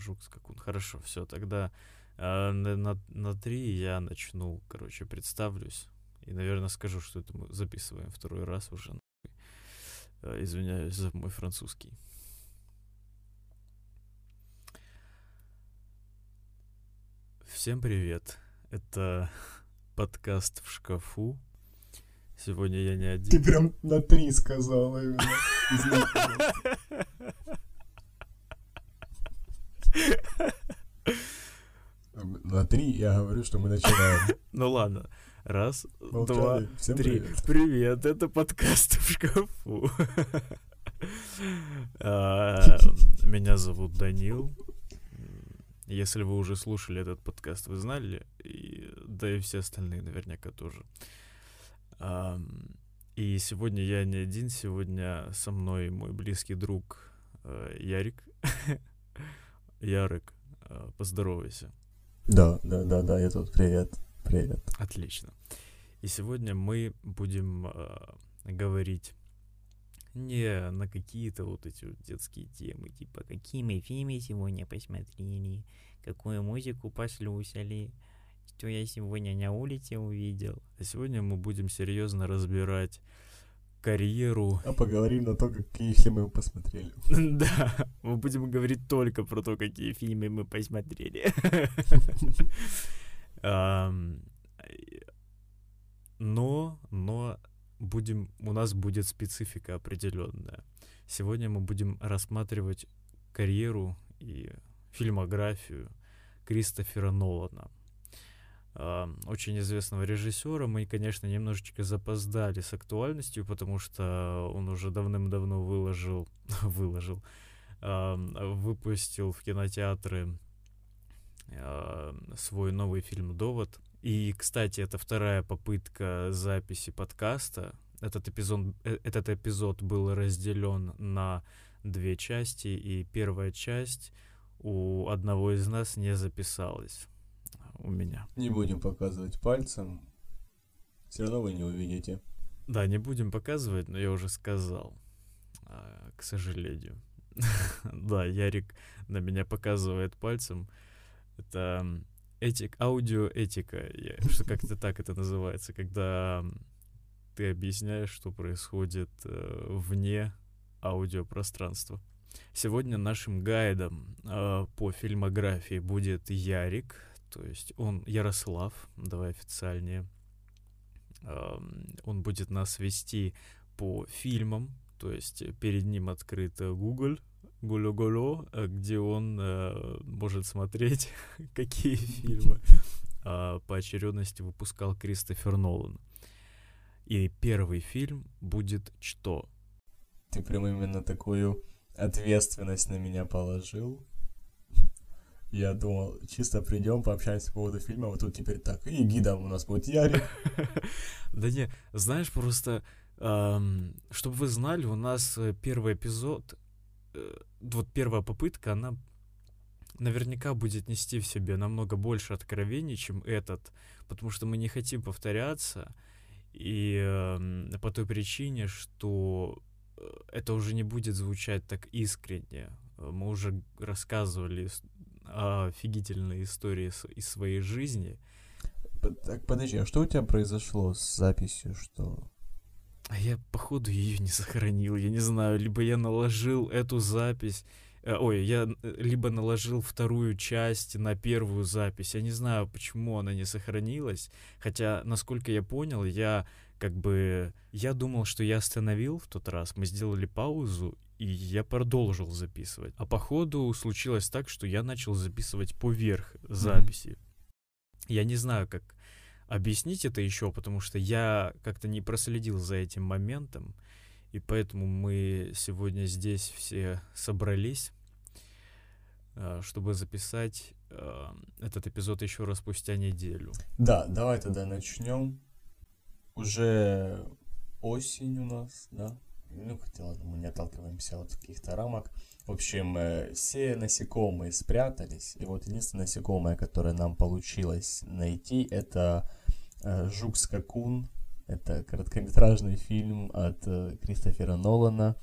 Жук скакун. Хорошо, все, тогда э, на, на, на три я начну, короче, представлюсь. И, наверное, скажу, что это мы записываем второй раз уже. Э, извиняюсь за мой французский. Всем привет. Это подкаст в шкафу. Сегодня я не один. Ты прям на три сказал именно. Извини, пожалуйста. На три я говорю, что мы начинаем. Ну ладно. Раз, Молчали. два, Всем три. привет. Привет, это подкаст в шкафу. А, Меня зовут Данил. Если вы уже слушали этот подкаст, вы знали, и, да и все остальные наверняка тоже. Ам, И сегодня я не один, сегодня со мной мой близкий друг э, Ярик. Ярик, э, поздоровайся. Да, да, да, да, я тут. Привет. Привет. Отлично. И сегодня мы будем э, говорить не на какие-то вот эти вот детские темы, типа какие мы фильмы сегодня посмотрели, какую музыку послушали, что я сегодня на улице увидел. А сегодня мы будем серьезно разбирать карьеру. А поговорим на то, какие фильмы мы посмотрели. Да, мы будем говорить только про то, какие фильмы мы посмотрели. Но, но будем, у нас будет специфика определенная. Сегодня мы будем рассматривать карьеру и фильмографию Кристофера Нолана. Ам, Очень известного режиссера. Мы, конечно, немножечко запоздали с актуальностью, потому что он уже давным-давно выложил, выложил, ам, выпустил в кинотеатры ам, свой новый фильм «Довод». И, кстати, это вторая попытка записи подкаста. Этот эпизод, э, этот эпизод был разделен на две части, и первая часть у одного из нас не записалась. У меня. Не будем показывать пальцем. Все равно вы не увидите. Да, не будем показывать, но я уже сказал. а, К сожалению. Да, Ярик на меня показывает пальцем. Это этик, аудиоэтика. Я- Что как-то так это называется, когда ты объясняешь, что происходит э, вне аудиопространства. Сегодня нашим гайдом э, по фильмографии будет Ярик, то есть он Ярослав, давай официальнее. Он будет нас вести по фильмам, то есть э, перед ним открыт э, Google, Гулю-Гулю, э, где он э, может смотреть, какие фильмы а, по очередности выпускал Кристофер Нолан. И первый фильм будет «Что?». Ты прям именно такую ответственность на меня положил. Я думал, чисто придем, пообщаемся по поводу фильма, вот тут теперь так. И гидом у нас будет Ярик. Да не, знаешь, просто, чтобы вы знали, у нас э, первый эпизод, э, вот первая попытка, она наверняка будет нести в себе намного больше откровений, чем этот, потому что мы не хотим повторяться, и по той причине, что э, это уже не будет звучать так искренне. Мы уже рассказывали офигительные истории из своей жизни, Так, подожди, а что у тебя произошло с записью, что... А я, походу, ее не сохранил. Я не знаю, либо я наложил эту запись. э, Ой, я э, либо наложил вторую часть на первую запись. Я не знаю, почему она не сохранилась. Хотя, насколько я понял, я как бы... Я думал, что я остановил в тот раз. Мы сделали паузу, и я продолжил записывать. А по ходу случилось так, что я начал записывать поверх записи. Я не знаю, как объяснить это еще, потому что я как-то не проследил за этим моментом, и поэтому мы сегодня здесь все собрались, а, чтобы записать а, этот эпизод еще раз спустя неделю. Да, давай тогда начнем. Уже осень у нас, да? Ну, хотя ладно, мы не отталкиваемся от каких-то рамок. В общем, э, все насекомые спрятались, и вот единственное насекомое, которое нам получилось найти, это э, жук-скакун. Это короткометражный фильм от э, Кристофера Нолана.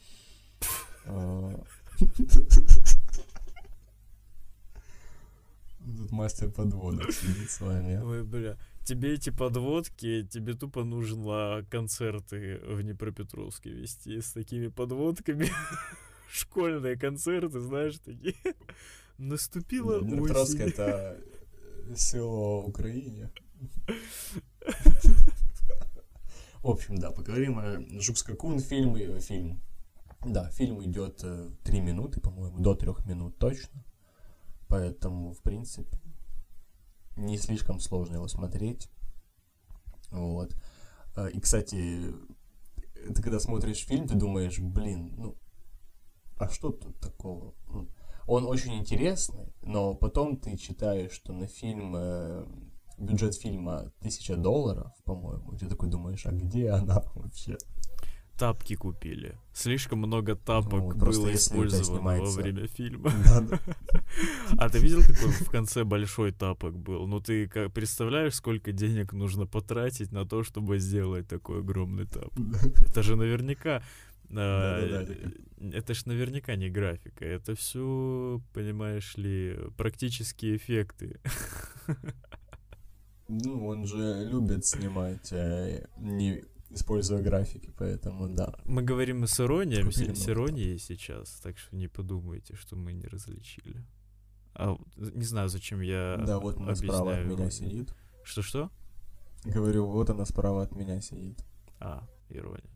Э, мастер подводок сидит с вами. Ой, бля. Тебе эти подводки, тебе тупо нужно концерты в Днепропетровске вести с такими подводками. Школьные концерты, знаешь, такие. Наступила Да, Днепропетровск осень. это село в Украине. В общем, да, поговорим о Жукскакун фильм, и- фильм. Да, фильм идет э, три минуты, по-моему, до трех минут точно. Поэтому, в принципе, не слишком сложно его смотреть. Вот. Э, И, кстати, ты когда смотришь фильм, ты думаешь, блин, ну, а что тут такого? Он очень интересный, но потом ты читаешь, что на фильм, э, бюджет фильма тысяча долларов, по-моему, и ты такой думаешь, а где она вообще? Тапки купили. Слишком много тапок Ну, было использовано во время фильма. А ты видел, какой в конце большой тапок был? Ну ты представляешь, сколько денег нужно потратить на то, чтобы сделать такой огромный тапок? Это же наверняка... а, Это ж наверняка не графика. Это все, понимаешь ли, практические эффекты. Ну, он же любит снимать, э, не используя графики, поэтому да. Мы говорим с иронией, Купили с, иронией сейчас, так что не подумайте, что мы не различили. А, не знаю, зачем я Да, вот она справа от меня сидит. Что-что? Говорю, вот она справа от меня сидит. А, ирония.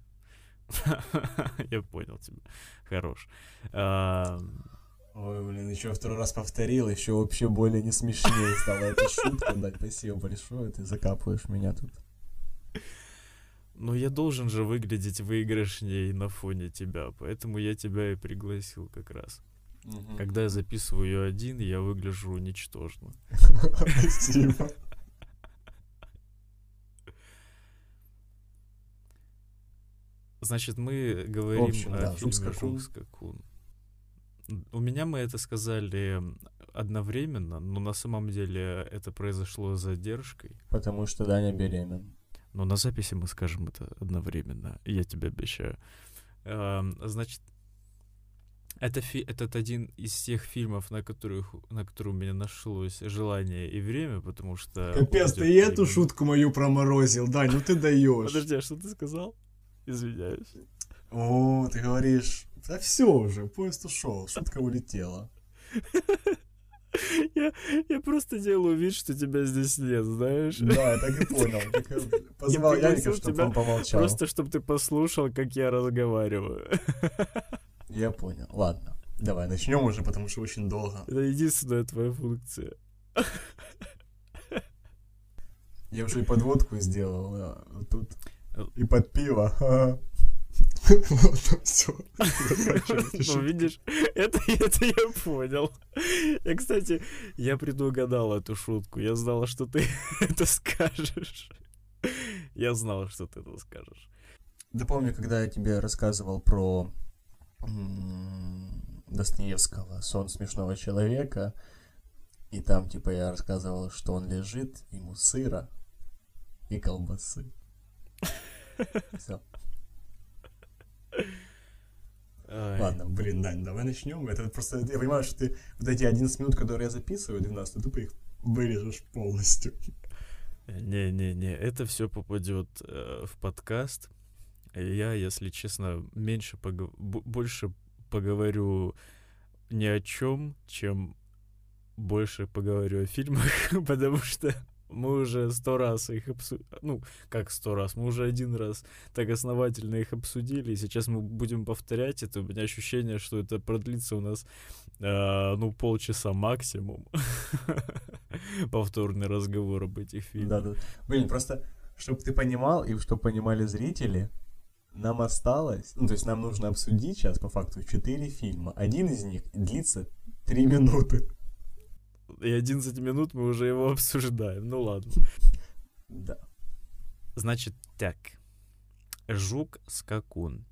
Я понял тебя. Хорош. Ой, блин, еще второй раз повторил, еще вообще более не смешнее стала эта шутка. Да, спасибо большое, ты закапываешь меня тут. Ну, я должен же выглядеть выигрышней на фоне тебя, поэтому я тебя и пригласил как раз. Когда я записываю ее один, я выгляжу ничтожно. Спасибо. Значит, мы говорим общем, о да, фильме «Жук-скакун». «Жук-скакун». У меня мы это сказали одновременно, но на самом деле это произошло с задержкой. Потому что Даня беремен. Но на записи мы скажем это одновременно, я тебе обещаю. Ам, Значит, это фи- этот один из тех фильмов, на которых на которые у меня нашлось желание и время, потому что... Капец, ты и эту шутку мою проморозил, Дань, ну ты даешь. Подожди, а что ты сказал? Извиняюсь. О, ты говоришь, да все уже, поезд ушел, шутка улетела. Я, я просто делаю вид, что тебя здесь нет, знаешь? Да, я так и понял. Так и Позвал Ярика, чтобы он помолчал. Просто, чтобы ты послушал, как я разговариваю. Я понял. Ладно, давай начнем уже, потому что очень долго. Это единственная твоя функция. Я уже и подводку сделал, а тут Э. и под пиво. все. Ну, видишь, это, это я понял. Я, кстати, я предугадал эту шутку. Я знал, что ты это скажешь. Я знал, что ты это скажешь. Да помню, когда я тебе рассказывал про Достоевского «Сон смешного человека», и там, типа, я рассказывал, что он лежит, ему сыра и колбасы. Все. Ай. Ладно, блин, Дань, давай начнем. Это просто, я понимаю, что ты вот эти 11 минут, которые я записываю, 12, ты тупо их вырежешь полностью. Не-не-не, это все попадет э, в подкаст. Я, если честно, меньше пого- бо- больше поговорю ни о чем, чем больше поговорю о фильмах, потому что мы уже сто раз их обсудили. Ну, как сто раз? Мы уже один раз так основательно их обсудили, и сейчас мы будем повторять это. У меня ощущение, что это продлится у нас, э, ну, полчаса максимум. Повторный разговор об этих фильмах. Да, да. Блин, просто, чтобы ты понимал, и чтобы понимали зрители, нам осталось, ну, то есть нам нужно обсудить сейчас, по факту, 4 фильма. Один из них длится 3 минуты. И 11 минут мы уже его обсуждаем. Ну ладно. Да. Значит, так. Жук-скакун.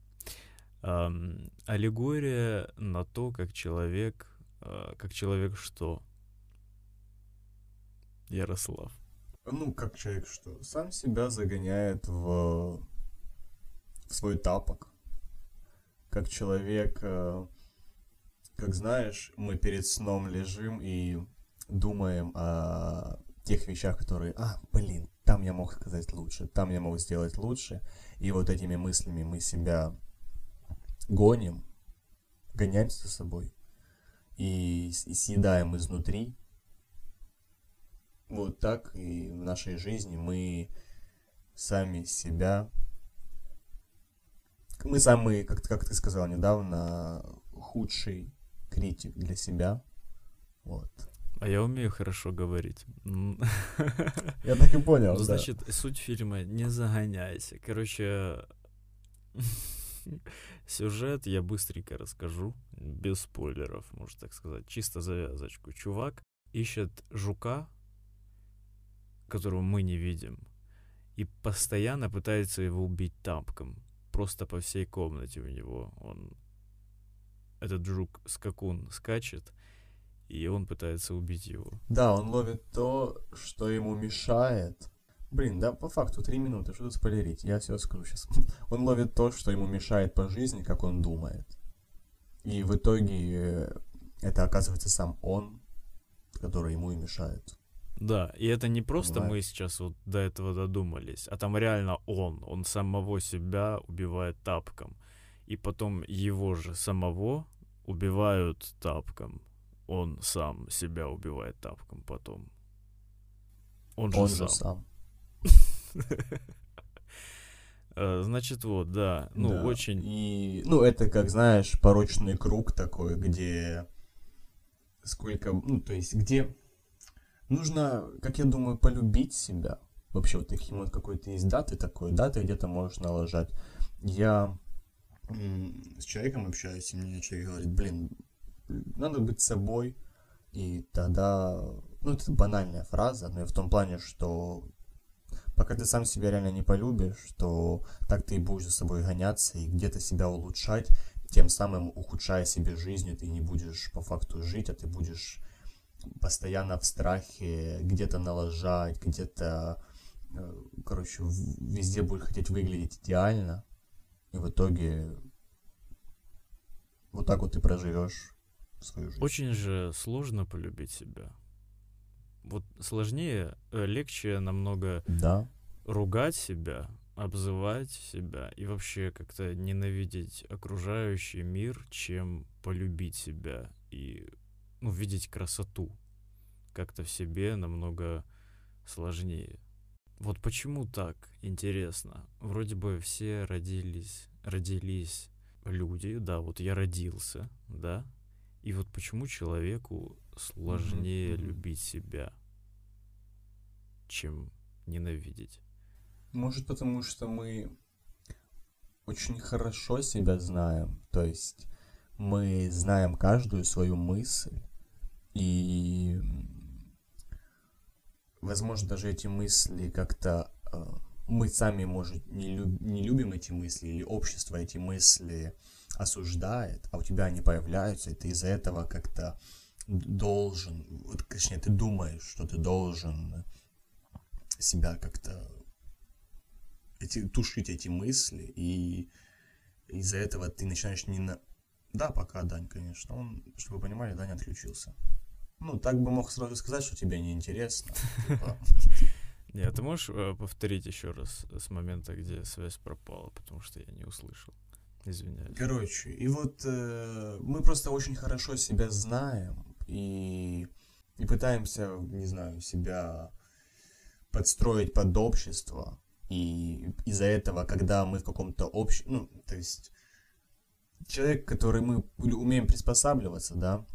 Ам, аллегория на то, как человек... а, как человек что? Ярослав. Ну, как человек что? Сам себя загоняет в, в свой тапок. Как человек, э, как знаешь, мы перед сном лежим и думаем о тех вещах, которые, а, блин, там я мог сказать лучше, там я мог сделать лучше. И вот этими мыслями мы себя гоним, гоняемся за собой и, и съедаем изнутри. Вот так и в нашей жизни мы сами себя... Мы самые, как, как ты сказал недавно, худший критик для себя. Вот. А я умею хорошо говорить. Я так и понял. Ну, значит, суть фильма не загоняйся. Короче, сюжет я быстренько расскажу, без спойлеров, можно так сказать. Чисто завязочку. Чувак ищет жука, которого мы не видим, и постоянно пытается его убить тапком. Просто по всей комнате у него. Он этот жук-скакун скачет, и он пытается убить его. Да, он ловит то, что ему мешает. Блин, да, по факту, три минуты, что тут спойлерить? Я все скажу сейчас. Он ловит то, что ему мешает по жизни, как он думает. И в итоге э, это оказывается сам он, который ему и мешает. Да, и это не просто Понимаешь? мы сейчас вот до этого додумались, а там реально он, он самого себя убивает тапком. И потом его же самого убивают тапком он сам себя убивает тапком потом. Он же он сам. Же сам. Э, значит, вот, да, ну, да. очень... И, ну, это, как знаешь, порочный круг такой, где сколько, ну, то есть, где нужно, как я думаю, полюбить себя. Вообще, вот таким вот какой-то есть даты такой, даты где-то можешь налажать. Я с человеком общаюсь, и мне человек говорит, блин, надо быть собой, и тогда, ну, это банальная фраза, но и в том плане, что пока ты сам себя реально не полюбишь, то так ты и будешь за собой гоняться и где-то себя улучшать, тем самым ухудшая себе жизнь, ты не будешь по факту жить, а ты будешь постоянно в страхе где-то налажать, где-то, э, короче, везде будешь хотеть выглядеть идеально, и в итоге вот так вот ты проживешь свою жизнь. Очень же сложно полюбить себя. Вот сложнее, э, легче намного да. ругать себя, обзывать себя и вообще как-то ненавидеть окружающий мир, чем полюбить себя и ну, видеть красоту как-то в себе намного сложнее. Вот почему так интересно? Вроде бы все родились, родились люди, да, вот я родился, да, и вот почему человеку сложнее mm-hmm. любить себя, чем ненавидеть? Может, потому что мы очень хорошо себя знаем. То есть мы знаем каждую свою мысль. И, возможно, даже эти мысли как-то э, мы сами, может, не, люб, не любим эти мысли, или общество эти мысли осуждает, а у тебя они появляются, и ты из-за этого как-то должен, вот, точнее, ты думаешь, что ты должен себя как-то эти, тушить эти мысли, и из-за этого ты начинаешь не на... Да, пока Дань, конечно. Он, чтобы вы понимали, Дань отключился. Ну, так бы мог сразу сказать, что тебе неинтересно. Типа. Нет, ты можешь э, повторить еще раз с момента, где связь пропала, потому что я не услышал. Извиняюсь. Короче, и вот э, мы просто очень хорошо себя знаем и, и пытаемся, не знаю, себя подстроить под общество. И из-за этого, когда мы в каком-то общем... Ну, то есть человек, который мы умеем приспосабливаться, да,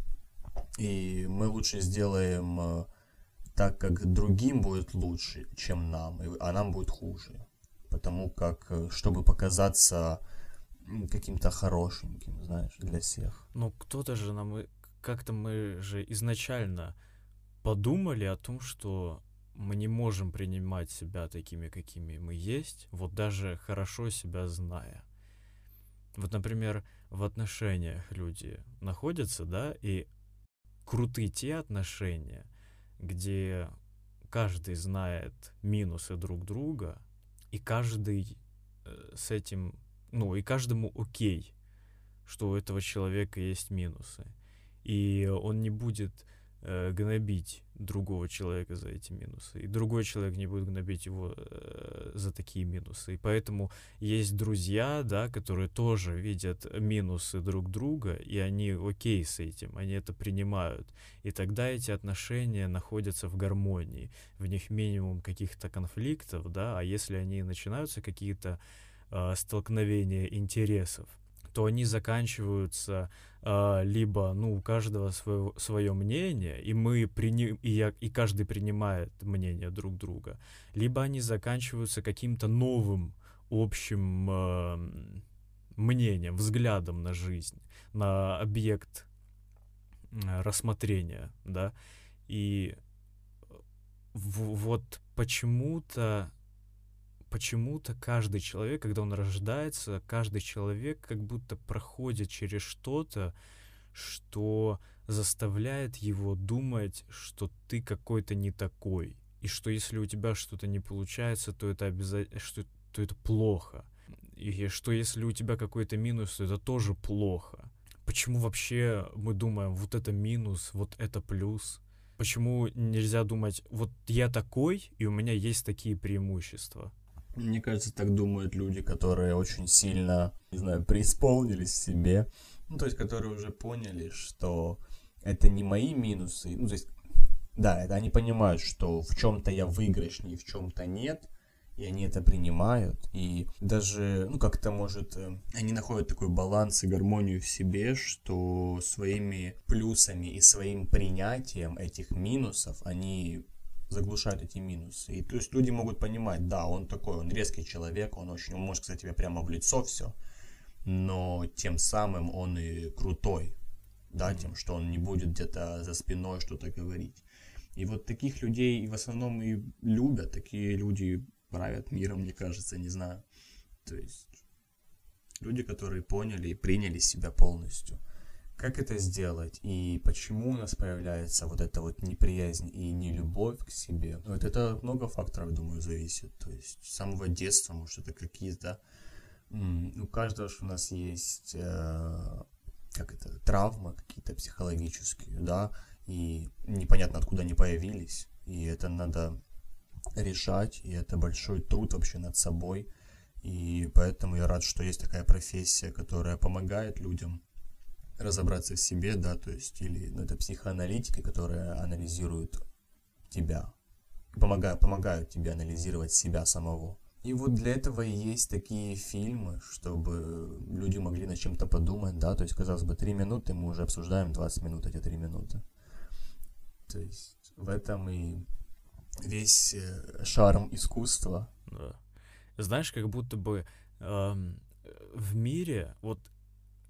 и мы лучше сделаем э, так, как другим будет лучше, чем нам, а нам будет хуже. Потому как, э, чтобы показаться каким-то хорошеньким, знаешь, для всех. Ну, кто-то же нам... Как-то мы же изначально подумали о том, что мы не можем принимать себя такими, какими мы есть, вот даже хорошо себя зная. Вот, например, в отношениях люди находятся, да, и крутые те отношения, где каждый знает минусы друг друга, и каждый э, с этим ну, и каждому окей, что у этого человека есть минусы. И он не будет э, гнобить другого человека за эти минусы, и другой человек не будет гнобить его э, за такие минусы. И поэтому есть друзья, да, которые тоже видят минусы друг друга, и они окей с этим, они это принимают. И тогда эти отношения находятся в гармонии, в них минимум каких-то конфликтов, да, а если они начинаются какие-то э, столкновения интересов, то они заканчиваются э, либо, ну, у каждого свое, свое мнение, и мы приним, и, я, и каждый принимает мнение друг друга, либо они заканчиваются каким-то новым общим э, мнением, взглядом на жизнь, на объект э, рассмотрения, да, и в, вот почему-то почему-то каждый человек, когда он рождается, каждый человек как будто проходит через что-то, что заставляет его думать, что ты какой-то не такой. И что если у тебя что-то не получается, то это обязательно, что то это плохо. И что если у тебя какой-то минус, то это тоже плохо. Почему вообще мы думаем, вот это минус, вот это плюс? Почему нельзя думать, вот я такой, и у меня есть такие преимущества? Мне кажется, так думают люди, которые очень сильно, не знаю, преисполнились в себе. Ну, то есть, которые уже поняли, что это не мои минусы. Ну, то есть, да, это они понимают, что в чем-то я выигрышнее, в чем-то нет. И они это принимают. И даже, ну, как-то, может, э, они находят такой баланс и гармонию в себе, что своими плюсами и своим принятием этих минусов они заглушают эти минусы. И то есть люди могут понимать, да, он такой, он резкий человек, он очень, он может сказать тебе прямо в лицо все, но тем самым он и крутой, да, тем, что он не будет где-то за спиной что-то говорить. И вот таких людей в основном и любят, такие люди правят миром, мне кажется, не знаю. То есть люди, которые поняли и приняли себя полностью – как это сделать и почему у нас появляется вот эта вот неприязнь и нелюбовь к себе? Ну, вот это много факторов, думаю, зависит. То есть с самого детства, может, это какие-то... У каждого у нас есть, э, как это, травмы какие-то психологические, да, и непонятно, откуда они появились. И это надо решать, и это большой труд вообще над собой. И поэтому я рад, что есть такая профессия, которая помогает людям разобраться в себе, да, то есть, или ну, это психоаналитика, которая анализирует тебя, помогают, помогают тебе анализировать себя самого. И вот для этого и есть такие фильмы, чтобы люди могли над чем-то подумать, да, то есть, казалось бы, три минуты, мы уже обсуждаем 20 минут эти три минуты. То есть, в этом и весь э, шарм искусства. Да. Знаешь, как будто бы эм, в мире, вот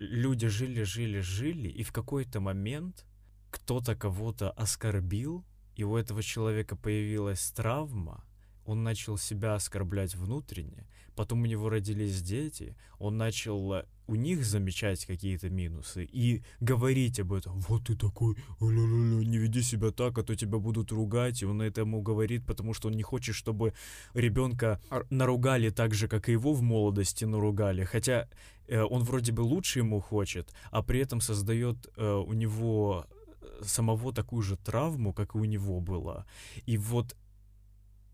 люди жили, жили, жили, и в какой-то момент кто-то кого-то оскорбил, и у этого человека появилась травма, он начал себя оскорблять внутренне, потом у него родились дети, он начал э, у них замечать какие-то минусы и говорить об этом. Вот ты такой, не веди себя так, а то тебя будут ругать. И он этому говорит, потому что он не хочет, чтобы ребенка наругали так же, как и его в молодости наругали. Хотя э, он вроде бы лучше ему хочет, а при этом создает э, у него самого такую же травму, как и у него была. И вот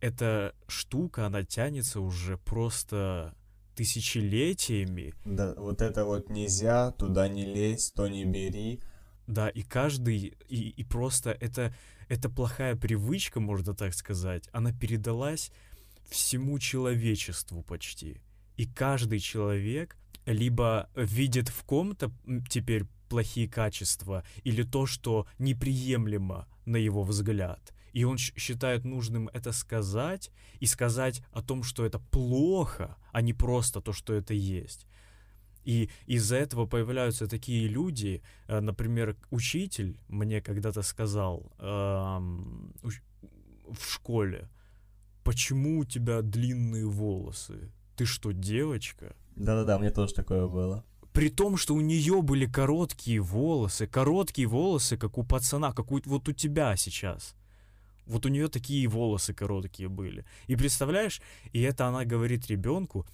эта штука, она тянется уже просто тысячелетиями. Да, вот это вот нельзя, туда не лезь, то не бери. Да, и каждый, и, и просто это, это плохая привычка, можно так сказать, она передалась всему человечеству почти. И каждый человек либо видит в ком-то теперь плохие качества, или то, что неприемлемо на его взгляд, и он считает нужным это сказать и сказать о том, что это плохо, а не просто то, что это есть. И из-за этого появляются такие люди, э, например, учитель мне когда-то сказал эм, в школе, почему у тебя длинные волосы? Ты что, девочка? Да-да-да, мне тоже такое было. При том, что у нее были короткие волосы, короткие волосы, как у пацана, как у, вот у тебя сейчас. Вот у нее такие волосы короткие были. И представляешь, и это она говорит ребенку,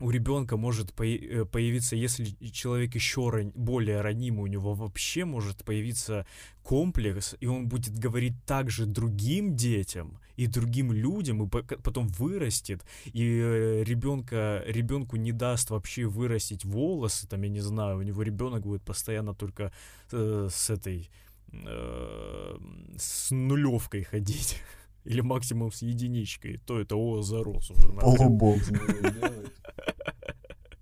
у ребенка может э, появиться, если человек еще более ранимый, у него вообще может появиться комплекс, и он будет говорить также другим детям и другим людям, и по- потом вырастет, и э, ребенка, ребенку не даст вообще вырастить волосы, там, я не знаю, у него ребенок будет постоянно только э, с этой, э, с нулевкой ходить. Или максимум с единичкой, то это о, зарос уже. делать.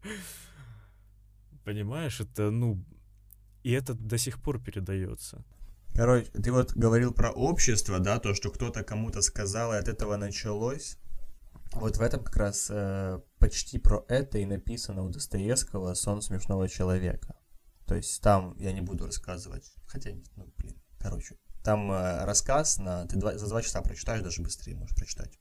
Понимаешь, это, ну, и это до сих пор передается. Короче, ты вот говорил про общество, да, то, что кто-то кому-то сказал, и от этого началось. Вот в этом как раз э, почти про это и написано у Достоевского «Сон смешного человека». То есть там, я не буду рассказывать, хотя, ну, блин, короче, там э, рассказ на, ты два- за два часа прочитаешь, даже быстрее можешь прочитать.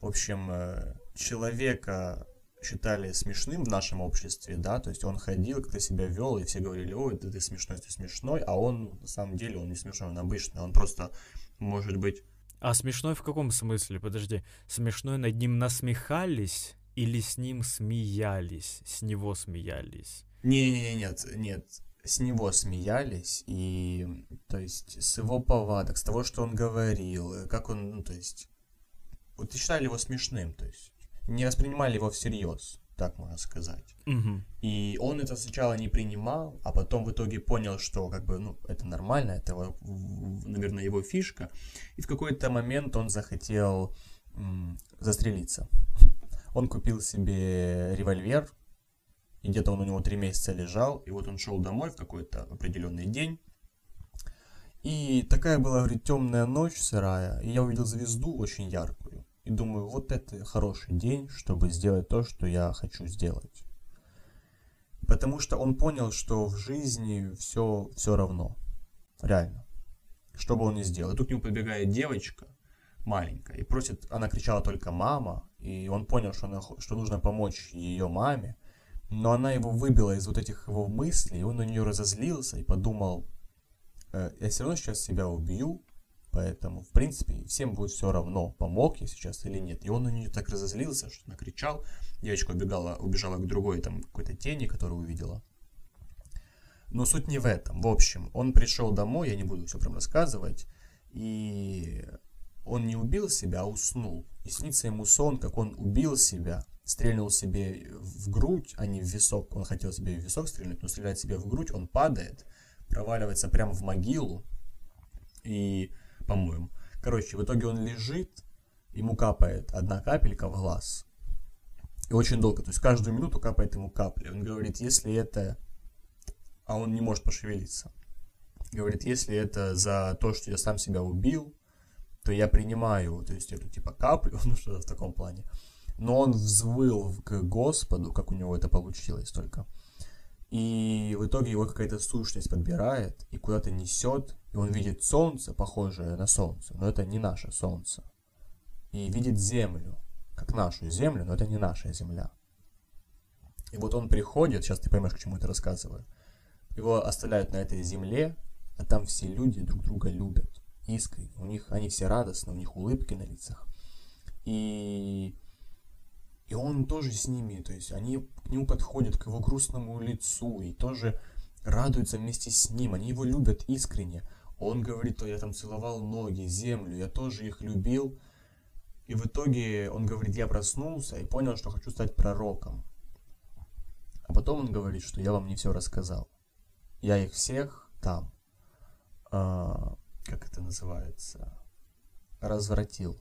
В общем, э, человека считали смешным в нашем обществе, да, то есть он ходил, как-то себя вел, и все говорили, ой, да ты смешной, ты смешной, а он, на самом деле, он не смешной, он обычный, он просто, может быть, А смешной в каком смысле? Подожди, смешной над ним насмехались или с ним смеялись, с него смеялись? Не-не-не, нет, нет, с него смеялись, и, то есть, с его повадок, с того, что он говорил, э, как он, ну, то есть, вот считали его смешным, то есть, не воспринимали его всерьез, так можно сказать. Мгм. И он это сначала не принимал, а потом в итоге понял, что как бы, ну, это нормально, это, в- наверное, его фишка. И в какой-то момент он захотел застрелиться. Он купил себе револьвер, и где-то он у него три месяца лежал, и вот он шел домой в какой-то определенный день. И такая была, говорит, темная ночь сырая, и я увидел звезду очень яркую. И думаю, вот это хороший день, чтобы сделать то, что я хочу сделать. Потому что он понял, что в жизни все, все равно. Реально. Что бы он ни сделал. И тут к нему подбегает девочка маленькая и просит, она кричала только «мама», и он понял, что, она, что нужно помочь ее маме, но она его выбила из вот этих его мыслей, и он на нее разозлился и подумал, «Э, я все равно сейчас себя убью, поэтому, в принципе, всем будет все равно, помог я сейчас или нет. И он на нее так разозлился, что накричал, девочка убегала, убежала к другой там какой-то тени, которую увидела. Но суть не в этом. В общем, он пришел домой, я не буду все прям рассказывать, и он не убил себя, а уснул. И снится ему сон, как он убил себя, стрельнул себе в грудь, а не в висок. Он хотел себе в висок стрельнуть, но стреляет себе в грудь, он падает, проваливается прямо в могилу, и, по-моему, короче, в итоге он лежит, ему капает одна капелька в глаз. И очень долго, то есть каждую минуту капает ему капля. Он говорит, если это... А он не может пошевелиться. Говорит, если это за то, что я сам себя убил, то я принимаю, то есть эту типа каплю, ну что в таком плане. Но он взвыл к Господу, как у него это получилось только. И в итоге его какая-то сущность подбирает и куда-то несет, и он видит солнце, похожее на солнце, но это не наше солнце. И видит землю, как нашу землю, но это не наша земля. И вот он приходит, сейчас ты поймешь, к чему это рассказываю. Его оставляют на этой земле, а там все люди друг друга любят, искренне. У них, они все радостны, у них улыбки на лицах. И, и он тоже с ними, то есть они к нему подходят, к его грустному лицу, и тоже радуются вместе с ним, они его любят искренне. Он говорит, что я там целовал ноги, землю, я тоже их любил. И в итоге он говорит, я проснулся и понял, что хочу стать пророком. А потом он говорит, что я вам не все рассказал. Я их всех там, а, как это называется, развратил.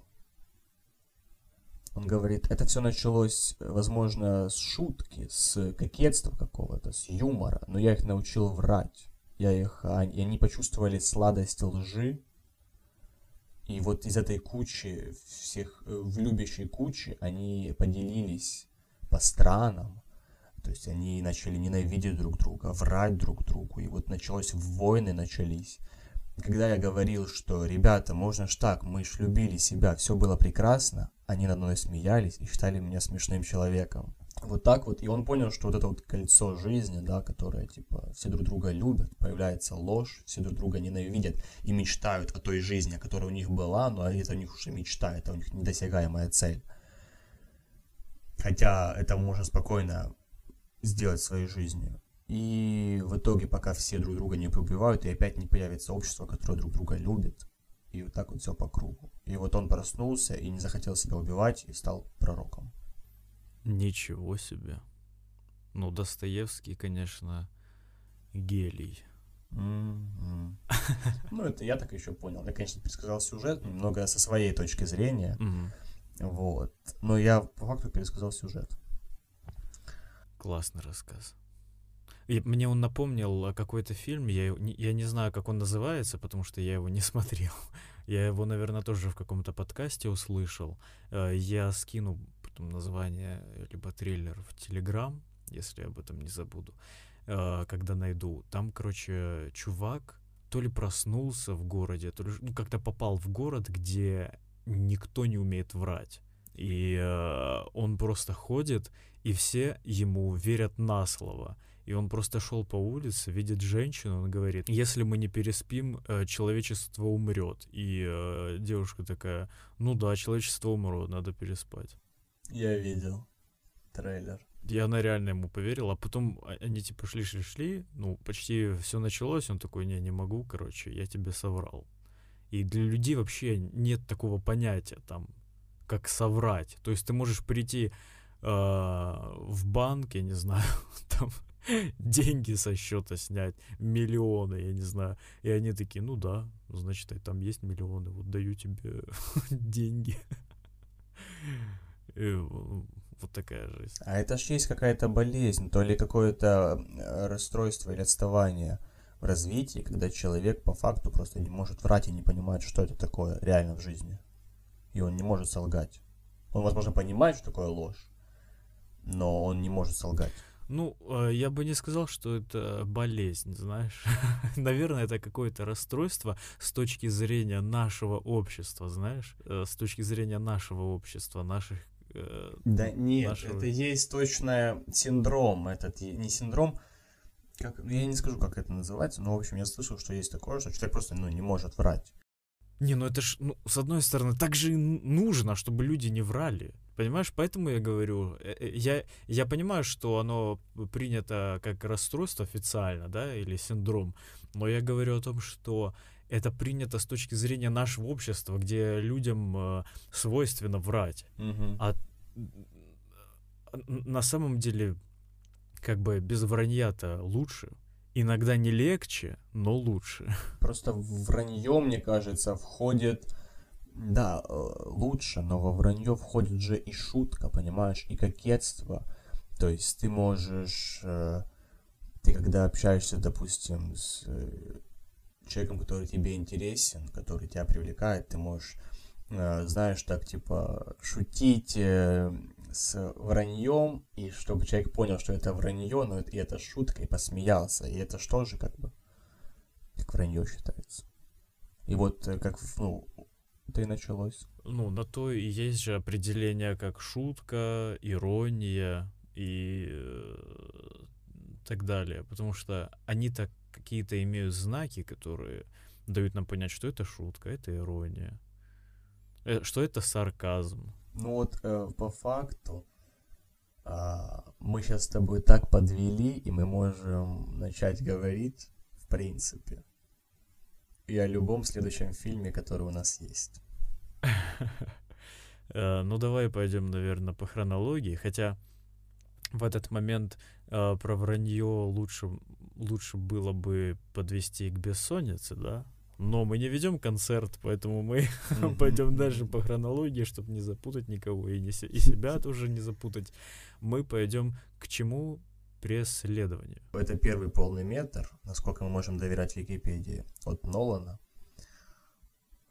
Он говорит, это все началось, возможно, с шутки, с кокетства какого-то, с юмора, но я их научил врать. Я их, а- и они почувствовали сладость лжи, и вот из этой кучи, всех, э, в любящей кучи, они поделились по странам, то есть они начали ненавидеть друг друга, врать друг другу, и вот началось войны начались. Когда я говорил, что, ребята, можно ж так, мы ж любили себя, все было прекрасно, они над мной смеялись и считали меня смешным человеком. Вот так вот, и он понял, что вот это вот кольцо жизни, да, которое, типа, все друг друга любят, появляется ложь, все друг друга ненавидят и мечтают о той жизни, которая у них была, но это у них уже мечта, это у них недосягаемая цель. Хотя это можно спокойно сделать своей жизни. И в итоге, пока все друг друга не поубивают, и опять не появится общество, которое друг друга любит. И вот так вот все по кругу. И вот он проснулся и не захотел себя убивать, и стал пророком. Ничего себе. Ну, Достоевский, конечно, гелий. М-м. Ну, это я так еще понял. Я, конечно, пересказал сюжет, немного со своей точки зрения. Мгм. Вот. Но я по факту пересказал сюжет. Классный рассказ. И мне он напомнил э, какой-то фильм, я, я не знаю, как он называется, потому что я его не смотрел. Я его, наверное, тоже в каком-то подкасте услышал. Э, Я скину потом название, либо трейлер в Телеграм, если об этом не забуду, э, когда найду. Там, короче, чувак то ли проснулся в городе, то ли ну, как-то попал в город, где никто не умеет врать. И э, он просто ходит, и все ему верят на слово. И он просто шел по улице, видит женщину, он говорит, если мы не переспим, э, человечество умрет. И э, девушка такая, ну да, человечество умрет, надо переспать. Я видел трейлер. И она реально ему поверила, а потом а- они типа шли-шли-шли, ну, почти все началось, он такой, не, не могу, короче, я тебе соврал. И для людей вообще нет такого понятия там, как соврать. То есть ты можешь прийти э, в банк, я не знаю, там деньги со счета снять, миллионы, я не знаю. И они такие, ну да, значит, там есть миллионы, вот даю тебе деньги. И, вот такая жизнь. А это ж есть какая-то болезнь, то ли какое-то э, расстройство или отставание в развитии, когда человек по факту просто не может врать и не понимает, что это такое реально в жизни. И он не может солгать. Он, возможно, понимает, что такое ложь, но он не может солгать. Ну, э, я бы не сказал, что это болезнь, знаешь. Наверное, это какое-то расстройство с точки зрения нашего общества, знаешь, э, с точки зрения нашего общества, наших... э, Да нет, нашего- это есть точно синдром. Этот не синдром, как, я не скажу, как это называется, но, в общем, я слышал, что есть такое, что человек просто ну, не может врать. Не, ну это ж, ну, с одной стороны, так же и нужно, чтобы люди не врали. Понимаешь, поэтому я говорю, э, э, я, я понимаю, что оно принято как расстройство официально, да, или синдром, но я говорю о том, что это принято с точки зрения нашего общества, где людям э, свойственно врать. А н- н- на самом деле, как бы без вранья-то лучше. Иногда не легче, но лучше. Просто вранье, мне кажется, входит... Да, э, лучше, но во вранье входит же и шутка, понимаешь, и кокетство. То есть ты можешь... э, Ты когда общаешься, допустим, с э, человеком, который тебе интересен, который тебя привлекает, ты можешь, знаешь, так, типа, шутить с враньем, и чтобы человек понял, что это вранье, но это, и это шутка, и посмеялся. И это что же как бы как вранье считается. И вот э, как, ну, это и началось. Ну, на то и есть же определение как шутка, ирония и э, так далее. Потому что они-то какие-то имеют знаки, которые дают нам понять, что это шутка, это ирония, э, что это сарказм. Ну вот э, по факту а, мы сейчас с тобой так подвели, и мы можем начать говорить, в принципе, и о любом следующем фильме, который у нас есть. Э, Ну, давай пойдем, наверное, по хронологии. Хотя в этот момент э, про вранье лучше, лучше было бы подвести к бессоннице, да? Но мы не ведем концерт, поэтому мы пойдем дальше по хронологии, чтобы не запутать никого и, не се- и себя тоже не запутать. Мы пойдем к чему? Преследованию. Это первый полный метр, насколько мы можем доверять Википедии, от Нолана.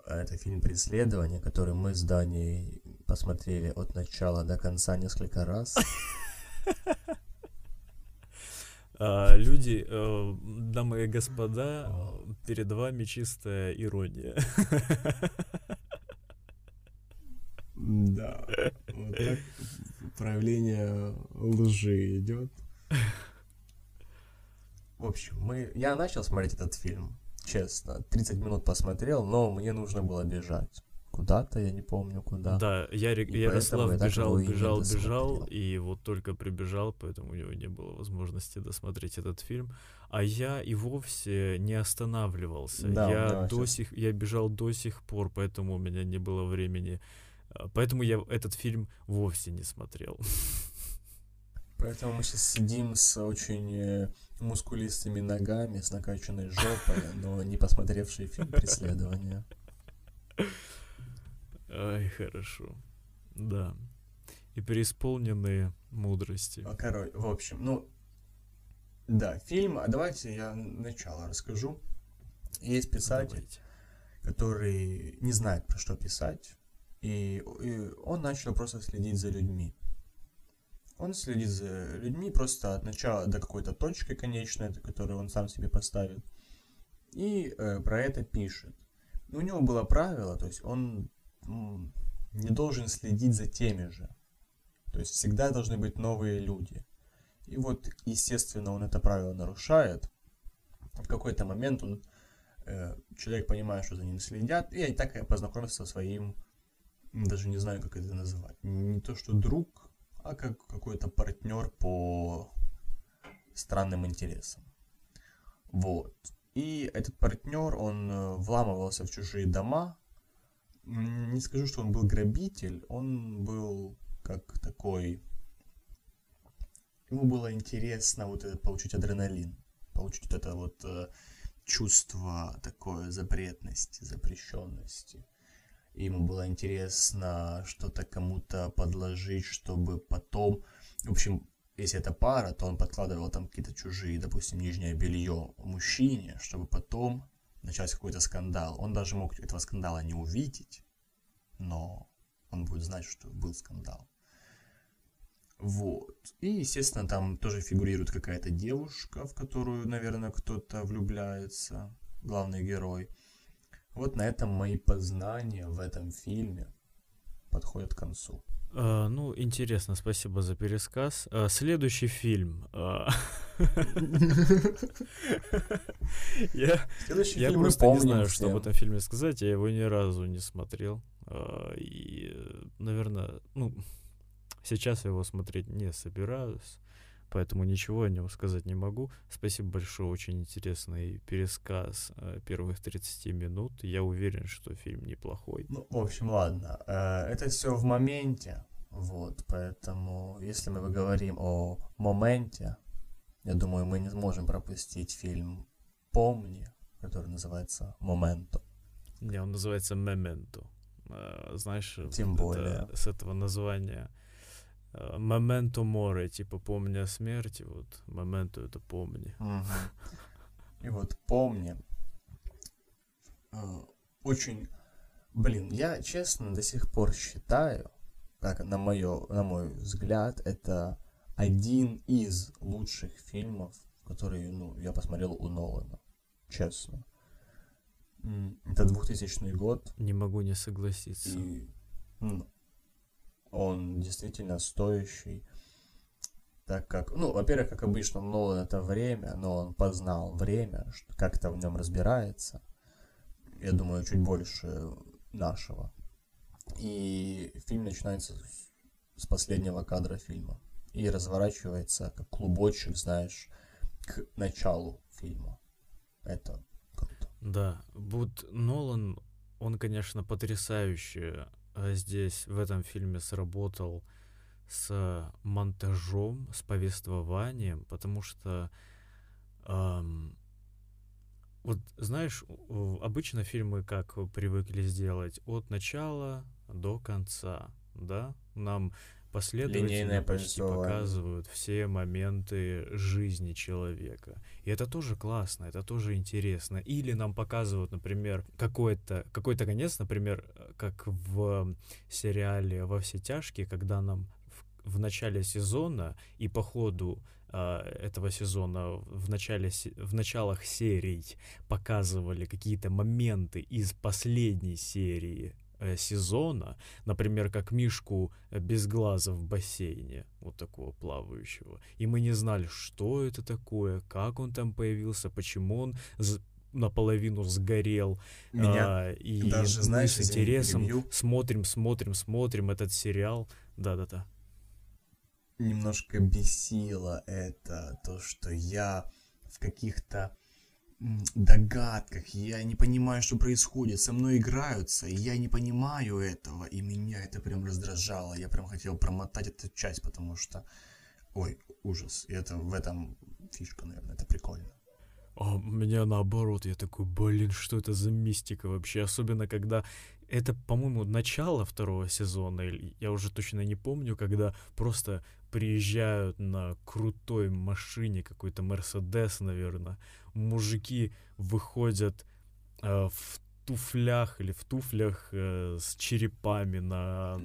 Это фильм «Преследование», который мы с Даней посмотрели от начала до конца несколько раз. А, люди, э, дамы и господа, перед вами чистая ирония. Да. Вот так проявление лжи идет. В общем, мы... я начал смотреть этот фильм, честно. 30 минут посмотрел, но мне нужно было бежать. Куда-то, я не помню куда. Да, Ярик, И Ярослав бежал, бежал, бежал, и вот только прибежал, поэтому у него не было возможности досмотреть этот фильм. А я и вовсе не останавливался. Да, я да, до сих, я бежал до сих пор, поэтому у меня не было времени. А, Поэтому я этот фильм вовсе не смотрел. Поэтому мы сейчас сидим с очень э, мускулистыми ногами, с накачанной жопой, но не посмотревший фильм «Преследование». Ай, хорошо. Да. И преисполненные мудрости. А, Короче, в общем, ну, да, фильм, а давайте я начало расскажу. Есть писатель, Давайте. который не знает, про что писать, и, и он начал просто следить за людьми. Он следит за людьми просто от начала до какой-то точки конечной, которую он сам себе поставит, и э, про это пишет. У него было правило, то есть он не должен следить за теми же. То есть всегда должны быть новые люди. И вот, естественно, он это правило нарушает. В какой-то момент он, э, человек понимает, что за ним следят, и так я познакомился со своим, даже не знаю, как это называть, не то что друг, а как какой-то партнер по странным интересам. Вот. И этот партнер, он э, вламывался в чужие дома. Не скажу, что он был грабитель, он был как такой... Ему было интересно вот этот получить адреналин, получить вот это вот э, чувство такое запретности, запрещенности. Ему было интересно что-то кому-то подложить, чтобы потом... В общем, если это пара, то он подкладывал там какие-то чужие, допустим, нижнее белье мужчине, чтобы потом начать какой-то скандал. Он даже мог этого скандала не увидеть, но он будет знать, что был скандал. Вот. И, естественно, там тоже фигурирует какая-то девушка, в которую, наверное, кто-то влюбляется, главный герой. Вот на этом мои познания в этом фильме подходят к концу. А, ну, интересно, спасибо за пересказ. А, следующий фильм. а, Я, Следующий я фильм мы просто не помним знаю, что об этом фильме сказать. Я его ни разу не смотрел. И, наверное, ну, сейчас я его смотреть не собираюсь. Поэтому ничего о нем сказать не могу. Спасибо большое, очень интересный пересказ э, первых 30 минут. Я уверен, что фильм неплохой. Ну, в общем, ладно. Э, Это все в моменте. Вот, поэтому, если мы говорим о моменте, я думаю, мы не сможем пропустить фильм «Помни», который называется «Моменто». Не, он называется Мементо. Э, Знаешь, Тем вот это- более. с этого названия Моменто море, типа помни о смерти, вот Моменто это помни. И вот «Помни». э, Очень... Блин, я честно до сих пор считаю, как на, моё, на мой взгляд, это один из лучших фильмов, которые ну, я посмотрел у Нолана. Честно. Это 2000 год, Не могу не согласиться. и ну, он действительно стоящий. Так как, ну, во-первых, как обычно, Нолан это время, но он познал время, как-то в нем разбирается. Я думаю, чуть больше нашего. И фильм начинается с- последнего кадра фильма. И разворачивается как клубочек, знаешь, к началу фильма. Это круто. Да, вот Нолан, он, конечно, потрясающе э, здесь, в этом фильме сработал с монтажом, с повествованием, потому что ам, вот знаешь, обычно фильмы как привыкли сделать от начала до конца, да? Нам последовательно почти показывают все моменты жизни человека. И это тоже классно, это тоже интересно. Или нам показывают, например, какой-то какой конец, например, как в сериале «Во все тяжкие», когда нам в, в начале сезона и по ходу а, этого сезона в начале в началах серий показывали какие-то моменты из последней серии сезона, например, как Мишку э, без глаза в бассейне, вот такого плавающего. И мы не знали, что это такое, как он там появился, почему он наполовину сгорел. Меня а, и даже, мы знаешь, с извини, интересом перебью. смотрим, смотрим, смотрим этот сериал. Да-да-да. немножко бесило это, то, что я в каких-то догадках, я не понимаю, что происходит, со мной играются, я не понимаю этого, и меня это прям раздражало, я прям хотел промотать эту часть, потому что, ой, ужас, и это в этом фишка, наверное, это прикольно. А меня наоборот, я такой, блин, что это за мистика вообще? Особенно когда это, по-моему, начало второго сезона, или я уже точно не помню, когда просто приезжают на крутой машине, какой-то Мерседес, наверное, мужики выходят э, в туфлях или в туфлях э, с черепами на,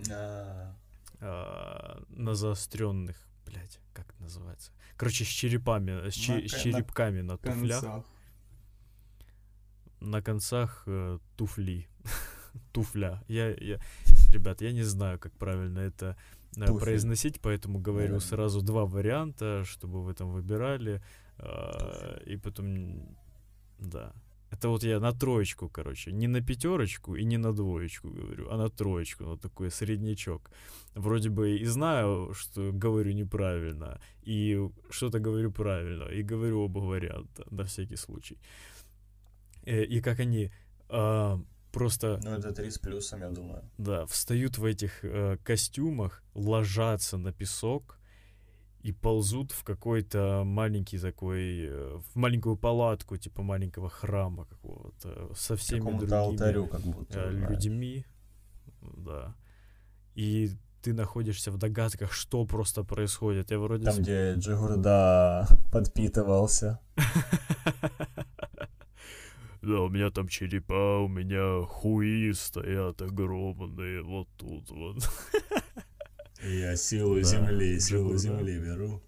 э, на заостренных, блядь, как это называется? Короче, с черепами, с, че- На с ка- на черепками на, В туфлях концах. на концах э, туфли. Туфля. Я, я, ребят, я не знаю, как правильно это э, Туфли. произносить, поэтому говорю Наверное. сразу два варианта, чтобы вы там выбирали. Э, и потом, да. Это вот я на троечку, короче. Не на пятерочку и не на двоечку говорю, а на троечку. Вот такой среднячок. Вроде бы и знаю, что говорю неправильно, и что-то говорю правильно, и говорю оба варианта, на всякий случай. Э, И как они а, просто, Ну, это три с плюсом, я думаю. да, встают в этих э, костюмах, ложатся на песок и ползут в какой-то маленький такой, э, в маленькую палатку, типа маленького храма какого-то, со всеми Какому-то другими алтарю, как будто. э, людьми, да. И ты находишься в догадках, что просто происходит. Я вроде Там, с- где Джигурда подпитывался. Да, у меня там черепа, у меня хуи стоят огромные, вот тут вот. Я силу Да, земли, силу Джигурда. земли беру.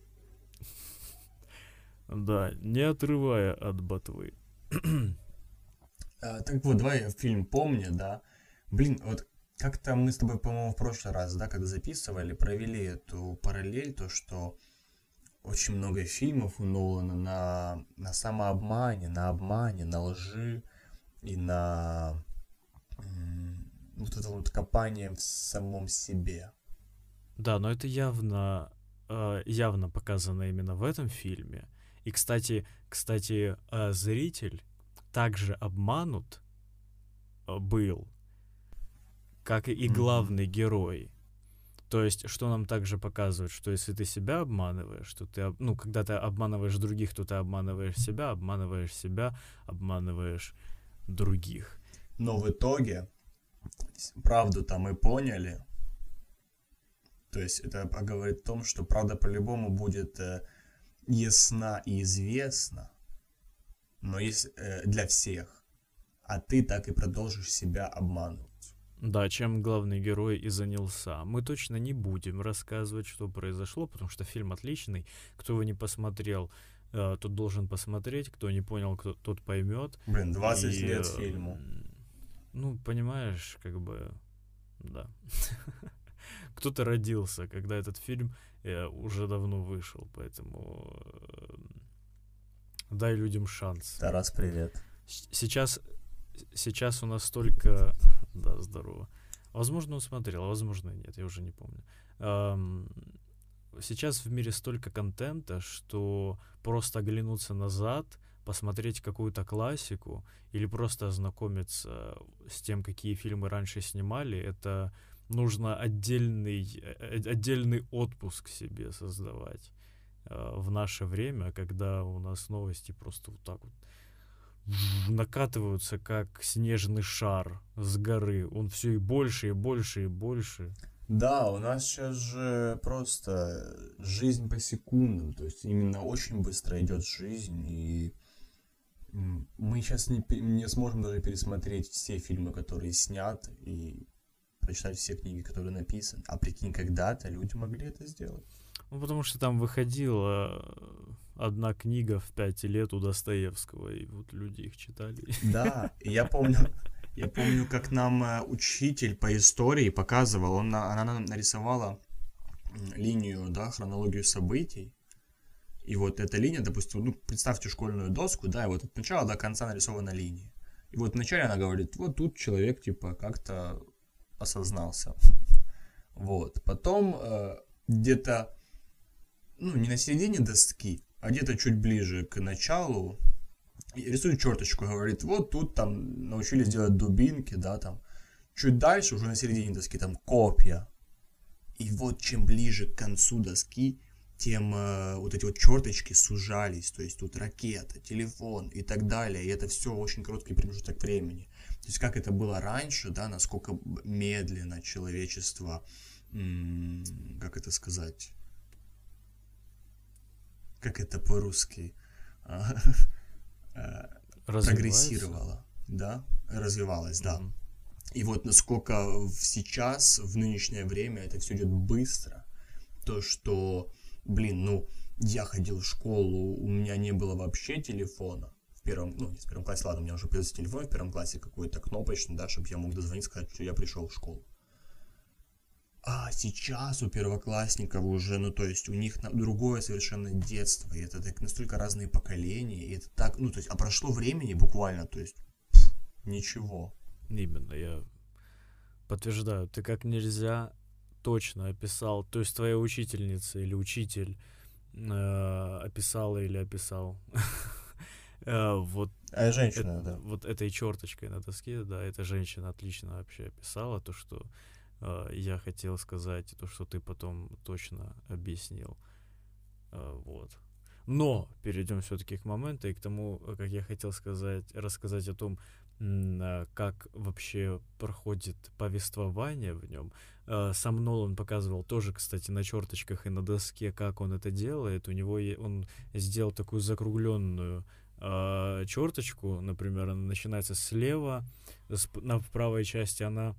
Да, не отрывая от ботвы. А, так вот, давай я фильм помню, да. Блин, вот как-то мы с тобой, по-моему, в прошлый раз, да, когда записывали, провели эту параллель, то, что очень много фильмов у Нолана на, на самообмане, на обмане, на лжи и на вот это вот копание в самом себе. Да, но это явно, э, явно показано именно в этом фильме. И, кстати, кстати, э, зритель также обманут э, был, как и главный герой. То есть, что нам также показывает, что если ты себя обманываешь, что ты, ну, когда ты обманываешь других, то ты обманываешь себя, обманываешь себя, обманываешь других. Но в итоге с- правду-то мы поняли. То есть это говорит о том, что правда по-любому будет э, ясна и известна, но есть э, для всех. А ты так и продолжишь себя обманывать. Да, чем главный герой и занялся. Мы точно не будем рассказывать, что произошло, потому что фильм отличный. Кто его не посмотрел, э, тот должен посмотреть. Кто не понял, кто, тот поймет. Блин, 20 И, лет э, фильму. Ну, понимаешь, как бы, да. Кто-то родился, когда этот фильм э, уже давно вышел, поэтому э, дай людям шанс. Тарас, привет. Сейчас, сейчас у нас столько... Да, здорово. Возможно, он смотрел, а возможно, нет, я уже не помню. Ам, Сейчас в мире столько контента, что просто оглянуться назад, посмотреть какую-то классику или просто ознакомиться с тем, какие фильмы раньше снимали, это нужно отдельный, э, отдельный отпуск себе создавать э, в наше время, когда у нас новости просто вот так вот накатываются как снежный шар с горы. Он все и больше, и больше, и больше. Да, у нас сейчас же просто жизнь по секундам, то есть именно очень быстро идет жизнь, и мы сейчас не, не сможем даже пересмотреть все фильмы, которые сняты, и прочитать все книги, которые написаны. А прикинь, когда-то люди могли это сделать. Ну, потому что там выходила э, одна книга в пять лет у Достоевского, и вот люди их читали. Да, и я помню, я помню, как нам э, учитель по истории показывал, он, на- она нам нарисовала линию, да, хронологию событий, И вот эта линия, допустим, ну, представьте школьную доску, да, и вот от начала до конца нарисована линия. И вот вначале она говорит, вот тут человек, типа, как-то осознался. Вот. Потом э, где-то, ну, не на середине доски, а где-то чуть ближе к началу, рисует черточку, говорит, вот тут там научились делать дубинки, да, там. Чуть дальше, уже на середине доски, там копья. И вот чем ближе к концу доски, тем э, вот эти вот черточки сужались, то есть тут ракета, телефон и так далее, и это все очень короткий промежуток времени. То есть как это было раньше, да, насколько медленно человечество, как это сказать, как это по-русски, а, э, прогрессировало, да, развивалось, да. Mm-hmm. И вот насколько сейчас, в нынешнее время, это все идет быстро, то, что блин, ну, я ходил в школу, у меня не было вообще телефона. В первом, ну, не в первом классе, ладно, у меня уже появился телефон в первом классе какой-то кнопочный, да, чтобы я мог дозвониться, сказать, что я пришел в школу. А сейчас у первоклассников уже, ну, то есть у них другое совершенно детство, и это так настолько разные поколения, и это так, ну, то есть, а прошло времени буквально, то есть, пф, ничего. Именно, я подтверждаю, ты как нельзя точно описал, то есть твоя учительница или учитель э, описала или описал. э, вот. А женщина, э, да. Вот этой черточкой на доске, да, эта женщина отлично вообще описала то, что э, я хотел сказать, то, что ты потом точно объяснил. Э, вот. Но перейдем все-таки к моменту и к тому, как я хотел сказать, рассказать о том, а, как вообще проходит повествование в нем. А, сам Нолан показывал тоже, кстати, на черточках и на доске, как он это делает. У него он сделал такую закругленную э, черточку, например, она начинается слева, на правой части она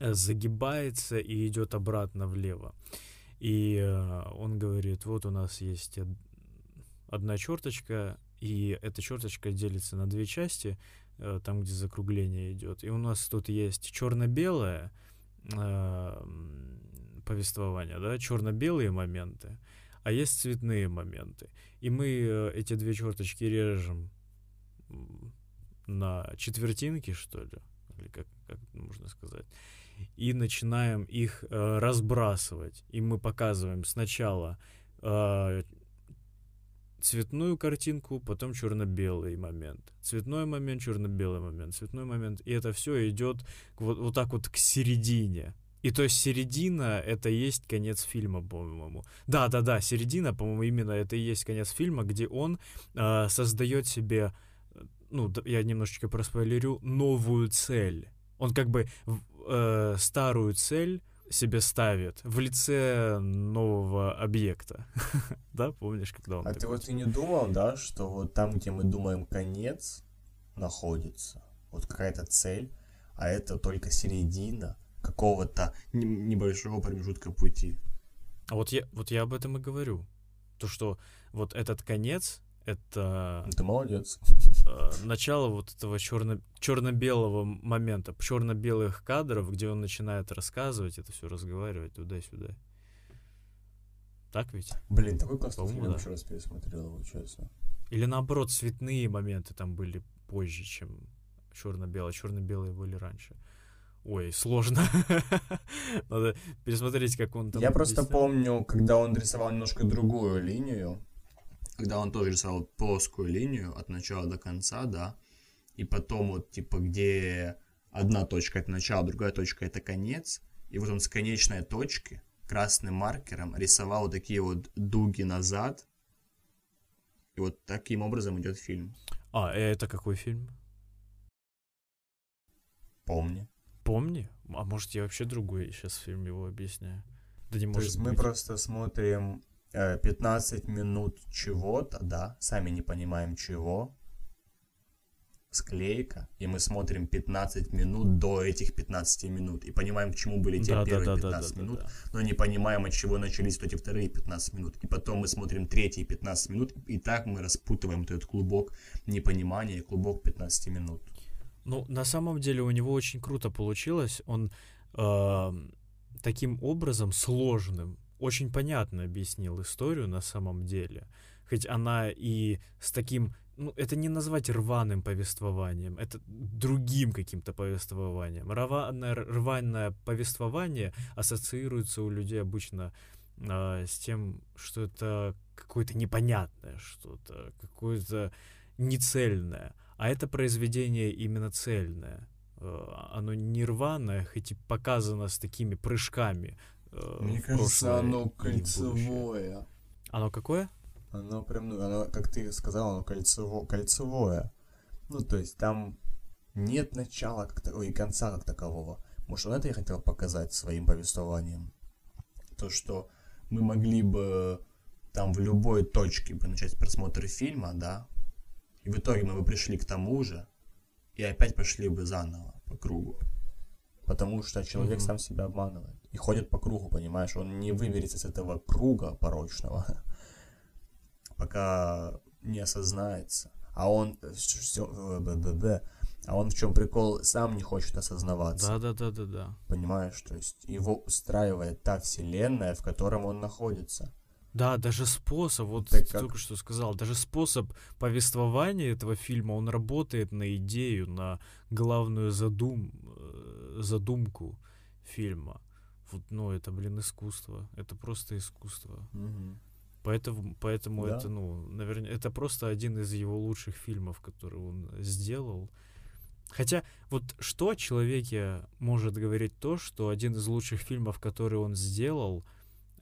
э, загибается и идет обратно влево. И э, он говорит, вот у нас есть одна черточка, и эта черточка делится на две части, Э, там, где закругление идет. И у нас тут есть черно-белое э, повествование, да, черно-белые моменты, а есть цветные моменты. И мы э, эти две черточки режем на четвертинки, что ли, или как, как можно сказать, и начинаем их э, разбрасывать. И мы показываем сначала э, цветную картинку, потом черно-белый момент. Цветной момент, черно-белый момент, цветной момент. И это все идет вот, вот так вот к середине. И то есть середина это и есть конец фильма, по-моему. Да, да, да, середина, по-моему, именно это и есть конец фильма, где он э, создает себе, ну, я немножечко проспойлерю, новую цель. Он как бы э, старую цель себе ставит в лице нового объекта. да, помнишь, когда он... А ты вот и не думал, да, что вот там, где мы думаем конец, находится вот какая-то цель, а это только середина какого-то небольшого промежутка пути. А вот я, вот я об этом и говорю. То, что вот этот конец, это... Ты молодец. Э, начало вот этого черно, черно-белого момента, черно-белых кадров, где он начинает рассказывать, это все разговаривать туда-сюда. Так ведь? Блин, такой классный фильм, да. еще раз пересмотрел его, честно. Или наоборот, цветные моменты там были позже, чем черно-белые. Черно-белые были раньше. Ой, сложно. Надо пересмотреть, как он там. Я просто помню, когда он рисовал немножко другую линию, когда он тоже рисовал плоскую линию от начала до конца, да, и потом вот, типа, где одна точка — это начало, другая точка — это конец, и вот он с конечной точки красным маркером рисовал вот такие вот дуги назад, и вот таким образом идет фильм. А, это какой фильм? Помни. Помни? А может, я вообще другой сейчас фильм его объясняю? Да не То может есть быть. мы просто смотрим 15 э, минут чего-то, да, сами не понимаем чего, склейка, и мы смотрим 15 минут до этих 15 минут, и понимаем, к чему были те да, первые да, 15 да, минут, да, да. но не понимаем, от чего начались эти вторые 15 минут. И потом мы смотрим третьи 15 минут, и так мы распутываем этот клубок непонимания, клубок 15 минут. Ну, на самом деле у него очень круто получилось. Он э, таким образом сложным очень понятно объяснил историю на самом деле. Хоть она и с таким ну, это не назвать рваным повествованием, это другим каким-то повествованием. Рваное, рваное повествование ассоциируется у людей обычно э, с тем, что это какое-то непонятное что-то, какое-то нецельное. А это произведение именно цельное. Э, оно не рваное, хоть и показано с такими прыжками. Э, Мне кажется, оно кольцевое. Оно какое? Оно прям, ну, оно, как ты сказал, оно кольцево, кольцевое. Ну, то есть там нет начала как то, и конца как такового. Может, он это и хотел показать своим повествованием. То, что мы могли бы там в любой точке бы начать просмотр фильма, да, и в итоге мы бы пришли к тому же, и опять пошли бы заново по кругу. Потому что человек mm-hmm. сам себя обманывает. И ходит по кругу, понимаешь? Он не выберется с этого круга порочного. пока не осознается. А он все, э, а он в чем прикол сам не хочет осознаваться. Да, да, да, да, да. Понимаешь, то есть его устраивает та вселенная, в котором он находится. Да, даже способ, вот ты как... только что сказал, даже способ повествования этого фильма, он работает на идею, на главную задум, э, задумку фильма. Вот, ну, это, блин, искусство. Это просто искусство. Угу. Поэтому, поэтому да. это, ну, наверное, это просто один из его лучших фильмов, который он сделал. Хотя, вот что о человеке может говорить то, что один из лучших фильмов, который он сделал,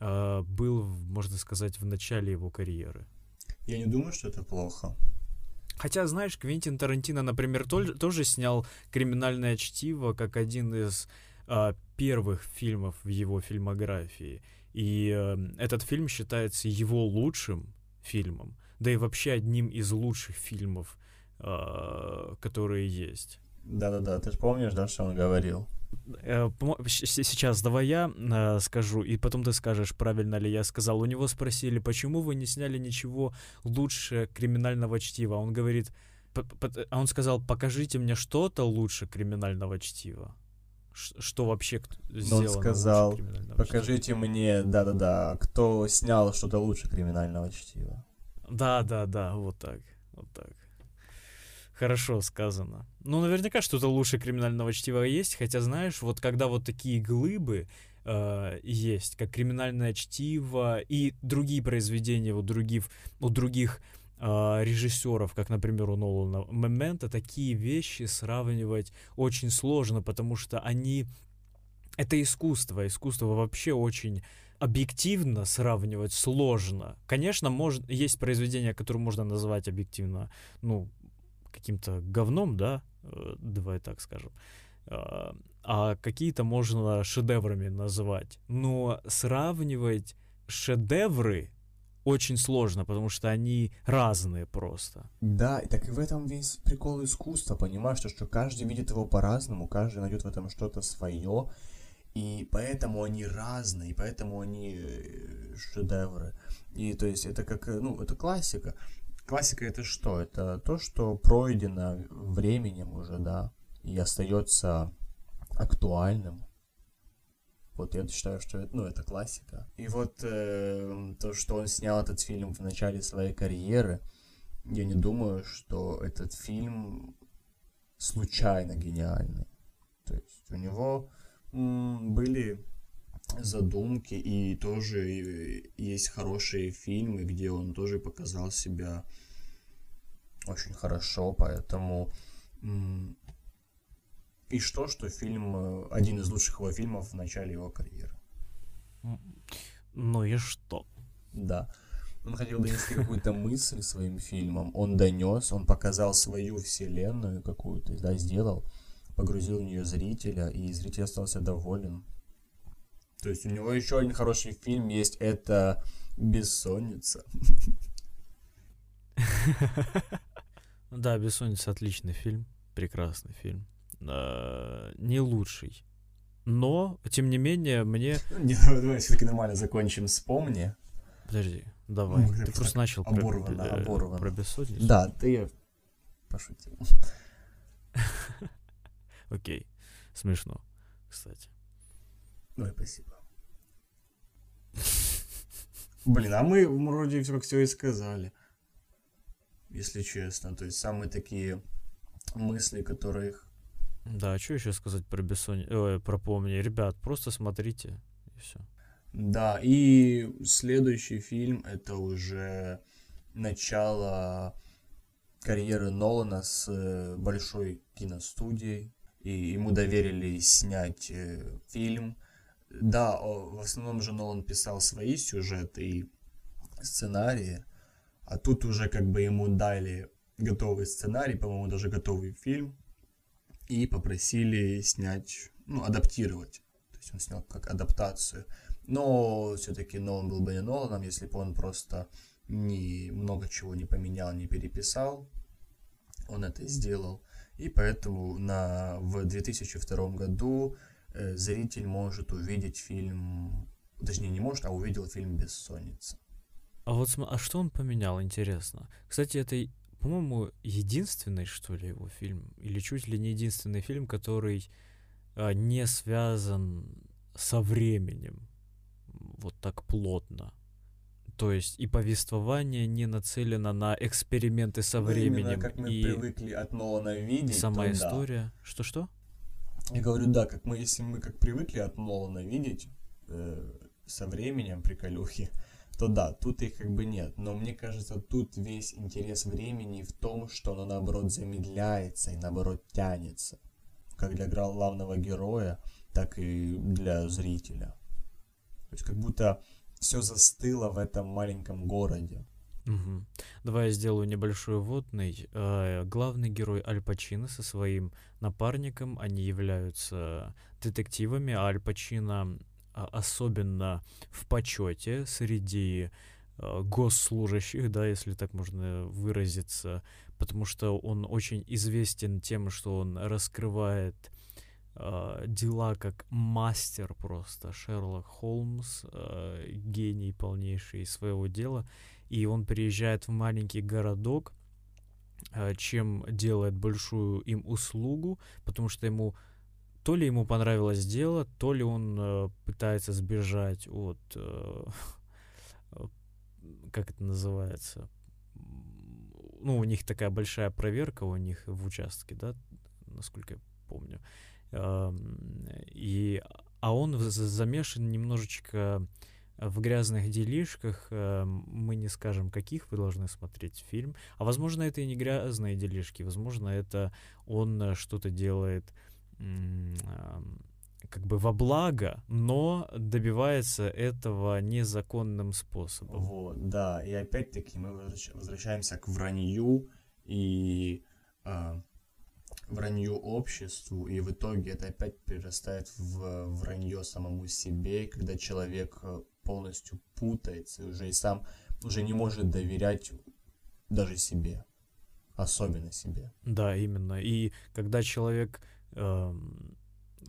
был, можно сказать, в начале его карьеры? Я не думаю, что это плохо. Хотя, знаешь, Квентин Тарантино, например, тоже снял «Криминальное чтиво» как один из э, первых фильмов в его фильмографии. И э, этот фильм считается его лучшим фильмом, да и вообще одним из лучших фильмов, э, которые есть. Да-да-да, ты же помнишь, да, что он говорил? Э, сейчас давай я э, скажу, и потом ты скажешь, правильно ли я сказал. У него спросили, почему вы не сняли ничего лучше криминального чтива. Он говорит, а он сказал, покажите мне что-то лучше криминального чтива что вообще сделано. Он сказал, покажите мне, да-да-да, кто снял что-то лучше криминального чтива. Да-да-да, вот так, вот так. Хорошо сказано. Ну, наверняка что-то лучше криминального чтива есть, хотя, знаешь, вот когда вот такие глыбы э, есть, как криминальное чтиво и другие произведения у других, у других э, режиссеров, как, например, у Нолана Мемента, такие вещи сравнивать очень сложно, потому что они... Это искусство. Искусство вообще очень объективно сравнивать сложно. Конечно, может, есть произведения, которые можно назвать объективно, ну, каким-то говном, да, э, давай так скажем, э, а какие-то можно шедеврами называть. Но сравнивать шедевры очень сложно, потому что они разные просто. Да, и так и в этом весь прикол искусства, понимаешь, что, что каждый видит его по-разному, каждый найдет в этом что-то свое, и поэтому они разные, и поэтому они э, шедевры. И то есть это как, э, ну, это классика. Классика это что? Это то, что пройдено временем уже, да, и остается актуальным. Вот я считаю, что это, ну, это классика. И вот э, то, что он снял этот фильм в начале своей карьеры, я не думаю, что этот фильм случайно гениальный. То есть у него м, были задумки, и тоже есть хорошие фильмы, где он тоже показал себя очень хорошо, поэтому и что, что фильм э, один из лучших его фильмов в начале его карьеры. Ну и что? Да. Он хотел донести какую-то мысль своим фильмом. Он донес, он показал свою вселенную какую-то, да, сделал, погрузил в нее зрителя, и зритель остался доволен. То есть у него еще один хороший фильм есть, это «Бессонница». Да, «Бессонница» отличный фильм, прекрасный фильм э, не лучший. Но, тем не менее, мне... Не, давай все-таки нормально закончим. Вспомни. Подожди, давай. Ну, ты просто начал оборвано, про, оборвано. про бессонницу. Да, ты пошутил. Окей, смешно, кстати. Ну и спасибо. Блин, а мы вроде как все и сказали. Если честно. То есть самые такие мысли, которых... Да, а что еще сказать про Бессонни... Ой, про Помни? Ребят, просто смотрите, и все. Да, и следующий фильм это уже начало карьеры Нолана с э, большой киностудией, и ему доверили снять э, фильм. Да, в основном же Нолан писал свои сюжеты и сценарии, а тут уже как бы ему дали готовый сценарий, по-моему, даже готовый фильм, и попросили снять, ну, адаптировать. То есть он снял как адаптацию. Но все-таки Нолан был бы не Ноланом, если бы он просто ни много чего не поменял, не переписал. Он это сделал. И поэтому на, в 2002 году зритель может увидеть фильм, точнее не может, а увидел фильм «Бессонница». А вот а что он поменял, интересно? Кстати, это, по-моему, единственный, что ли, его фильм, или чуть ли не единственный фильм, который а, не связан со временем вот так плотно. То есть и повествование не нацелено на эксперименты со ну, временем. Именно как мы и привыкли от Нолана видеть. Сама то история. Да. Что-что? Я говорю, да, как мы, если мы как привыкли от Нолана видеть э, со временем приколюхи, то да, тут их как бы нет. Но мне кажется, тут весь интерес времени в том, что оно наоборот замедляется и наоборот тянется. Как для главного героя, так и для зрителя. То есть как будто все застыло в этом маленьком городе. Угу. Давай я сделаю небольшой вводный. Э, главный герой Аль Пачино со своим напарником, они являются детективами, а Аль Пачино а, особенно в почете среди э, госслужащих, да, если так можно выразиться, потому что он очень известен тем, что он раскрывает э, дела как мастер просто. Шерлок Холмс, э, гений полнейший своего дела. И он приезжает в маленький городок, э, чем делает большую им услугу, потому что ему то ли ему понравилось дело, то ли он э, пытается сбежать от, э, как это называется, ну, у них такая большая проверка у них в участке, да, насколько я помню. И, а он замешан немножечко в грязных делишках, мы не скажем, каких вы должны смотреть фильм, а возможно это и не грязные делишки, возможно это он э, что-то делает как бы во благо, но добивается этого незаконным способом. Вот, да, и опять-таки мы возвращаемся к вранью и э, вранью обществу, и в итоге это опять перерастает в вранье самому себе, когда человек э, полностью путается уже и сам уже не может доверять даже себе, особенно себе. Да, именно. И когда человек э,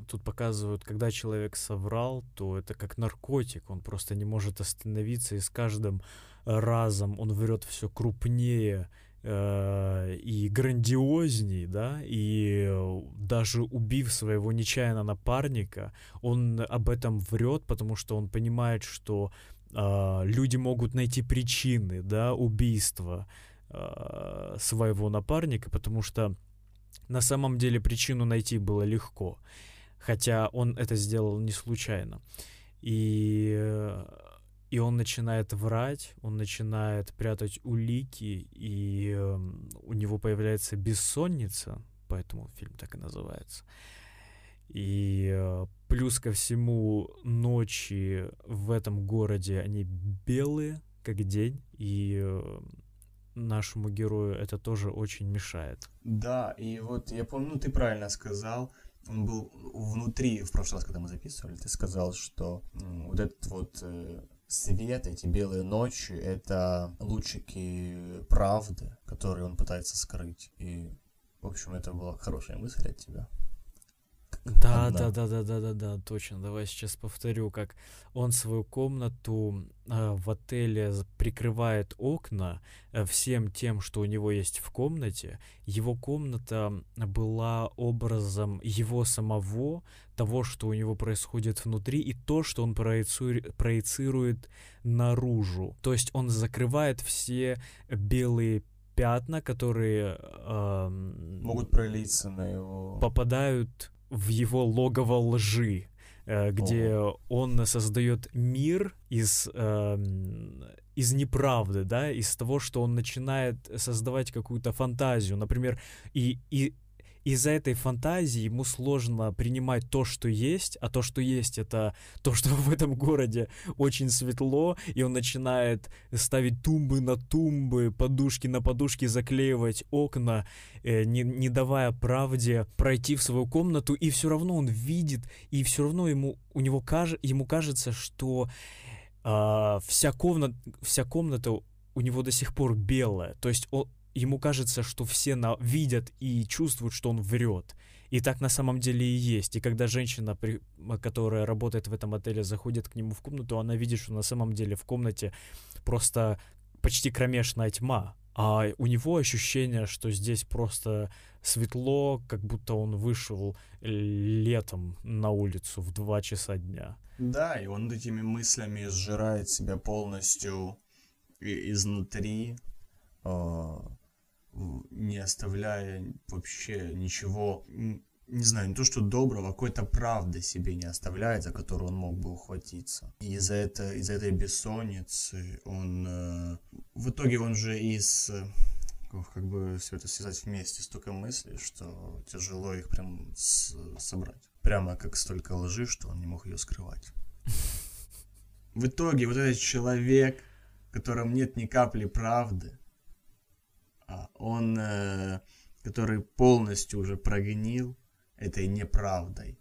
тут показывают, когда человек соврал, то это как наркотик, он просто не может остановиться, и с каждым разом он врет все крупнее, и грандиозней, да, и даже убив своего нечаянно напарника, он об этом врет, потому что он понимает, что э, люди могут найти причины, да, убийства э, своего напарника, потому что на самом деле причину найти было легко, хотя он это сделал не случайно. И э, и он начинает врать, он начинает прятать улики, и э, у него появляется бессонница, поэтому фильм так и называется. И э, плюс ко всему ночи в этом городе они белые, как день, и э, нашему герою это тоже очень мешает. Да, и вот я помню, ну ты правильно сказал, он был внутри, в прошлый раз, когда мы записывали, ты сказал, что вот этот вот э, свет, эти белые ночи — это лучики правды, которые он пытается скрыть. И, в общем, это была хорошая мысль от тебя. Да, одна. да, да, да, да, да, да, точно. Давай сейчас повторю, как он свою комнату э, в отеле прикрывает окна э, всем тем, что у него есть в комнате. Его комната была образом его самого, того, что у него происходит внутри, и то, что он проециру- проецирует наружу. То есть он закрывает все белые пятна, которые эм, Могут пролиться на его... попадают в его логово лжи, э, где он создает мир из, эм, из неправды, да, из того, что он начинает создавать какую-то фантазию, например, и, и из-за этой фантазии ему сложно принимать то, что есть, а то, что есть, это то, что в этом городе очень светло, и он начинает ставить тумбы на тумбы, подушки на подушки, заклеивать окна, э, не, не давая правде пройти в свою комнату, и все равно он видит, и все равно ему, у него каж, ему кажется, что а, вся, комната, вся комната у него до сих пор белая. То есть он, ему кажется, что все на, видят и чувствуют, что он врет. И так на самом деле и есть. И когда женщина, при- которая работает в этом отеле, заходит к нему в комнату, она видит, что на самом деле в комнате просто почти кромешная тьма. А у него ощущение, что здесь просто светло, как будто он вышел летом на улицу в 2 часа дня. Да, и он этими мыслями сжирает себя полностью изнутри, а, не оставляя вообще ничего, не знаю, не то что доброго, а какой-то правды себе не оставляет, за которую он мог бы ухватиться. И из-за это, из этой бессонницы он... э, в итоге он же из... э, как- бы все это связать вместе, столько мыслей, что тяжело их прям собрать. Прямо как столько лжи, что он не мог ее скрывать. В итоге вот этот человек, в котором нет ни капли правды, он, э, который полностью уже прогнил этой неправдой,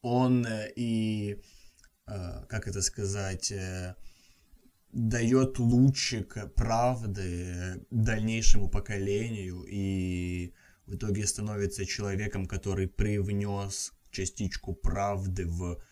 он э, и, э, как это сказать, дает лучик правды дальнейшему поколению и в итоге становится человеком, который привнес частичку правды в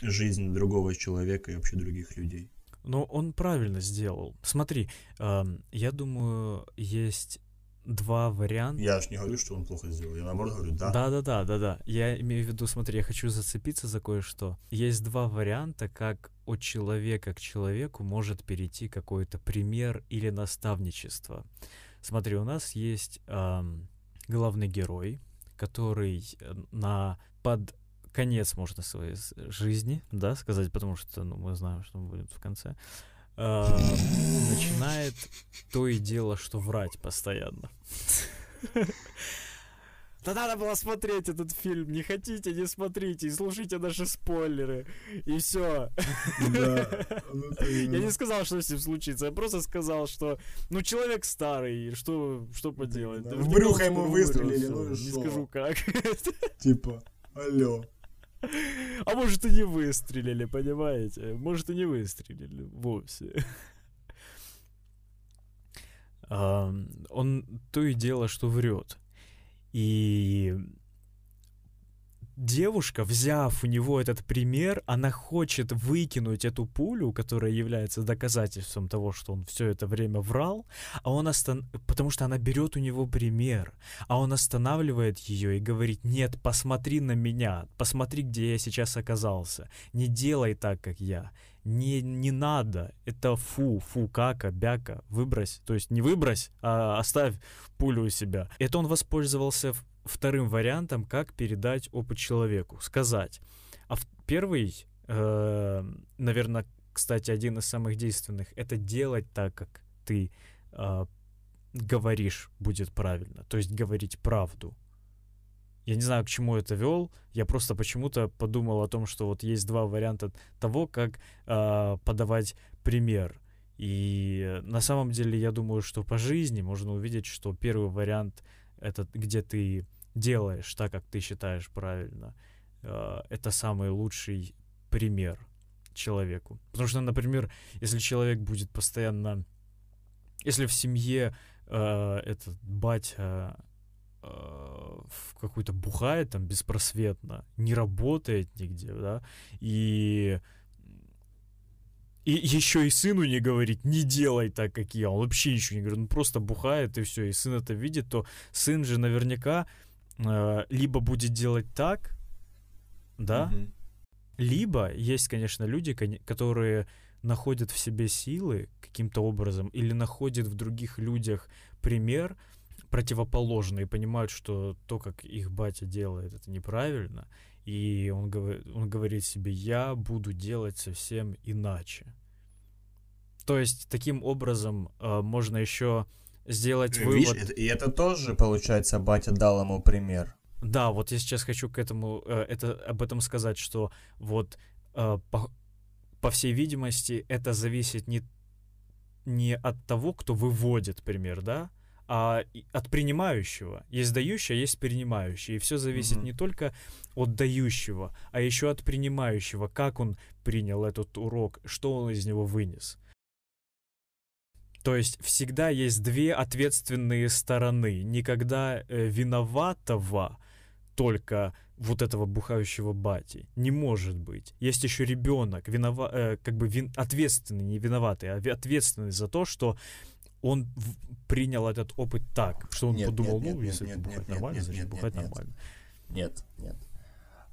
жизнь другого человека и вообще других людей. Но он правильно сделал. Смотри, эм, я думаю, есть два варианта. Я ж не говорю, что он плохо сделал, я наоборот говорю, да. Да, да, да, да, да. Я имею в виду, смотри, я хочу зацепиться за кое-что. Есть два варианта, как от человека к человеку может перейти какой-то пример или наставничество. Смотри, у нас есть ам, главный герой, который э, на под конец, можно своей жизни, да, сказать, потому что ну, мы знаем, что будет в конце, а, начинает то и дело, что врать постоянно. Да надо было смотреть этот фильм. Не хотите, не смотрите. И слушайте наши спойлеры. И все. Ну Я не сказал, что с ним случится. Я просто сказал, что ну человек старый, что, что поделать. В брюхо ему выстрелили, ну. Не скажу как. Типа, алло. А может и не выстрелили, понимаете? Может и не выстрелили вовсе. Он то и дело, что врет. И девушка, взяв у него этот пример, она хочет выкинуть эту пулю, которая является доказательством того, что он все это время врал, а он остан... потому что она берет у него пример, а он останавливает ее и говорит, нет, посмотри на меня, посмотри, где я сейчас оказался, не делай так, как я, не, не надо, это фу, фу, кака, бяка, выбрось, то есть не выбрось, а оставь пулю у себя. Это он воспользовался вторым вариантом, как передать опыт человеку, сказать. А первый, наверное, кстати, один из самых действенных, это делать так, как ты э, говоришь, будет правильно. То есть говорить правду. Я не знаю, к чему это вел. Я просто почему-то подумал о том, что вот есть два варианта того, как э, подавать пример. И э, на самом деле я думаю, что по жизни можно увидеть, что первый вариант это где ты делаешь так, как ты считаешь правильно. Э, это самый лучший пример человеку. Потому что, например, если человек будет постоянно, если в семье э, этот батя в какую-то бухает там беспросветно, не работает нигде, да, и и еще и сыну не говорит, не делай так, как я. Он вообще ничего не говорит, он просто бухает и все. И сын это видит, то сын же наверняка э, либо будет делать так, да, Мгм. либо есть, конечно, люди, которые находят в себе силы каким-то образом или находят в других людях пример противоположный и понимают, что то, как их батя делает, это неправильно, и он, говорит, он говорит себе, я буду делать совсем иначе. То есть таким образом э, можно еще сделать Видишь, вывод. это- и это тоже, получается, батя дал ему пример. Да, вот я сейчас хочу к этому, э, это, об этом сказать, что вот э, по, по всей видимости это зависит не, не от того, кто выводит пример, да, а от принимающего. Есть дающий, а есть принимающий. И все зависит Мгм. не только от дающего, а еще от принимающего, как он принял этот урок, что он из него вынес. То есть всегда есть две ответственные стороны. Никогда э, виноватого только вот этого бухающего бати. Не может быть. Есть еще ребенок, винова, э, как бы вин, ответственный, не виноватый, а ответственный за то, что он в- принял этот опыт так, что он Нет, подумал, нет, ну, нет, если нет, бухать нет, нормально, нет, значит нет, бухать нет, нормально. Нет, нет.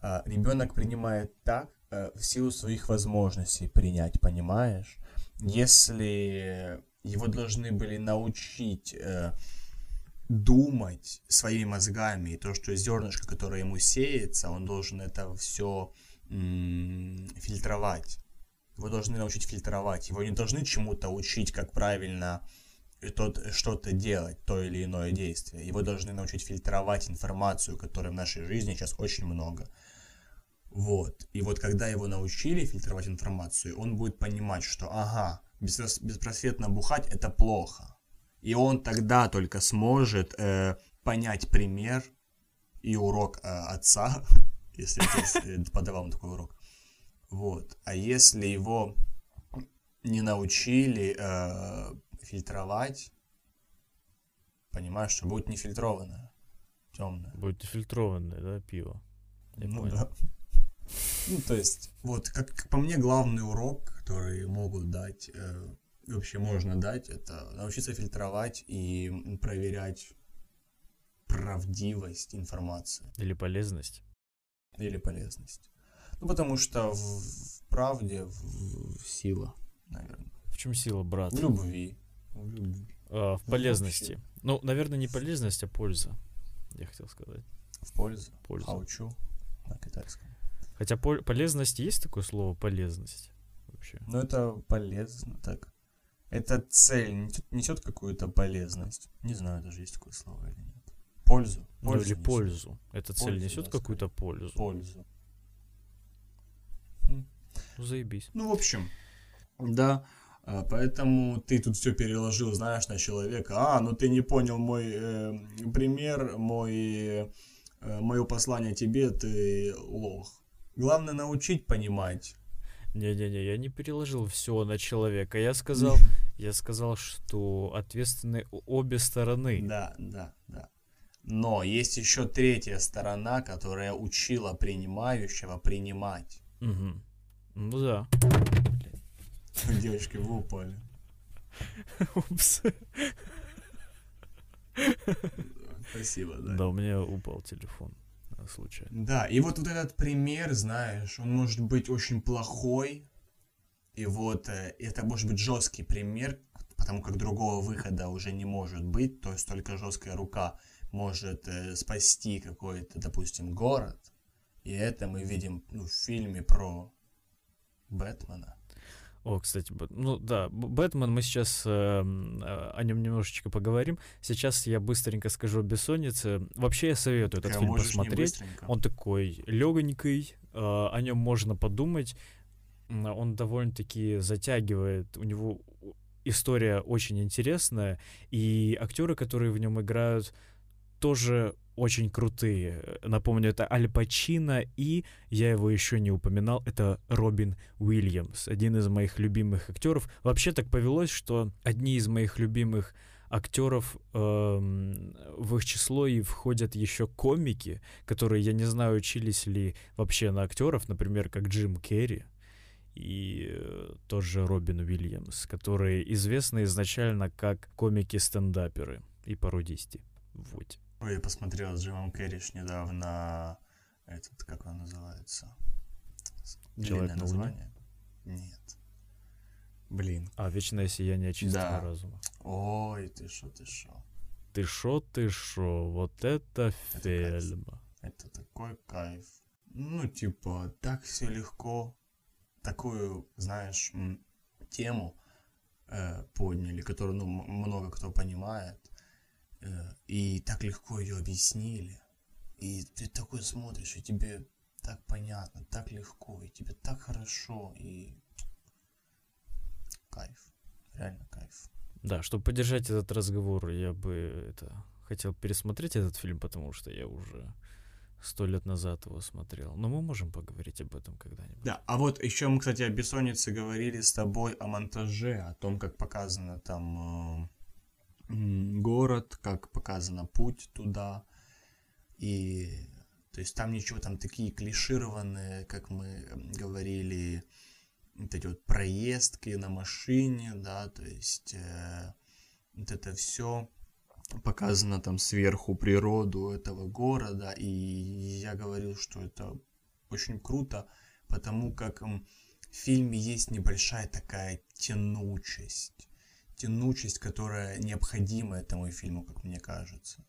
А, ребенок принимает так, э, в силу своих возможностей принять, понимаешь? Если его должны были научить э, думать своими мозгами, и то, что зернышко, которое ему сеется, он должен это все фильтровать. Его должны научить фильтровать. Его не должны чему-то учить, как правильно тот, что-то делать, то или иное действие. Его должны научить фильтровать информацию, которой в нашей жизни сейчас очень много. Вот. И вот когда его научили фильтровать информацию, он будет понимать, что ага, беспросветно бухать это плохо. И он тогда только сможет э, понять пример и урок э, отца, если отец э, подавал ему такой урок. Вот. А если его не научили э, фильтровать, понимаешь, что будет нефильтрованное, темное. Будет фильтрованное, да, пиво. Я ну понял. да. Ну, то есть, вот, как, как по мне, главный урок, который могут дать, э, вообще можно дать, это научиться фильтровать и проверять правдивость информации Или полезность. или полезность. Ну, потому что в, в правде в- в сила, наверное. В чем сила, брат? В любви. В любви. А, в ну, полезности. Ну, наверное, не полезность, а польза. Я хотел сказать. В пользу. Польза. Хаучу на китайском. Хотя пол- полезность есть такое слово полезность вообще. Но это полезно так. Эта цель несет, несет какую-то полезность. Не знаю, даже есть такое слово или нет. Пользу. Ну, или несет. пользу. Эта цель Пользу, несет да, какую-то пользу. Пользу. Ну, заебись. Ну, в общем, да. а, Поэтому ты тут все переложил, знаешь, на человека. А, ну ты не понял мой э, пример, мой, э, мое послание тебе, ты лох. Главное научить понимать. Не-не-не, я не переложил все на человека. Я сказал, я сказал, что ответственны обе стороны. Да, да, да. Но есть еще третья сторона, которая учила принимающего принимать. Мгм. Ну да. Девочки, вы упали. Упс. Спасибо, да. Да, у меня упал телефон. Случайно. Да, и вот, вот этот пример, знаешь, он может быть очень плохой, и вот э, это может быть жесткий пример, потому как другого выхода уже не может быть, то есть только жесткая рука может э, спасти какой-то, допустим, город, и это мы видим ну, в фильме про Бэтмена. О, кстати, ну да, Бэтмен, мы сейчас э, о нем немножечко поговорим. Сейчас я быстренько скажу о бессоннице. Вообще я советую этот Э, фильм посмотреть. Он такой легонький, э, о нем можно подумать. Он довольно-таки затягивает. У него история очень интересная, и актеры, которые в нем играют, тоже очень крутые. Напомню, это Аль Пачино, и я его еще не упоминал, это Робин Уильямс, один из моих любимых актеров. Вообще так повелось, что одни из моих любимых актеров эм, в их число и входят еще комики, которые, я не знаю, учились ли вообще на актеров, например, как Джим Керри и э, тоже Робин Уильямс, которые известны изначально как комики-стендаперы и пародисты. Вот. Ой, я посмотрел с Джимом Керриш недавно этот, как он называется? Человек на Луне? название? Нет. Блин. А, «Вечное сияние чистого Да. разума». Ой, ты шо, ты шо. Ты шо, ты шо, вот это Это кайф. фильм. Это такой кайф. Ну, типа, так все легко. Такую, знаешь, тему э, подняли, которую, ну, много кто понимает. И так легко ее объяснили. И ты такой смотришь, и тебе так понятно, так легко, и тебе так хорошо, и кайф. Реально кайф. Да, чтобы поддержать этот разговор, я бы это хотел пересмотреть этот фильм, потому что я уже сто лет назад его смотрел. Но мы можем поговорить об этом когда-нибудь. Да, а вот еще мы, кстати, о бессоннице говорили с тобой о монтаже, о том, как показано там э, город, как показано путь туда. И то есть там ничего, там такие клишированные, как мы говорили, вот эти вот проездки на машине, да, то есть э, вот это все показано там сверху природу этого города, и я говорил, что это очень круто, потому как в фильме есть небольшая такая тянучесть, тянучесть, которая необходима этому фильму, как мне кажется,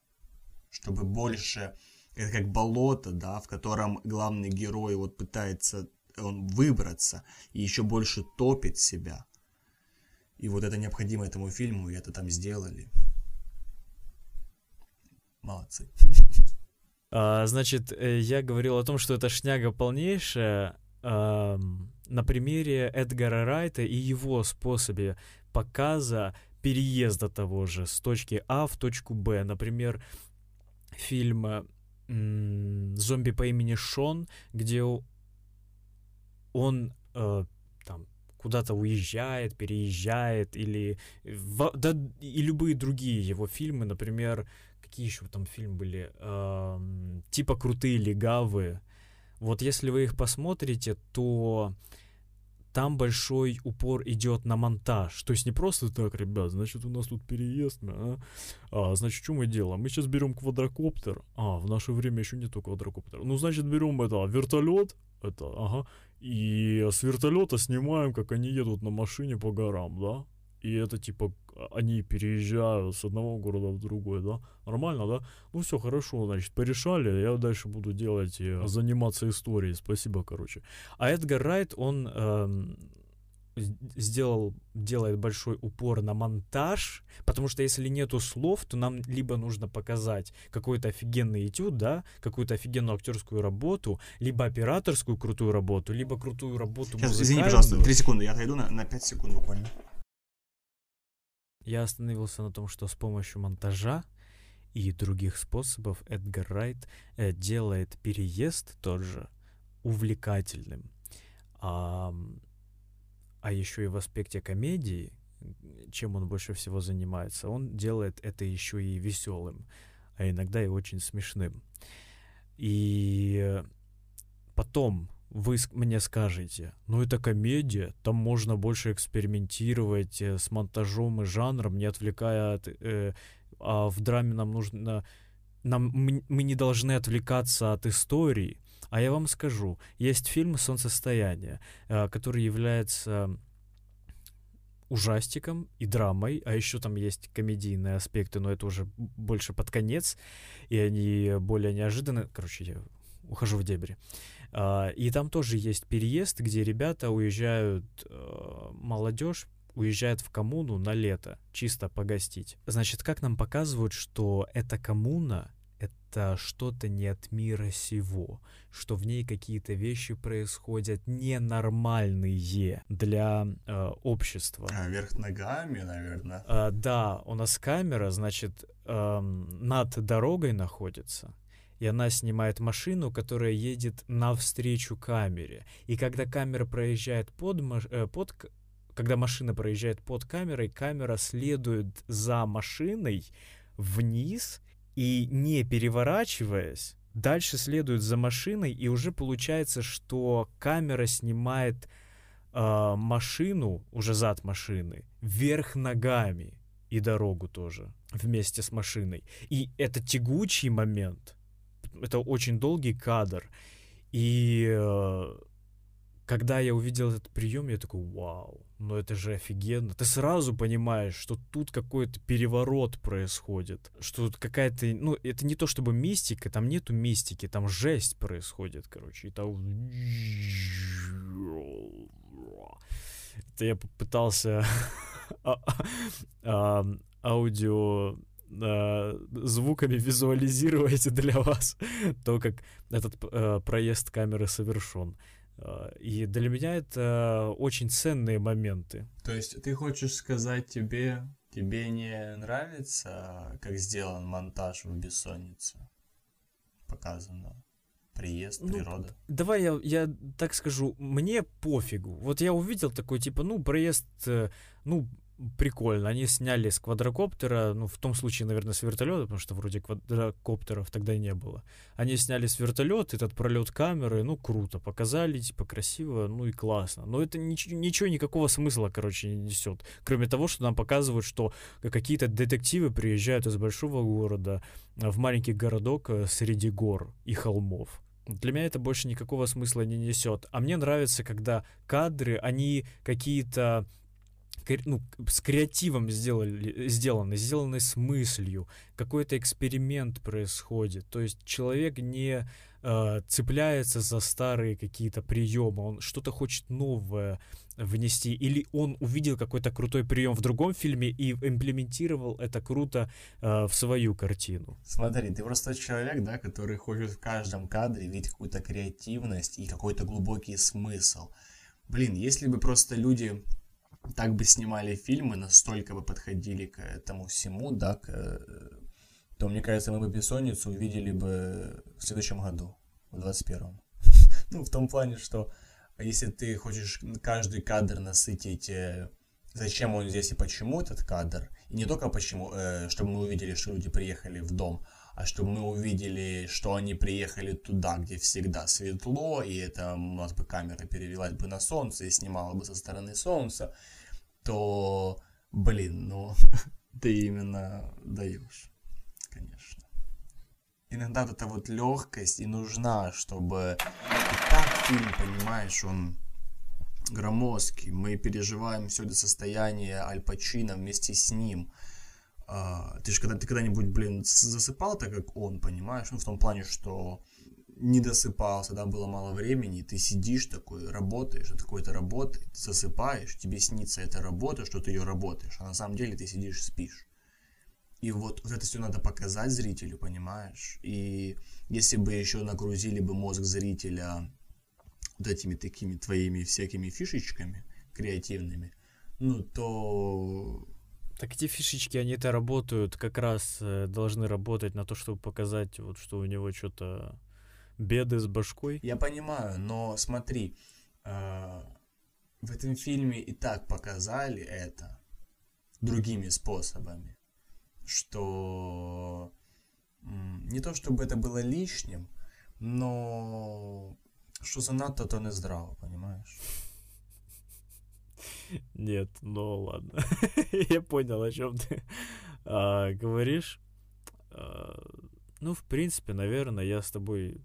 чтобы больше, это как болото, да, в котором главный герой вот пытается он выбраться и еще больше топит себя. И вот это необходимо этому фильму, и это там сделали. Молодцы. А, значит, э, я говорил о том, что это шняга полнейшая ам, на примере Эдгара Райта и его способе показа переезда того же с точки А в точку Б. Например, фильм э, «Зомби по имени Шон», где он э, там куда-то уезжает, переезжает, или во- да, и любые другие его фильмы, например, какие еще там фильмы были, Эм, типа «Крутые легавы». Вот если вы их посмотрите, то там большой упор идет на монтаж. То есть не просто так, ребят, значит, у нас тут переезд, а? А, значит, что мы делаем? Мы сейчас берем квадрокоптер. А, в наше время еще нету квадрокоптера. Ну, значит, берем это, вертолет, это, ага, и с вертолета снимаем, как они едут на машине по горам, да? И это типа они переезжают с одного города в другой, да? Нормально, да? Ну все, хорошо, значит, порешали, я дальше буду делать, заниматься историей, спасибо, короче. А Эдгар Райт, он эм, сделал, делает большой упор на монтаж, потому что если нету слов, то нам либо нужно показать какой-то офигенный этюд, да, какую-то офигенную актерскую работу, либо операторскую крутую работу, либо крутую работу Сейчас, извини, пожалуйста, музыкальную. 3 секунды, я отойду на, на 5 секунд буквально. Я остановился на том, что с помощью монтажа и других способов Эдгар Райт э, делает переезд тот же увлекательным. А, а еще и в аспекте комедии, чем он больше всего занимается, он делает это еще и веселым, а иногда и очень смешным. И потом вы мне скажете, ну это комедия, там можно больше экспериментировать э, с монтажом и жанром, не отвлекая от... э, а в драме нам нужно... Нам, мы, не должны отвлекаться от истории. А я вам скажу, есть фильм «Солнцестояние», э, который является ужастиком и драмой, а еще там есть комедийные аспекты, но это уже больше под конец, и они более неожиданны. Короче, я ухожу в дебри. А, И там тоже есть переезд, где ребята уезжают, э, молодежь уезжает в коммуну на лето, чисто погостить. Значит, как нам показывают, что эта коммуна — это что-то не от мира сего, что в ней какие-то вещи происходят ненормальные для э, общества. А, вверх ногами, наверное. А, да, у нас камера, значит, эм, над дорогой находится, и она снимает машину, которая едет навстречу камере. И когда камера проезжает под, э, под когда машина проезжает под камерой, камера следует за машиной вниз и не переворачиваясь, дальше следует за машиной, и уже получается, что камера снимает э, машину, уже зад машины, вверх ногами и дорогу тоже вместе с машиной. И это тягучий момент, это очень долгий кадр. И э, когда я увидел этот прием, я такой, вау, ну это же офигенно. Ты сразу понимаешь, что тут какой-то переворот происходит, что тут какая-то, ну это не то чтобы мистика, там нету мистики, там жесть происходит, короче. И там... Это я попытался а, а, аудио а, звуками визуализировать для вас то, как этот э, проезд камеры совершен. А, и для меня это очень ценные моменты. То есть ты хочешь сказать тебе, тебе не нравится, как сделан монтаж в «Бессоннице»? Показано приезд, Ну, природа. Давай я, я так скажу, мне пофигу. Вот я увидел такой, типа, ну, проезд, э, ну, прикольно. Они сняли с квадрокоптера, ну, в том случае, наверное, с вертолета, потому что вроде квадрокоптеров тогда не было. Они сняли с вертолета этот пролет камеры, ну, круто, показали, типа, красиво, ну и классно. Но это ничего, ничего никакого смысла, короче, не несет. Кроме того, что нам показывают, что какие-то детективы приезжают из большого города в маленький городок э, среди гор и холмов. Для меня это больше никакого смысла не несет. А мне нравится, когда кадры, они какие-то ну, с креативом сделали, сделаны, сделаны с мыслью. Какой-то эксперимент происходит. То есть человек не э, цепляется за старые какие-то приемы, он что-то хочет новое внести. Или он увидел какой-то крутой прием в другом фильме и имплементировал это круто э, в свою картину. Смотри, ты просто человек, да, который хочет в каждом кадре видеть какую-то креативность и какой-то глубокий смысл. Блин, если бы просто люди так бы снимали фильмы, настолько бы подходили к этому всему, да, к, э, то, мне кажется, мы бы «Бессонницу» увидели бы в следующем году, в 21-м. Ну, в том плане, что если ты хочешь каждый кадр насытить, э, зачем он здесь и почему этот кадр, и не только почему, э, чтобы мы увидели, что люди приехали в дом, а чтобы мы увидели, что они приехали туда, где всегда светло, и это у нас бы камера перевелась бы на солнце и снимала бы со стороны солнца, то, блин, ну, ты именно даешь, конечно. Иногда вот эта вот легкость и нужна, чтобы и так фильм, понимаешь, он громоздкий. Мы переживаем все это состояние Аль Пачино вместе с ним. А, ты же когда ты когда-нибудь, блин, засыпал так, как он, понимаешь? Ну, в том плане, что не досыпался, да, было мало времени, ты сидишь такой, работаешь над какой-то работой, ты засыпаешь, тебе снится эта работа, что ты ее работаешь, а на самом деле ты сидишь, спишь. И вот, вот это все надо показать зрителю, понимаешь? И если бы еще нагрузили бы мозг зрителя вот этими такими твоими всякими фишечками креативными, ну, то Так эти фишечки, они-то работают, как раз э, должны работать на то, чтобы показать, вот что у него что-то беды с башкой. Я понимаю, но смотри, э, в этом фильме и так показали это другими способами, что не то чтобы это было лишним, но что занадто, то не здраво, понимаешь? Нет, ну ладно. Я понял, о чем ты а, говоришь. А, ну, в принципе, наверное, я с тобой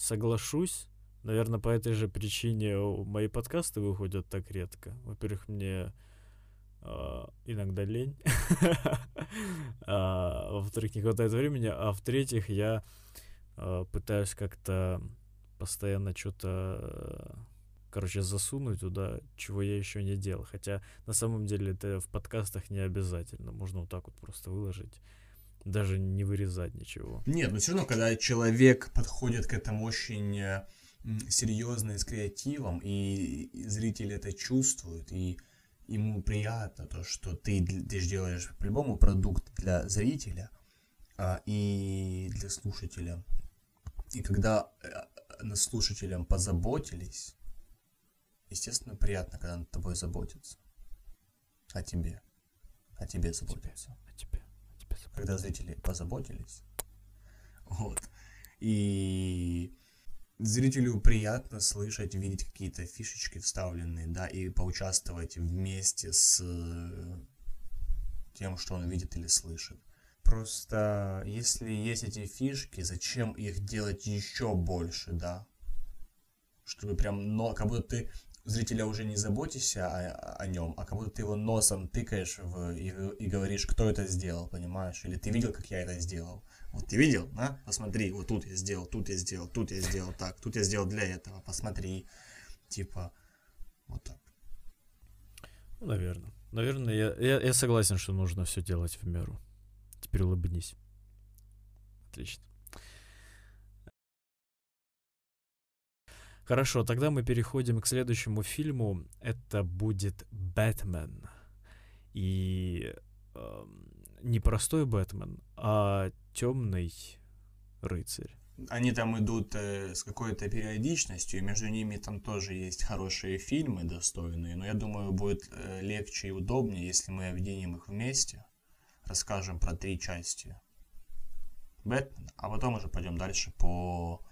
соглашусь. Наверное, по этой же причине мои подкасты выходят так редко. Во-первых, мне а, иногда лень. А, Во-вторых, не хватает времени. А в-третьих, я а, пытаюсь как-то постоянно что-то, короче, засунуть туда, чего я еще не делал. Хотя на самом деле это в подкастах не обязательно. Можно вот так вот просто выложить. Даже не вырезать ничего. Нет, но все равно, когда человек подходит к этому очень э, серьезно и с креативом, и зритель это чувствует, и ему приятно то, что ты, ты делаешь по-любому продукт для зрителя а, и для слушателя. И когда э, над слушателем позаботились, естественно, приятно, когда над тобой заботятся. о тебе, о тебе заботятся. А тебе, а тебе забыл. Когда зрители позаботились. Вот. И зрителю приятно слышать, видеть какие-то фишечки вставленные, да, и поучаствовать вместе с э, тем, что он видит или слышит. Просто если есть эти фишки, зачем их делать еще больше, да? Чтобы прям, но как будто ты зрителя уже не заботишься о, о нем, а как будто ты его носом тыкаешь в, и, и говоришь, кто это сделал, понимаешь? Или ты видел, как я это сделал? Вот ты видел, да? Посмотри, вот тут я сделал, тут я сделал, тут я сделал так, тут я сделал для этого, посмотри. Типа, вот так. Ну, наверное. Наверное, я, я, я согласен, что нужно все делать в меру. Теперь улыбнись. Отлично. Хорошо, тогда мы переходим к следующему фильму. Это будет Бэтмен. И эм, не простой Бэтмен, а темный рыцарь. Они там идут э, с какой-то периодичностью, и между ними там тоже есть хорошие фильмы достойные, но я думаю, будет э, легче и удобнее, если мы объединим их вместе, расскажем про три части Бэтмена, а потом уже пойдем дальше по...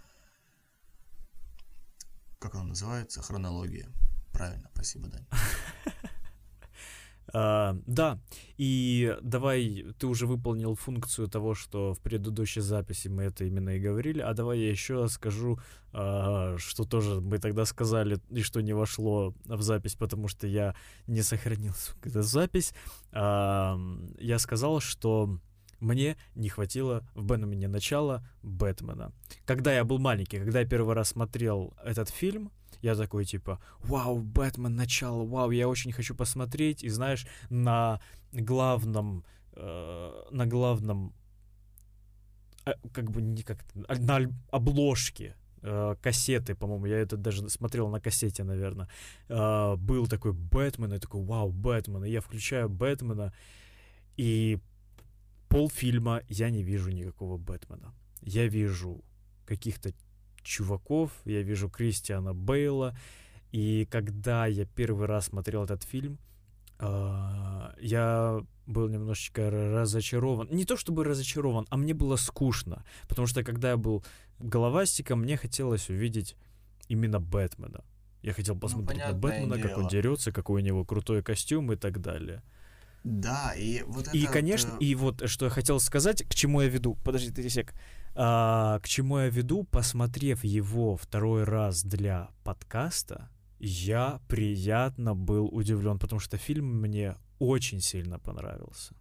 Как оно называется? Хронология. Правильно, спасибо, Дань. А, да, и давай, ты уже выполнил функцию того, что в предыдущей записи мы это именно и говорили, а давай я еще скажу, а, что тоже мы тогда сказали, и что не вошло в запись, потому что я не сохранил эту запись. Я сказал, что мне не хватило в Бэтмене начала Бэтмена. Когда я был маленький, когда я первый раз смотрел этот фильм, я такой типа, вау, Бэтмен начало, вау, я очень хочу посмотреть. И знаешь, на главном, э, на главном, э, как бы не как на аль- обложке э, кассеты, по-моему, я это даже смотрел на кассете, наверное, э, был такой Бэтмен, и такой, вау, Бэтмен, и я включаю Бэтмена, и полфильма я не вижу никакого Бэтмена. Я вижу каких-то чуваков, я вижу Кристиана Бейла, и когда я первый раз смотрел этот фильм, а, я был немножечко разочарован. Не то чтобы разочарован, а мне было скучно. Потому что когда я был головастиком, мне хотелось увидеть именно Бэтмена. Я хотел посмотреть на Ну, понятное Бэтмена, как он дело. дерется, какой у него крутой костюм и так далее. Да, и вот это... И, конечно, э, и вот что я хотел сказать, к чему я веду. Подожди, ты сек. А, к чему я веду, посмотрев его второй раз для подкаста, я приятно был удивлен, потому что фильм мне очень сильно понравился.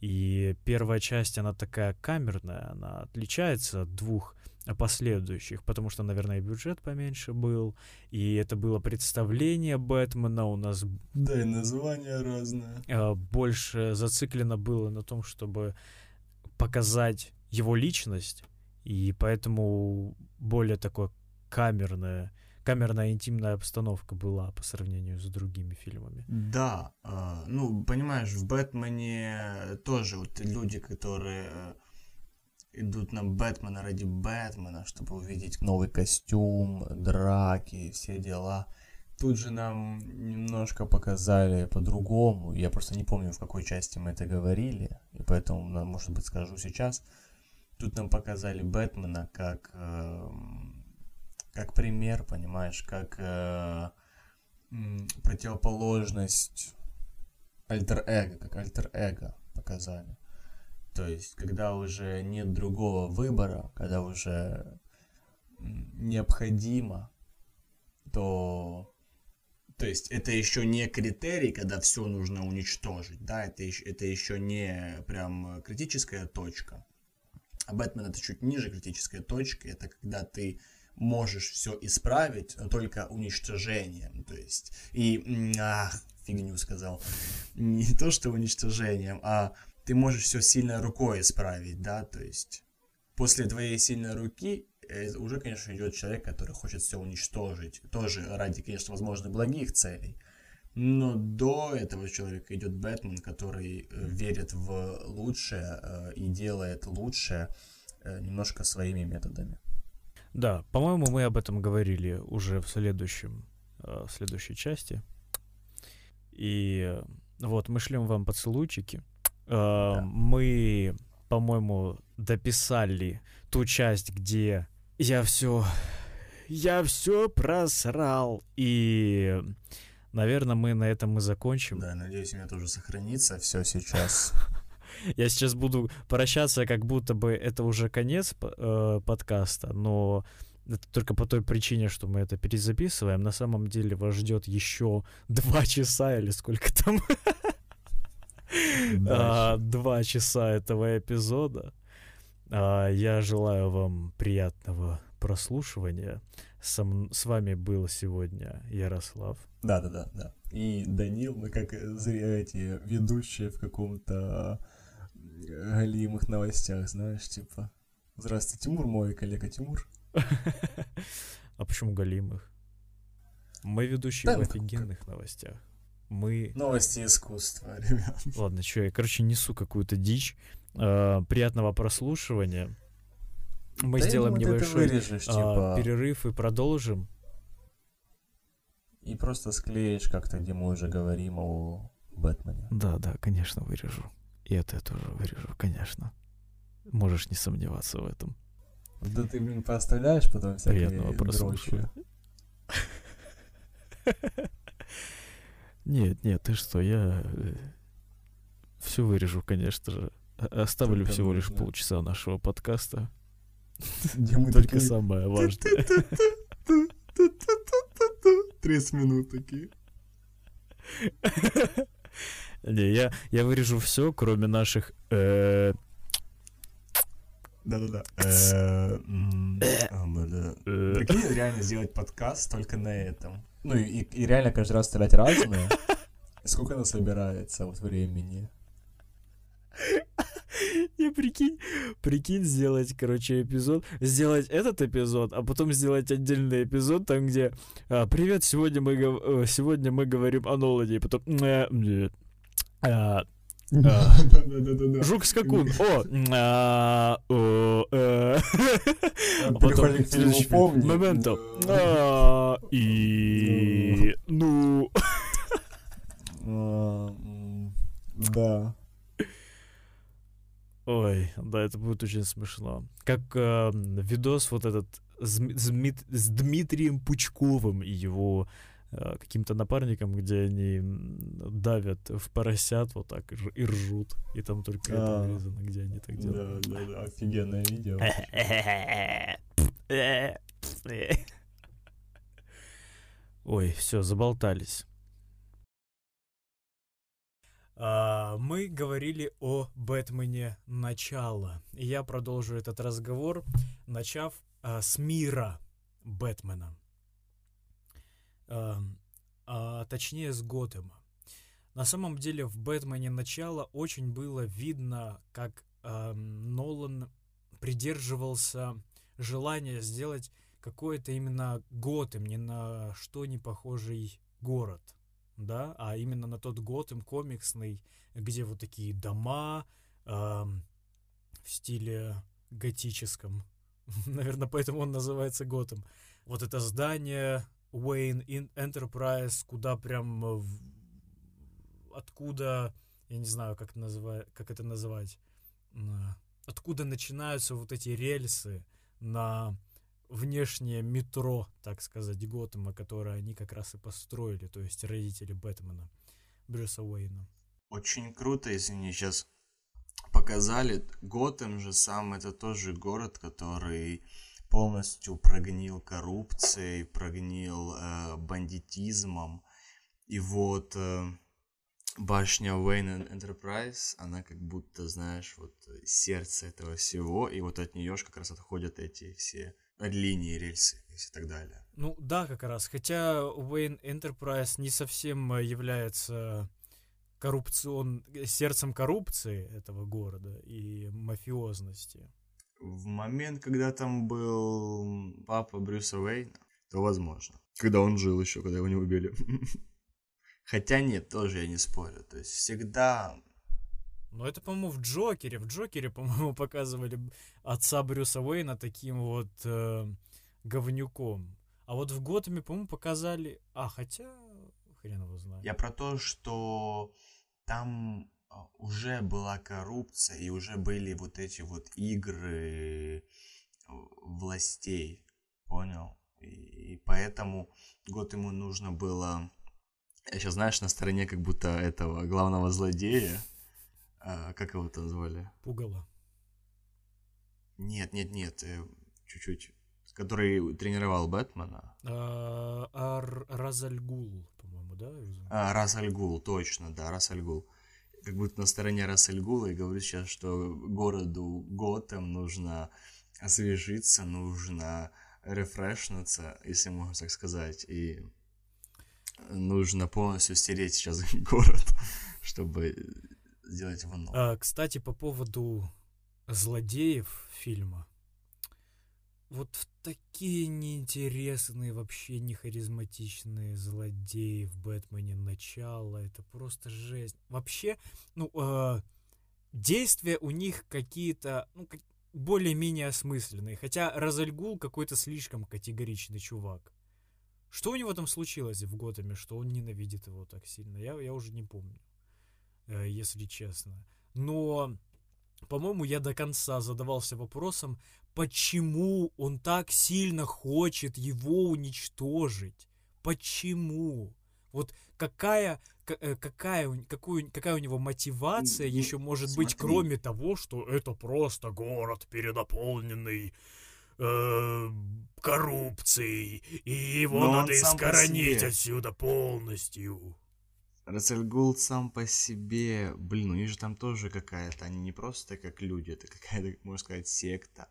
И первая часть, она такая камерная, она отличается от двух последующих, потому что, наверное, бюджет поменьше был, и это было представление Бэтмена, у нас Да, и название разное. э, больше зациклено было на том, чтобы показать его личность, и поэтому более такое камерная, камерная интимная обстановка была по сравнению с другими фильмами. Да, э, ну, понимаешь, в Бэтмене тоже вот люди, которые э, идут на Бэтмена ради Бэтмена, чтобы увидеть новый костюм, драки, все дела. Тут же нам немножко показали по-другому. Я просто не помню, в какой части мы это говорили, и поэтому, может быть, скажу сейчас. Тут нам показали Бэтмена как, эм, как пример, понимаешь, как э, противоположность альтер-эго, как альтер-эго показали. То есть, когда уже нет другого выбора, когда уже необходимо, то... То есть, это еще не критерий, когда все нужно уничтожить, да, это еще, это еще не прям критическая точка. А Бэтмен это чуть ниже критической точки, это когда ты можешь все исправить, но только уничтожением. То есть, и, ах, фигню сказал, не то что уничтожением, а ты можешь все сильной рукой исправить, да, то есть после твоей сильной руки э, уже, конечно, идет человек, который хочет все уничтожить, тоже ради, конечно, возможно, благих целей. Но до этого человека идет Бэтмен, который э, верит в лучшее э, и делает лучшее немножко своими методами. Да, по-моему, мы об этом говорили уже в следующем, в следующей части. И Вот, мы шлем вам поцелуйчики. Э, Мы, по-моему, дописали ту часть, где я все, я все просрал. И, наверное, мы на этом и закончим. Да, надеюсь, у меня тоже сохранится все сейчас. Я сейчас буду прощаться, как будто бы это уже конец э, подкаста, но это только по той причине, что мы это перезаписываем. На самом деле вас ждет еще два часа или сколько там. А, Два часа этого эпизода. А, Я желаю вам приятного прослушивания. С вами был сегодня Ярослав. Да, да, да, да. И Данил, мы как э, зря эти ведущие в каком-то э, галимых новостях, знаешь, типа. Здравствуйте, Тимур, мой коллега Тимур. А почему галимых? Мы ведущие в ну, офигенных новостях. Мы... Новости искусства, ребят. Ладно, что я, короче, несу какую-то дичь. А, Приятного прослушивания. Мы Да сделаем думаю, это небольшой вырежешь, а, типа, перерыв и продолжим. и просто склеишь как-то, где мы уже говорим о Бэтмене. Да, да, конечно, вырежу. И это я тоже вырежу, конечно. Можешь не сомневаться в этом. Да ты, блин, поставляешь потом всякие Приятного прослушивания. Нет, нет, ты что, я все вырежу, конечно же. Оставлю Только всего лишь нужно. полчаса нашего подкаста. Где мы Только такие... самое важное. 30 минут такие. Не, я, я вырежу все, кроме наших... э, Да-да-да. Э, бля. э, Прикинь, реально сделать подкаст только на этом. Ну и, реально каждый раз стрелять разные. Сколько она собирается вот времени? Не, прикинь, прикинь сделать, короче, эпизод, сделать этот эпизод, а потом сделать отдельный эпизод, там, где а, «Привет, сегодня мы, э, сегодня мы говорим о Ноладе», и потом «Э, э, а, а, Да-да-да-да. Жук-скакун, о, а, э». А потом Переходим к И... Ну... М, Да. Ой, да, это будет очень смешно. Как э, видос вот этот с, Дми- с Дмит- с Дмитрием Пучковым и его каким-то напарником, где они давят в поросят вот так и рж- и ржут. И там только это А. вырезано, где они так делают. Да, да, да, офигенное видео. Ой, все, заболтались. А, Мы говорили о Бэтмене начало. И я продолжу этот разговор, начав а, с мира Бэтмена. А, а, точнее, с Готэма. На самом деле в Бэтмене начало очень было видно, как а, Нолан придерживался желания сделать какой-то именно Готэм, ни на что не похожий город, да, а именно на тот Готэм комиксный, где вот такие дома ам, в стиле готическом. Наверное, поэтому он называется Готэм. Вот это здание Wayne Enterprise, куда прям э, откуда, я не знаю, как, это называ- как это называть, м, откуда начинаются вот эти рельсы на внешнее метро, так сказать, Готэма, которое они как раз и построили, то есть родители Бэтмена, Брюса Уэйна. Очень круто, извини, сейчас показали. Готэм же сам это тоже город, который полностью прогнил коррупцией, прогнил э, бандитизмом. И вот э, башня Wayne Enterprise, она как будто, знаешь, вот э, сердце этого всего, и вот от нее ж как раз отходят эти все линии, рельсы и так далее. Ну да, как раз. Хотя Уэйн Enterprise не совсем э, является коррупцион... сердцем коррупции этого города и мафиозности. В момент, когда там был папа Брюса Уэйна, то возможно. Когда он жил еще, когда его не убили. Хотя нет, тоже я не спорю. То есть всегда... Но это, по-моему, в Джокере. В Джокере, по-моему, показывали отца Брюса Уэйна таким вот э, говнюком. А вот в Готэме, по-моему, показали... А, хотя... Хрен его знает. Я про то, что там уже была коррупция и уже были вот эти вот игры э, властей, понял? И, поэтому год ему нужно было, я сейчас знаешь, на стороне как будто этого главного злодея, а, как его там звали? Пугало. Нет, нет, нет, э, чуть-чуть, который тренировал Бэтмена. А, Ар- Разальгул, по-моему, да? А, Расальгул, точно, да, Расальгул. Как будто на стороне Расальгула и говорит сейчас, что городу Готэм нужно освежиться, нужно рефрешнуться, если можно так сказать, и нужно полностью стереть сейчас город, чтобы сделать его новым. А, кстати, по поводу злодеев фильма. Вот в такие неинтересные, вообще не харизматичные злодеи в Бэтмене начало. Это просто жесть. Вообще, ну, э, действия у них какие-то, ну, как- более-менее осмысленные. Хотя Розальгул какой-то слишком категоричный чувак. Что у него там случилось в Готэме, что он ненавидит его так сильно? Я, я уже не помню, э, если честно. Но, по-моему, я до конца задавался вопросом, почему он так сильно хочет его уничтожить? Почему? Вот какая, ка- э, какая, какую, какая у него мотивация Ну, еще может быть, смотри. кроме того, что это просто город перенаполненный э, коррупцией, и его Но надо искоронить отсюда полностью. Расальгул сам по себе, блин, у них же там тоже какая-то, они не просто как люди, это какая-то, можно сказать, секта.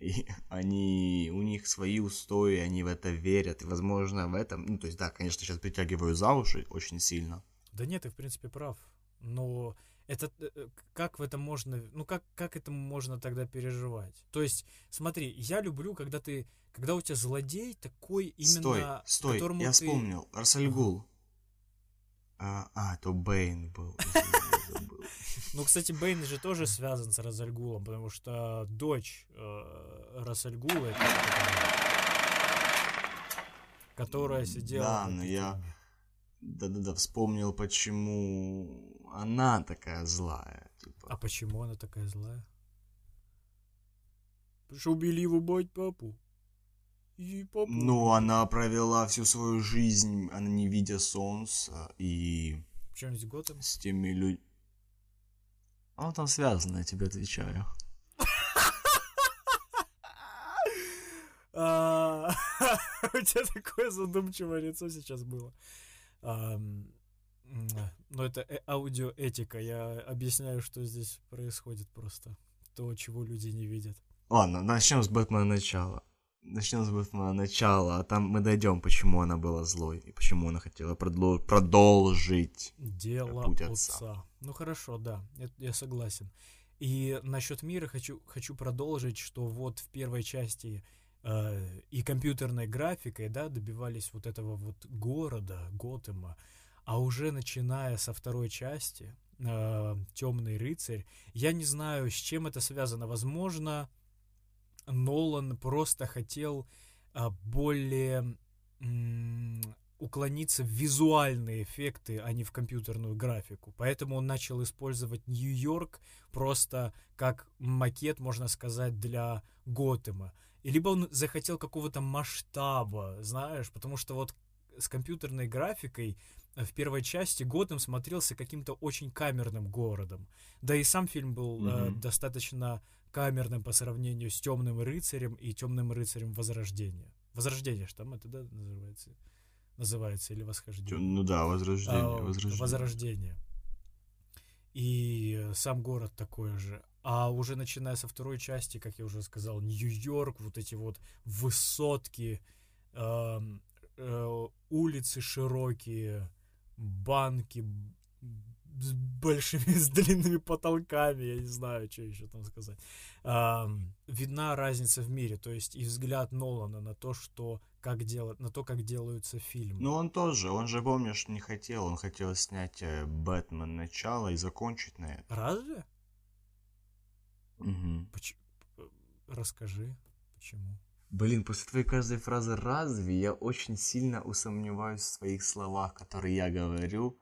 И они, у них свои устои, они в это верят, и, возможно, в этом, ну, то есть, да, конечно, сейчас притягиваю за уши очень сильно. Да нет, ты в принципе прав. Но это э, э, как в этом можно, ну как как этому можно тогда переживать? То есть, смотри, я люблю, когда ты, когда у тебя злодей такой стой, именно, стой, которому я ты- вспомнил, Расальгул. А, а, то Бэйн был. Ну, кстати, Бэйн же тоже связан с Разальгулом, потому что дочь э, Расальгула, которая сидела. Да, но я-. Да-да-да, вспомнил, почему она такая злая. Типа. А почему она такая злая? Потому что убили его мать папу. И папу. Ну, она провела всю свою жизнь, она не видя солнца, и Причем здесь Готэм? с теми людьми... Оно там связано, я тебе отвечаю. А, У тебя такое задумчивое лицо сейчас было. Но это э- аудиоэтика. Я объясняю, что здесь происходит просто. То, чего люди не видят. Ладно, начнем с Бэтмена начала. Начнем с Бэтмена начала, а там мы дойдем, почему она была злой, и почему она хотела продло- продолжить. Дело Путь отца. отца. Ну хорошо, да, я, я согласен. И насчет мира хочу, хочу продолжить, что вот в первой части э, и компьютерной графикой, да, добивались вот этого вот города, Готэма, а уже начиная со второй части, Темный рыцарь, я не знаю, с чем это связано. Возможно, Нолан просто хотел а, более уклониться в визуальные эффекты, а не в компьютерную графику. Поэтому он начал использовать Нью-Йорк просто как макет, можно сказать, для Готэма. И либо он захотел какого-то масштаба, знаешь, потому что вот с компьютерной графикой э, в первой части Готэм смотрелся каким-то очень камерным городом. Да и сам фильм был э, Мгм. достаточно камерным по сравнению с Темным рыцарем и Темным рыцарем Возрождения. Возрождение, что там это, да, называется? Называется или восхождение? Ну да, возрождение, А, возрождение. Возрождение. И э, сам город такой же. А уже начиная со второй части, как я уже сказал, Нью-Йорк, вот эти вот высотки, эм, э, улицы широкие, банки с большими, с длинными потолками, я не знаю, что еще там сказать. Ам, видна разница в мире, то есть и взгляд Нолана на то, что как делать, на то, как делаются фильмы. Ну он тоже, он же, помнишь, не хотел, он хотел снять э, Бэтмен начало и закончить на этом. Разве? Мгм. Поч- э, Расскажи, почему. Блин, после твоей каждой фразы «разве» я очень сильно усомневаюсь в своих словах, которые я говорю.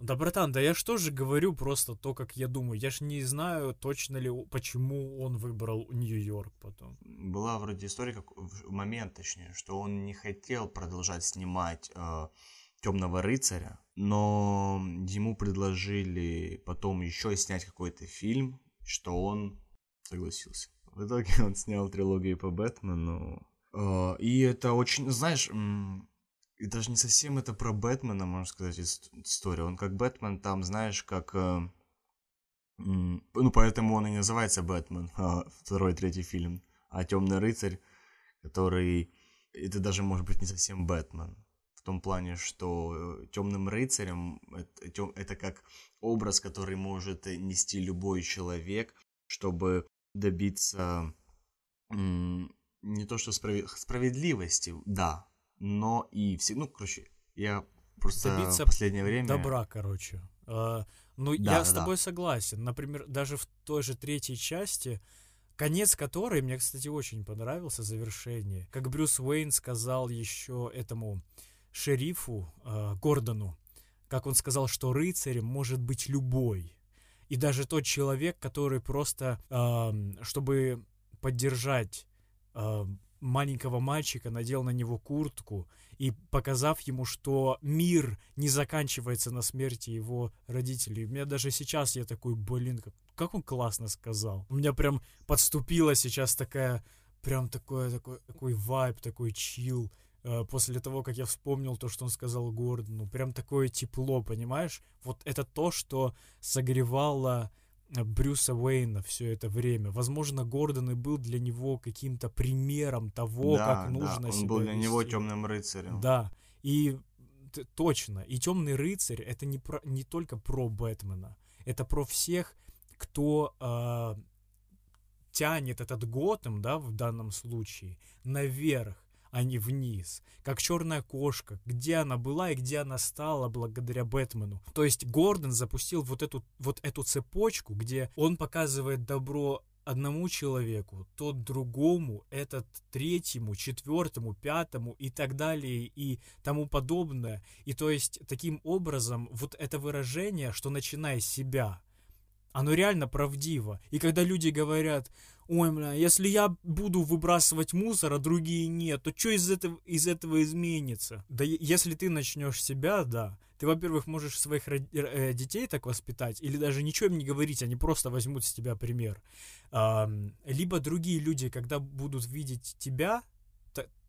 Да, братан, да я что же говорю просто то, как я думаю. Я ж не знаю точно ли, почему он выбрал Нью-Йорк потом. Была вроде история, как момент, точнее, что он не хотел продолжать снимать э, Темного рыцаря, но ему предложили потом еще снять какой-то фильм, что он согласился. В итоге он снял трилогию по Бэтмену. Э, и это очень, знаешь, и даже не совсем это про Бэтмена, можно сказать, история. Он как Бэтмен, там, знаешь, как... Э, ну, поэтому он и называется Бэтмен, а, второй, третий фильм. А Темный рыцарь, который... Это даже может быть не совсем Бэтмен. В том плане, что э, темным рыцарем это, это как образ, который может нести любой человек, чтобы добиться не то что справедливости, да, но и все, ну, короче, я просто Добиться в последнее время... Добра, короче. А, ну, да, я да, с тобой да. согласен. Например, даже в той же третьей части, конец которой мне, кстати, очень понравился, завершение. Как Брюс Уэйн сказал еще этому шерифу э, Гордону, как он сказал, что рыцарем может быть любой. И даже тот человек, который просто, э, чтобы поддержать э, маленького мальчика, надел на него куртку и показав ему, что мир не заканчивается на смерти его родителей. У меня даже сейчас я такой, блин, как, как он классно сказал. У меня прям подступила сейчас такая, прям такой, такой, такой вайб, такой чил э, после того, как я вспомнил то, что он сказал Гордону. Прям такое тепло, понимаешь? Вот это то, что согревало Брюса Уэйна все это время. Возможно, Гордон и был для него каким-то примером того, да, как нужно да, он себя был для вести. него темным рыцарем. Да, и точно. И темный рыцарь это не, про, не только про Бэтмена, это про всех, кто э, тянет этот Готэм, да, в данном случае, наверх а не вниз. Как черная кошка, где она была и где она стала благодаря Бэтмену. То есть Гордон запустил вот эту, вот эту цепочку, где он показывает добро одному человеку, тот другому, этот третьему, четвертому, пятому и так далее и тому подобное. И то есть таким образом вот это выражение, что начиная с себя, оно реально правдиво. И когда люди говорят, ой, бля, если я буду выбрасывать мусор, а другие нет, то что из этого, из этого изменится? Да если ты начнешь себя, да, ты, во-первых, можешь своих э, детей так воспитать, или даже ничего им не говорить, они просто возьмут с тебя пример. Либо другие люди, когда будут видеть тебя,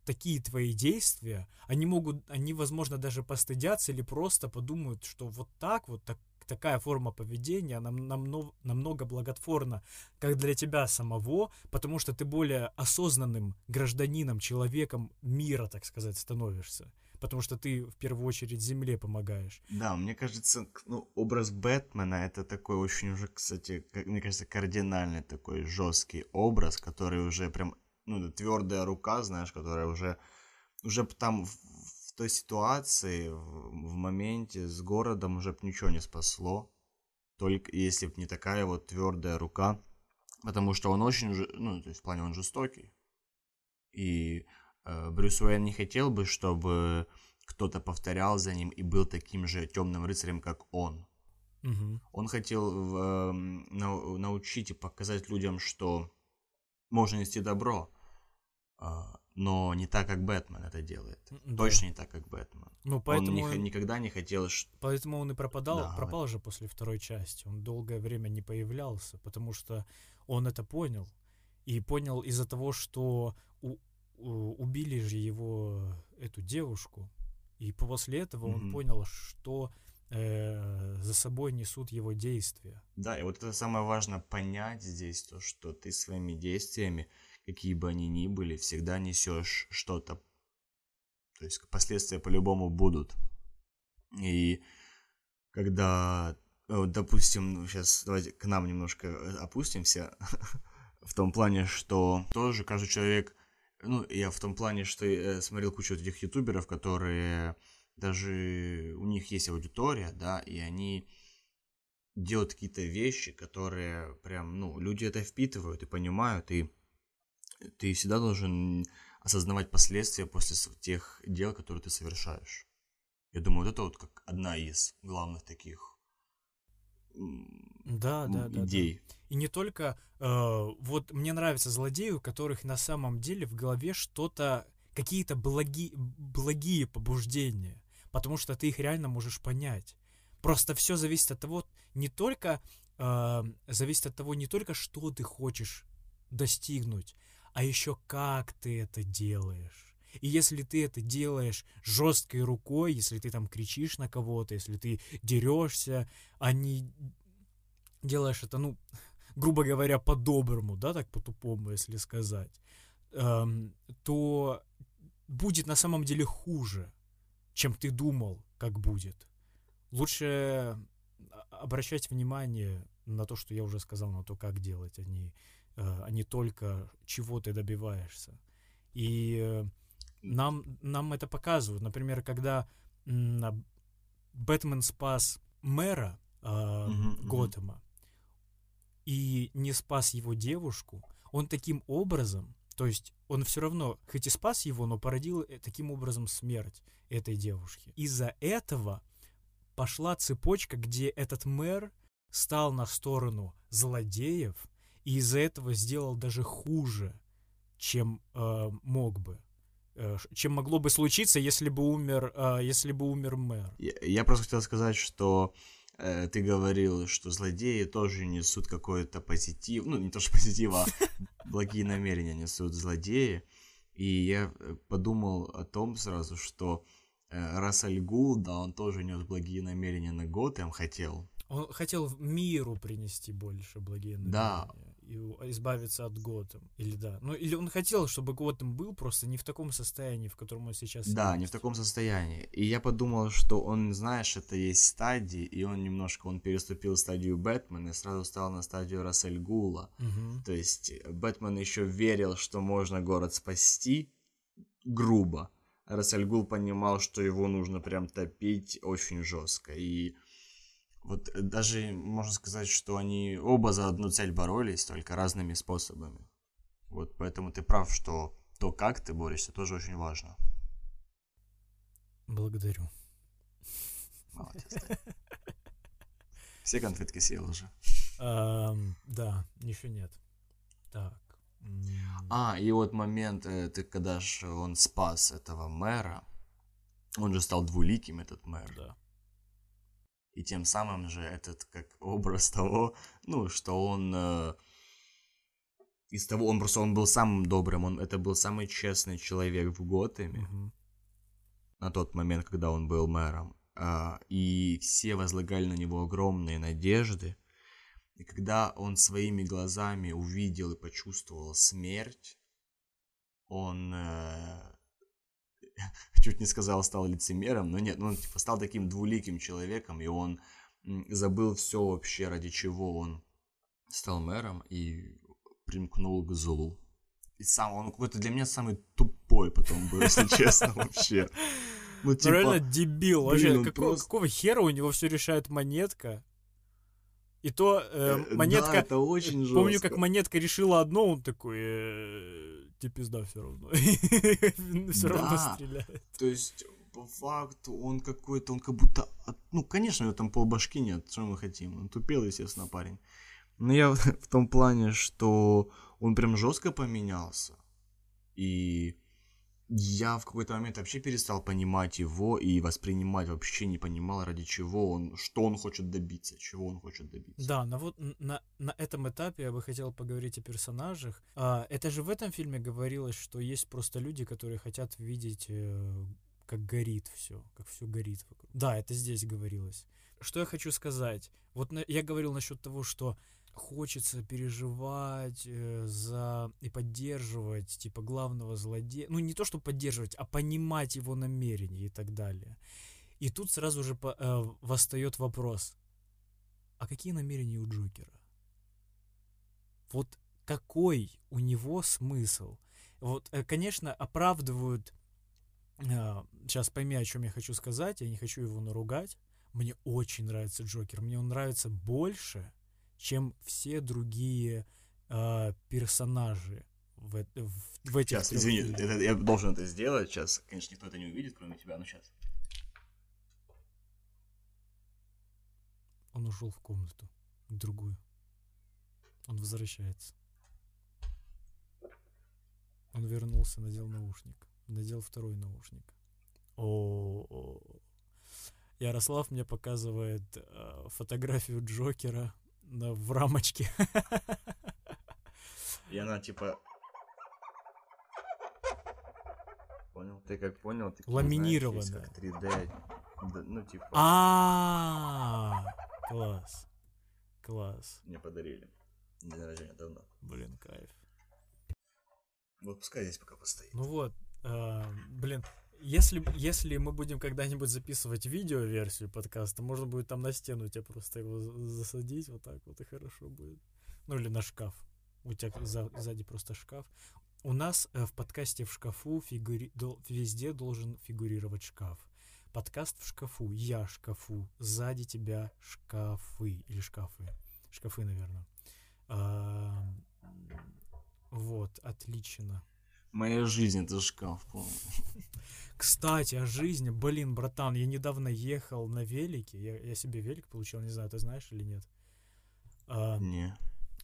такие твои действия, они могут, они, возможно, даже постыдятся или просто подумают, что вот так вот, так, такая форма поведения нам, намного, намного благотворна, как для тебя самого, потому что ты более осознанным гражданином, человеком мира, так сказать, становишься. Потому что ты в первую очередь земле помогаешь. Да, мне кажется, ну, образ Бэтмена это такой очень уже, кстати, мне кажется, кардинальный такой жесткий образ, который уже прям, ну, твердая рука, знаешь, которая уже, уже там той ситуации, в, моменте с городом уже бы ничего не спасло. Только если бы не такая вот твердая рука. Потому что он очень, ну, то есть в плане он жестокий. И э, Брюс Уэйн не хотел бы, чтобы кто-то повторял за ним и был таким же темным рыцарем, как он. Угу. Он хотел э, на, научить и показать людям, что можно нести добро. Э, но не так, как Бэтмен это делает. Да. Точно не так, как Бэтмен. Ну, поэтому он, не, никогда не хотел... Поэтому он и пропадал, да, пропал же после второй части. Он долгое время не появлялся, потому что он это понял. И понял из-за того, что у, у, убили же его, эту девушку. И после этого mm-hmm. он понял, что э, за собой несут его действия. Да, и вот это самое важное понять здесь, то, что ты своими действиями какие бы они ни были, всегда несешь что-то. То есть последствия по-любому будут. И когда, э, допустим, сейчас давайте к нам немножко э, опустимся, в том плане, что тоже каждый человек, ну, я в том плане, что э, смотрел кучу этих ютуберов, которые даже у них есть аудитория, да, и они делают какие-то вещи, которые прям, ну, люди это впитывают и понимают, и ты всегда должен осознавать последствия после тех дел, которые ты совершаешь. Я думаю, вот это вот как одна из главных таких да, да, да, идей. Да. И не только... Э, вот мне нравятся злодеи, у которых на самом деле в голове что-то... Какие-то благи, благие побуждения. Потому что ты их реально можешь понять. Просто все зависит от того, не только... Э, зависит от того, не только, что ты хочешь достигнуть, а еще как ты это делаешь. И если ты это делаешь жесткой рукой, если ты там кричишь на кого-то, если ты дерешься, а не делаешь это, ну, грубо говоря, по-доброму, да, так по-тупому, если сказать, эм, то будет на самом деле хуже, чем ты думал, как будет. Лучше обращать внимание на то, что я уже сказал, на то, как делать, а не, а не только чего ты добиваешься. И э, нам, нам это показывают. Например, когда Бэтмен спас мэра э, uh-huh, Готэма и не спас его девушку, он таким образом, то есть он все равно, хоть и спас его, но породил э, таким образом смерть этой девушки. Из-за этого пошла цепочка, где этот мэр стал на сторону злодеев и из-за этого сделал даже хуже, чем э, мог бы. Э, чем могло бы случиться, если бы умер, э, если бы умер мэр. Я, я просто хотел сказать, что э, ты говорил, что злодеи тоже несут какой-то позитив, ну не то что позитив, а благие намерения несут злодеи. И я э, подумал о том сразу, что э, Рассель Гул, да, он тоже нес благие намерения на Готэм, хотел. Он хотел миру принести больше благие намерения. Да, избавиться от Готэм. Или да. Ну, или он хотел, чтобы Готэм был просто не в таком состоянии, в котором он сейчас Да, есть. не в таком состоянии. И я подумал, что он, знаешь, это есть стадии, и он немножко, он переступил стадию Бэтмена и сразу стал на стадию Рассель Гула. Угу. То есть Бэтмен еще верил, что можно город спасти грубо. Рассель Гул понимал, что его нужно прям топить очень жестко. И вот э, даже можно сказать, что они оба за одну цель боролись, только разными способами. Вот поэтому ты прав, что то, как ты борешься, тоже очень важно. Благодарю. Молодец. Все конфетки съел уже. Да, еще нет. Так. А, и вот момент, э, ты когда же он спас этого мэра, он же стал двуликим, этот мэр. Да. И тем самым же этот как образ того, ну, что он э, из того, он просто он был самым добрым, он это был самый честный человек в Готэме mm-hmm. на тот момент, когда он был мэром. А, и все возлагали на него огромные надежды. И когда он своими глазами увидел и почувствовал смерть, он э, чуть не сказал, стал лицемером, но нет, ну, он типа стал таким двуликим человеком, и он забыл все вообще, ради чего он стал мэром и примкнул к злу. И сам, он какой-то для меня самый тупой потом был, если честно, вообще. Ну, ну, типа, реально дебил. Вообще, какого, просто... какого хера у него все решает монетка? И то э, э монетка... Да, это очень жестко. Помню, как монетка решила одно, он такой... Э, тебе пизда все равно. все равно стреляет. То есть, по факту, он какой-то, он как будто... Ну, конечно, у него там полбашки нет, что мы хотим. Он тупел, естественно, парень. Но я в том плане, что он прям жестко поменялся. И я в какой-то момент вообще перестал понимать его и воспринимать, вообще не понимал, ради чего он, что он хочет добиться, чего он хочет добиться. Да, но вот на, на этом этапе я бы хотел поговорить о персонажах. А, это же в этом фильме говорилось, что есть просто люди, которые хотят видеть, э, как горит все, как все горит вокруг. Да, это здесь говорилось. Что я хочу сказать? Вот на, я говорил насчет того, что хочется переживать э, за и поддерживать типа главного злодея. Ну не то, что поддерживать, а понимать его намерения и так далее. И тут сразу же по, э, восстает вопрос: а какие намерения у Джокера? Вот какой у него смысл? Вот, э, конечно, оправдывают. Э, сейчас пойми, о чем я хочу сказать. Я не хочу его наругать. Мне очень нравится Джокер. Мне он нравится больше, чем все другие э, персонажи в, в, в этих Сейчас, извини, это, я должен это сделать сейчас. Конечно, никто это не увидит, кроме тебя, но сейчас. Он ушел в комнату, в другую. Он возвращается. Он вернулся, надел наушник. Надел второй наушник. О, Ярослав мне показывает э, фотографию Джокера в рамочке. И она типа... Понял? Ты как понял? Ты Ламинированная. как 3D. Да, Ну, типа, А, класс. Класс. мне подарили. День рождения давно. Блин, кайф. Вот пускай здесь пока постоит. Ну вот, а, блин, если, если мы будем когда-нибудь записывать видео-версию подкаста, можно будет там на стену тебя просто его за- засадить, вот так вот, и хорошо будет. Ну или на шкаф. У тебя за- сзади просто шкаф. У нас э, в подкасте в шкафу фигури... дол- везде должен фигурировать шкаф. Подкаст в шкафу, я шкафу, сзади тебя шкафы или шкафы. Шкафы, наверное. Вот, отлично. Моя жизнь это шкаф, помню. Кстати, о жизни. Блин, братан, я недавно ехал на велике. Я, я себе велик получил, не знаю, ты знаешь или нет. А, Не,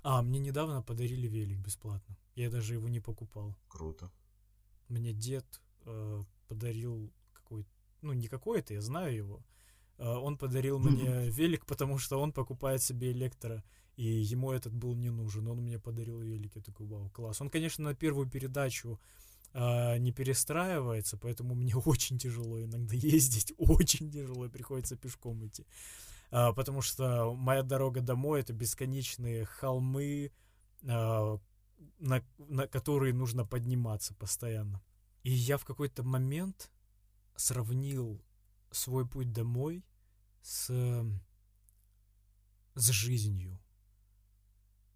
а, мне недавно подарили велик бесплатно. Я даже его не покупал. круто. Мне дед э, подарил какой-то... Ну, не какой-то, я знаю его. Э, он подарил мне велик, потому что он покупает себе электро, и ему этот был не нужен. Он мне подарил велик. Я такой, вау, класс. Он, конечно, на первую передачу а, не перестраивается, поэтому мне очень тяжело иногда ездить, очень тяжело, приходится пешком идти. А, потому что моя дорога домой это бесконечные холмы, а, на, на которые нужно подниматься постоянно. И я в какой-то момент сравнил свой путь домой с, с жизнью.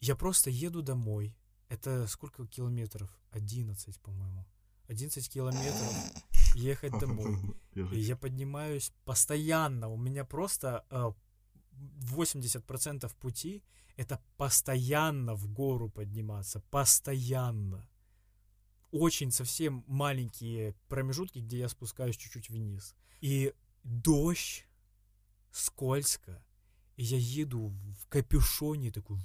Я просто еду домой. Это сколько километров? 11, по-моему. 11 километров ехать домой. И я поднимаюсь постоянно. У меня просто э, 80% пути это постоянно в гору подниматься. Постоянно. Очень совсем маленькие промежутки, где я спускаюсь чуть-чуть вниз. И дождь, скользко. И я еду в капюшоне такой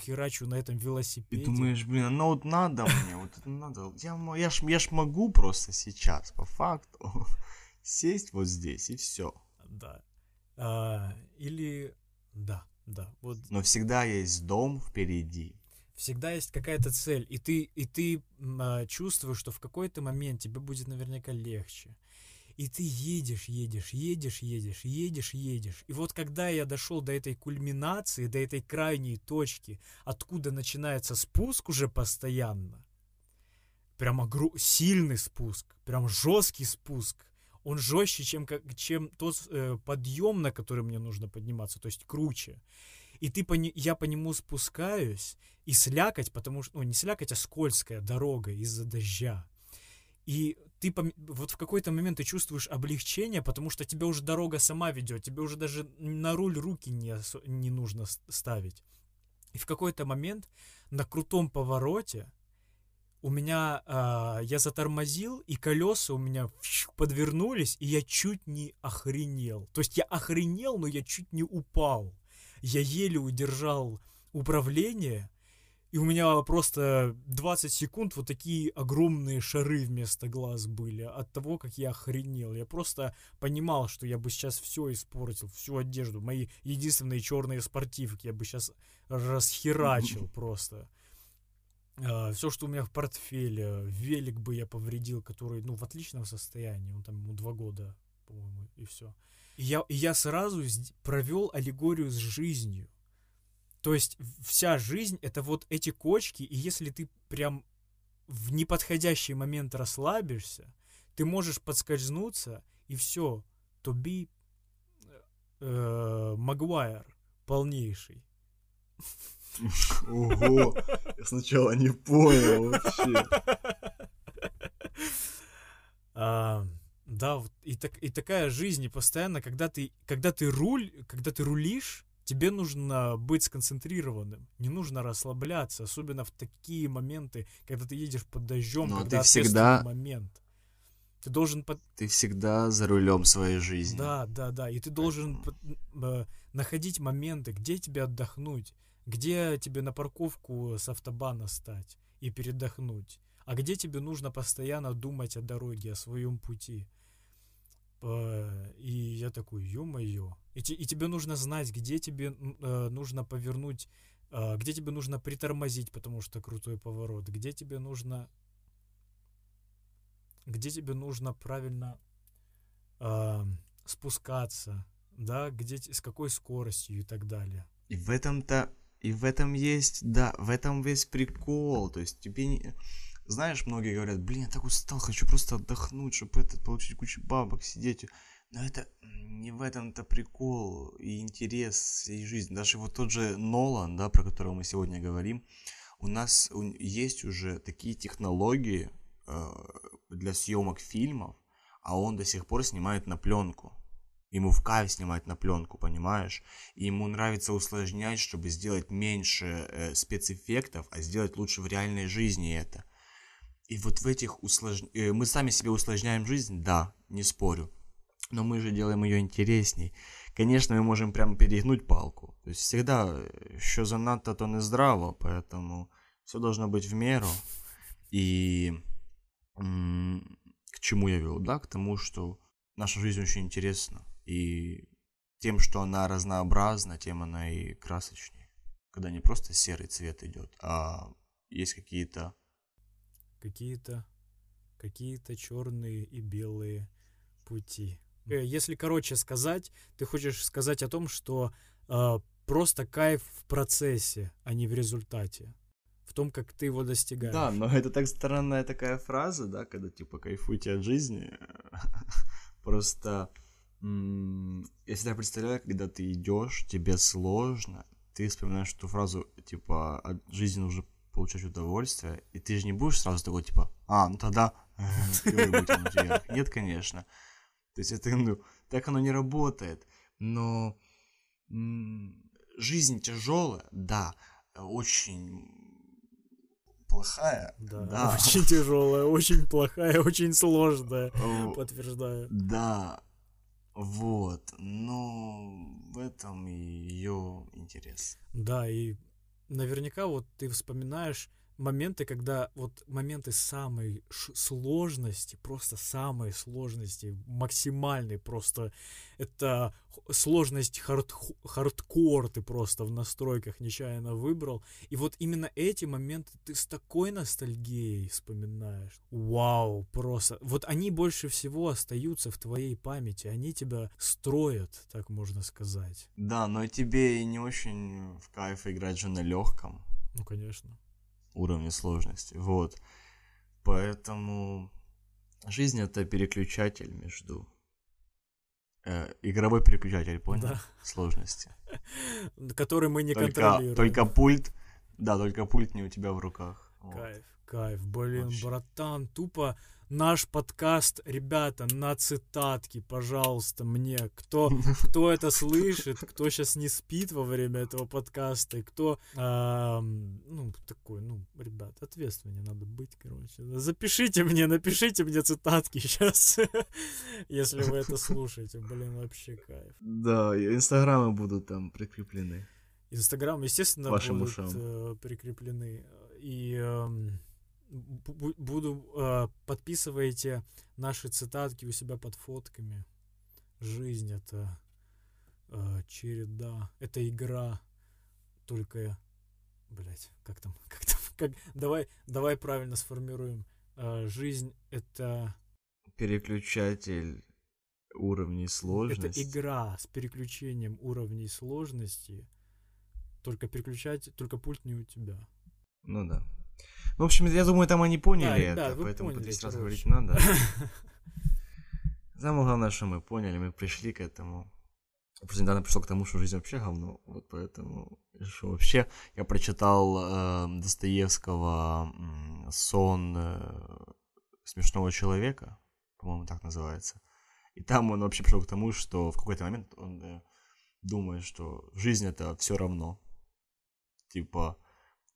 херачу на этом И велосипеде. думаешь, блин, оно вот надо мне, вот это надо. Я, я, ж, я ж могу просто сейчас, по факту, сесть вот здесь и все. Да. А, или... Да, да. Вот Но всегда есть дом впереди. всегда есть какая-то цель, и ты, и ты а, чувствуешь, что в какой-то момент тебе будет наверняка легче. И ты едешь, едешь, едешь, едешь, едешь, едешь. И вот когда я дошел до этой кульминации, до этой крайней точки, откуда начинается спуск уже постоянно, прям огру- сильный спуск, прям жесткий спуск, он жестче, чем, как, чем тот э, подъем, на который мне нужно подниматься, то есть круче. И ты по не- я по нему спускаюсь, и слякоть, потому что, ну, не слякоть, а скользкая дорога из-за дождя. И ты пом- вот в какой-то момент ты чувствуешь облегчение, потому что тебя уже дорога сама ведет, тебе уже даже на руль руки не, не нужно ставить. И в какой-то момент на крутом повороте у меня а, я затормозил, и колеса у меня подвернулись, и я чуть не охренел. То есть я охренел, но я чуть не упал. Я еле удержал управление, и у меня просто 20 секунд вот такие огромные шары вместо глаз были от того, как я охренел. Я просто понимал, что я бы сейчас все испортил, всю одежду, мои единственные черные спортивки я бы сейчас расхерачил просто. все, что у меня в портфеле, велик бы я повредил, который, ну, в отличном состоянии, он там ему два года, по-моему, и все. И я, и я сразу провел аллегорию с жизнью. То есть вся жизнь это вот эти кочки, и если ты прям в неподходящий момент расслабишься, ты можешь подскользнуться, и все, be э, Магуайр полнейший. Ого, я сначала не понял вообще. А, да, и, так, и такая жизнь, и постоянно, когда ты, когда ты руль, когда ты рулишь, тебе нужно быть сконцентрированным, не нужно расслабляться, особенно в такие моменты, когда ты едешь под дождем, Но когда ты всегда- момент. Ты должен... Под... Ты всегда за рулем своей жизни. Да, да, да. И ты должен под... э, находить моменты, где тебе отдохнуть, где тебе на парковку с автобана стать и передохнуть, а где тебе нужно постоянно думать о дороге, о своем пути. Э, И я такой, ё-моё. И, и тебе нужно знать, где тебе э, нужно повернуть, э, где тебе нужно притормозить, потому что крутой поворот, где тебе нужно, где тебе нужно правильно а, спускаться, да, где, с какой скоростью и так далее. И в этом-то, и в этом есть, да, в этом весь прикол. То есть тебе не... Знаешь, многие говорят, блин, я так устал, хочу просто отдохнуть, чтобы это, получить кучу бабок, сидеть. Но это не в этом-то прикол и интерес всей жизни. Даже вот тот же Нолан, да, про которого мы сегодня говорим, у нас есть уже такие технологии э, для съемок фильмов, а он до сих пор снимает на пленку. Ему в кайф снимать на пленку, понимаешь? И ему нравится усложнять, чтобы сделать меньше э, спецэффектов, а сделать лучше в реальной жизни это. И вот в этих услож... э, мы сами себе усложняем жизнь, да, не спорю. Но мы же делаем ее интересней. Конечно, мы можем прямо перегнуть палку. То есть всегда, э, що занадто, то не здраво, поэтому все должно быть в меру. И к чему я вел, да? К тому, что наша жизнь очень интересна. И тем, что она разнообразна, тем она и красочнее. Когда не просто серый цвет идет, а есть какие-то... Какие-то, какие-то черные и белые пути. Э, Если короче сказать, ты хочешь сказать о том, что э, просто кайф в процессе, а не в результате. В том, как ты его достигаешь. Да, но это так странная такая фраза, да, когда типа кайфуйте от жизни. Просто я всегда представляю, когда ты идешь, тебе сложно, ты вспоминаешь эту фразу, типа, от жизни нужно получать удовольствие, и ты же не будешь сразу такой, типа, а, ну тогда э, пиво будем вверх». Нет, конечно. То есть это, ну, так оно не работает. Но жизнь тяжелая, да, очень плохая, Да, да. очень тяжелая, очень плохая, очень сложная. Подтверждаю. Да, вот, но в этом ее интерес. Да, и наверняка вот ты вспоминаешь моменты, когда вот моменты самой сложности, просто самой сложности, максимальной просто, это сложность hard хардкор ты просто в настройках нечаянно выбрал. И вот именно эти моменты ты с такой ностальгией вспоминаешь. Вау, просто. Вот они больше всего остаются в твоей памяти, они тебя строят, так можно сказать. Да, но тебе и не очень в кайф играть же на легком Ну, конечно. Уровне сложности, вот. Поэтому жизнь это переключатель между... э, игровой переключатель, понял? Да. Сложности. Который мы не только, контролируем. только пульт, да, только пульт не у тебя в руках. Вот. Кайф, кайф, блин, Вообще. братан, тупо наш подкаст, ребята, на цитатки, пожалуйста, мне. Кто, кто это слышит, кто сейчас не спит во время этого подкаста, и кто, ам, ну, такой, ну, ребят, ответственнее надо быть, короче. Запишите мне, напишите мне цитатки сейчас, если вы это слушаете, блин, вообще кайф. Да, инстаграмы будут там прикреплены. Инстаграм, естественно, Вашим будут ушам. э, прикреплены. И бу- буду э, подписывайте наши цитатки у себя под фотками. Жизнь это э, череда, это игра, только, блять, как там, как там, как, давай, давай правильно сформируем. Э, жизнь это Переключатель уровней сложности. Это игра с переключением уровней сложности. Только переключать, только пульт не у тебя. Ну да. Ну, в общем, я думаю, там они поняли Да, это, вы поэтому поняли, тут лишний раз короче. говорить надо. Самое главное, что мы поняли, мы пришли к этому. Я Просто недавно пришел к тому, что жизнь вообще говно. Вот поэтому, что вообще, я прочитал э, Достоевского м, «Сон э, смешного человека», по-моему, так называется. И там он вообще пришел к тому, что в какой-то момент он э, думает, что жизнь это все равно. Типа,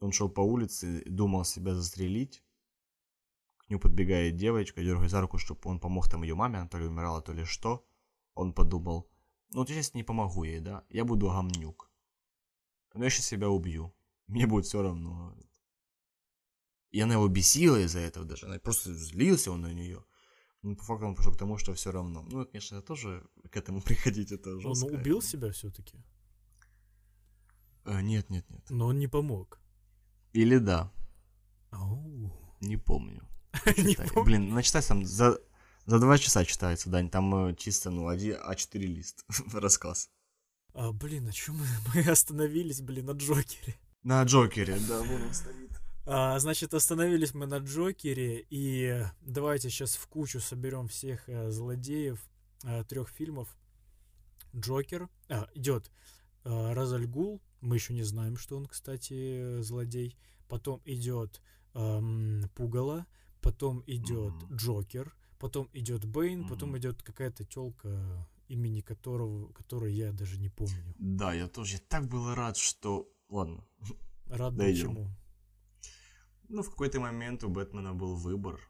он шел по улице, думал себя застрелить, К нему подбегает девочка, дергает за руку, чтобы он помог там ее маме, она то ли умирала, то ли что. Он подумал, ну вот я сейчас не помогу ей, да, я буду гамнюк. Но я сейчас себя убью. Мне будет все равно. И она его бесила из-за этого даже. Она просто злился он на нее. Ну, по факту он пошел к тому, что все равно. Ну, конечно, тоже к этому приходить, это жестко. Он убил себя все-таки? Э, нет, нет, нет. Но он не помог. Или да. Не помню. Не Так, помню. Блин, начитать там за, за два часа читается, Дань. Там э, чисто, ну, один А4 лист рассказ. А, блин, а чем мы, мы остановились, блин, на Джокере? На Джокере, да, вон он стоит. А, значит, остановились мы на Джокере, и давайте сейчас в кучу соберем всех э, злодеев трех фильмов. Джокер, а, идет э, Разаль Гул, мы еще не знаем, что он, кстати, злодей. Потом идет эм, Пугало, потом идет Мгм. Джокер, потом идет Бэйн, потом Мгм. идет какая-то телка, имени которого, которой я даже не помню. Да, я тоже. Я так был рад, что... Ладно. Рад Дойдем. почему. Ну, в какой-то момент у Бэтмена был выбор.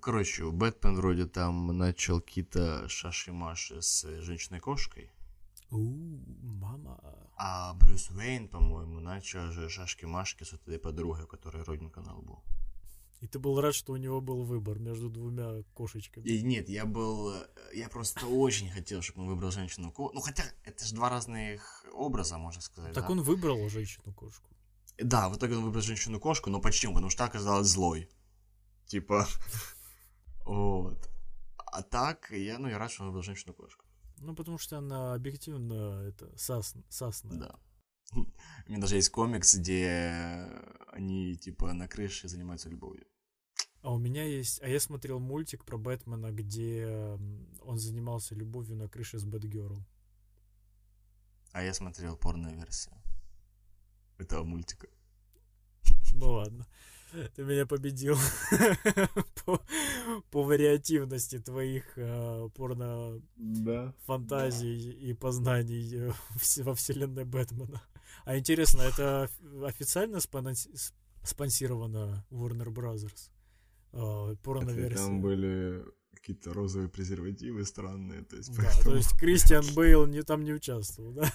Короче, Бэтмен вроде там начал какие-то шаши-маши с женщиной-кошкой. Мама. А Брюс Уэйн, по-моему, начал же шашки-машки с этой подругой, у которой родин канал был. И ты был рад, что у него был выбор между двумя кошечками. И нет, я был... э, Я просто очень хотел, чтобы он выбрал женщину ко Ну, хотя, это же два разных образа, можно сказать, Так да? он выбрал женщину-кошку. Да, в итоге он выбрал женщину-кошку, но почему? Потому что та оказалась злой. Типа... Вот. А так, я, ну, я рад, что он выбрал женщину-кошку. Ну, потому что она объективно это сас, сасная. Да. У меня даже есть комикс, где они, типа, на крыше занимаются любовью. А у меня есть... А я смотрел мультик про Бэтмена, где он занимался любовью на крыше с Бэтгерл. А я смотрел порно-версию этого мультика. Ну ладно. Ты меня победил по, по вариативности твоих э, порно-фантазий Да. и познаний э, вс- во вселенной Бэтмена. А интересно, это оф- официально спонанс- с- спонсировано Warner Brothers? Э, порно-версия? Там были какие-то розовые презервативы странные, то есть Да, поэтому- то есть Кристиан Бейл не, там не участвовал, да?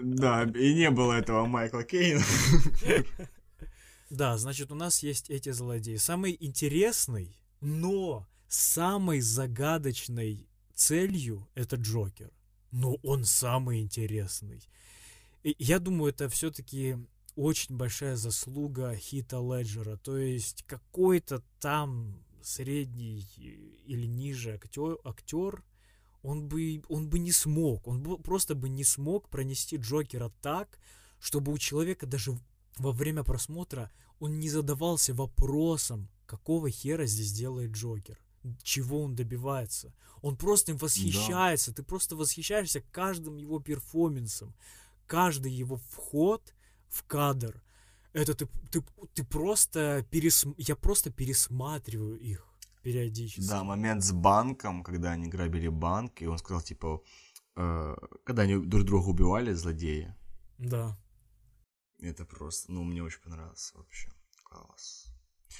Да, и не было этого Майкла Кейна. Да, значит, у нас есть эти злодеи. Самый интересный, но самой загадочной целью это Джокер. Но он самый интересный. И я думаю, это все-таки очень большая заслуга Хита Леджера. То есть какой-то там средний или ниже актер, актер он бы, он бы не смог, он бы, просто бы не смог пронести Джокера так, чтобы у человека даже во время просмотра он не задавался вопросом, какого хера здесь делает Джокер, чего он добивается. Он просто им восхищается, ты просто восхищаешься каждым его перформансом, каждый его вход в кадр. Это ты, ты, ты просто перес... я просто пересматриваю их периодически. Да, момент с банком, когда они грабили банк, и он сказал, типа, э, когда они друг друга убивали, злодеи. Да. Это просто, ну, мне очень понравился вообще. Класс.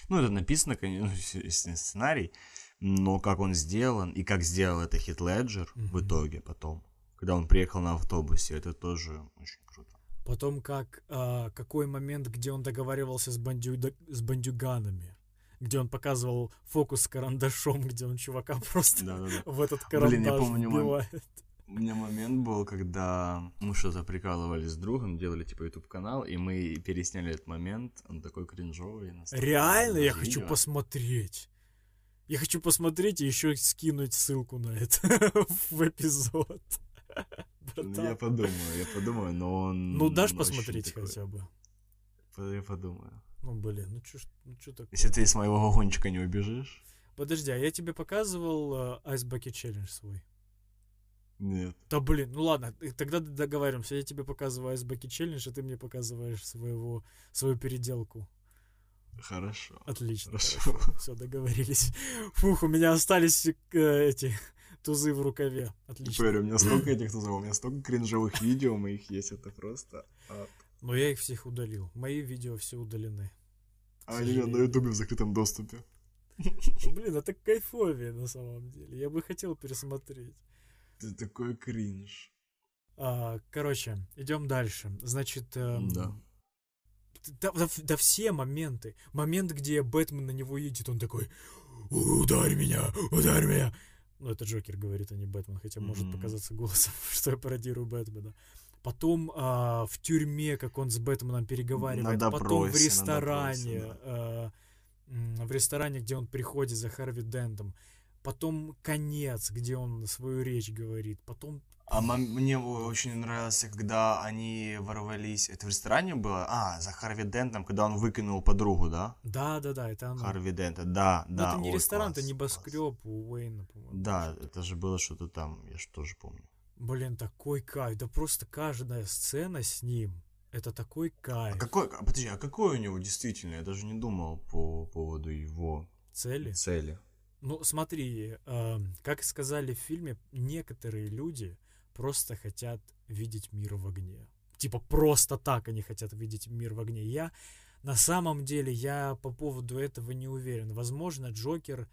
Ну, это написано, конечно, ну, естественно, сценарий, но как он сделан, и как сделал это Хит Леджер в Мгм. итоге потом, когда он приехал на автобусе, это тоже очень круто. Потом как а, какой момент, где он договаривался с, бандю... с бандюганами, где он показывал фокус с карандашом, где он чувака просто в этот карандаш Блин, я помню. У меня момент был, когда мы что-то прикалывались с другом, делали типа YouTube канал, и мы пересняли этот момент. Он такой кринжовый. Реально, я видео. хочу посмотреть. Я хочу посмотреть и еще скинуть ссылку на это в эпизод. Ну, Братан. Я подумаю, я подумаю, но он... Ну, дашь посмотреть такой. хотя бы? Я подумаю. Ну, блин, ну ж- ну чё такое? Если ты с моего вагончика не убежишь? Подожди, а я тебе показывал э, Ice Bucket Challenge свой? Нет. Да блин, ну ладно, тогда договоримся. Я тебе показываю Bucket Challenge, а ты мне показываешь своего, свою переделку. Хорошо. Отлично. Хорошо. Все, договорились. Фух, у меня остались э, эти тузы в рукаве. Отлично. Теперь у меня столько этих тузов, у меня столько кринжевых видео моих есть, это просто... ад. Но я их всех удалил. Мои видео все удалены. А они на ютубе в закрытом доступе. Блин, это кайфовее на самом деле. Я бы хотел пересмотреть. Это такой кринж. А, короче, идем дальше. Значит, эм, Да. да, да, да все моменты. Момент, где Бэтмен на него едет, он такой, ударь меня, ударь меня. Ну, это Джокер говорит, а не Бэтмен, хотя может Мгм. показаться голосом, что я пародирую Бэтмена. Потом а, в тюрьме, как он с Бэтменом переговаривает. На Потом в ресторане. допросе, а, м, в ресторане, где он приходит за Харви Дентом. Потом конец, где он свою речь говорит. Потом А мне очень нравился, когда они ворвались. Это в ресторане было? А, за Харви Дентом, когда он выкинул подругу, да? Да, да, да, это оно. Харви Дента, да, Но да. это не ой, ресторан, класс, это класс. небоскреб у Уэйна, по-моему. Да, это же было что-то там, я же тоже помню. Блин, такой кайф. Да просто каждая сцена с ним. Это такой А кайф. какой, а, подожди, а какой у него действительно? Я даже не думал по поводу его Цели. цели. Ну, смотри, эм, как сказали в фильме, некоторые люди просто хотят видеть мир в огне. Типа просто так они хотят видеть мир в огне. Я на самом деле я по поводу этого не уверен. Возможно, Джокер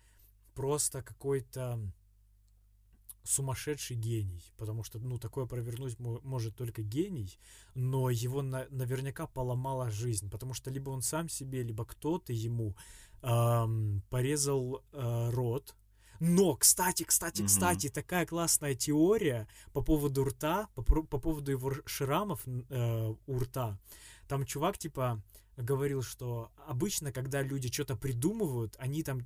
просто какой-то сумасшедший гений, потому что, ну, такое провернуть мо- может только гений, но его на- наверняка поломала жизнь, потому что либо он сам себе, либо кто-то ему ам, порезал э, рот. Но, кстати, кстати, Мгм. кстати, такая классная теория по поводу рта, по, по поводу его шрамов э, у рта. Там чувак, типа, говорил, что обычно, когда люди что-то придумывают, они там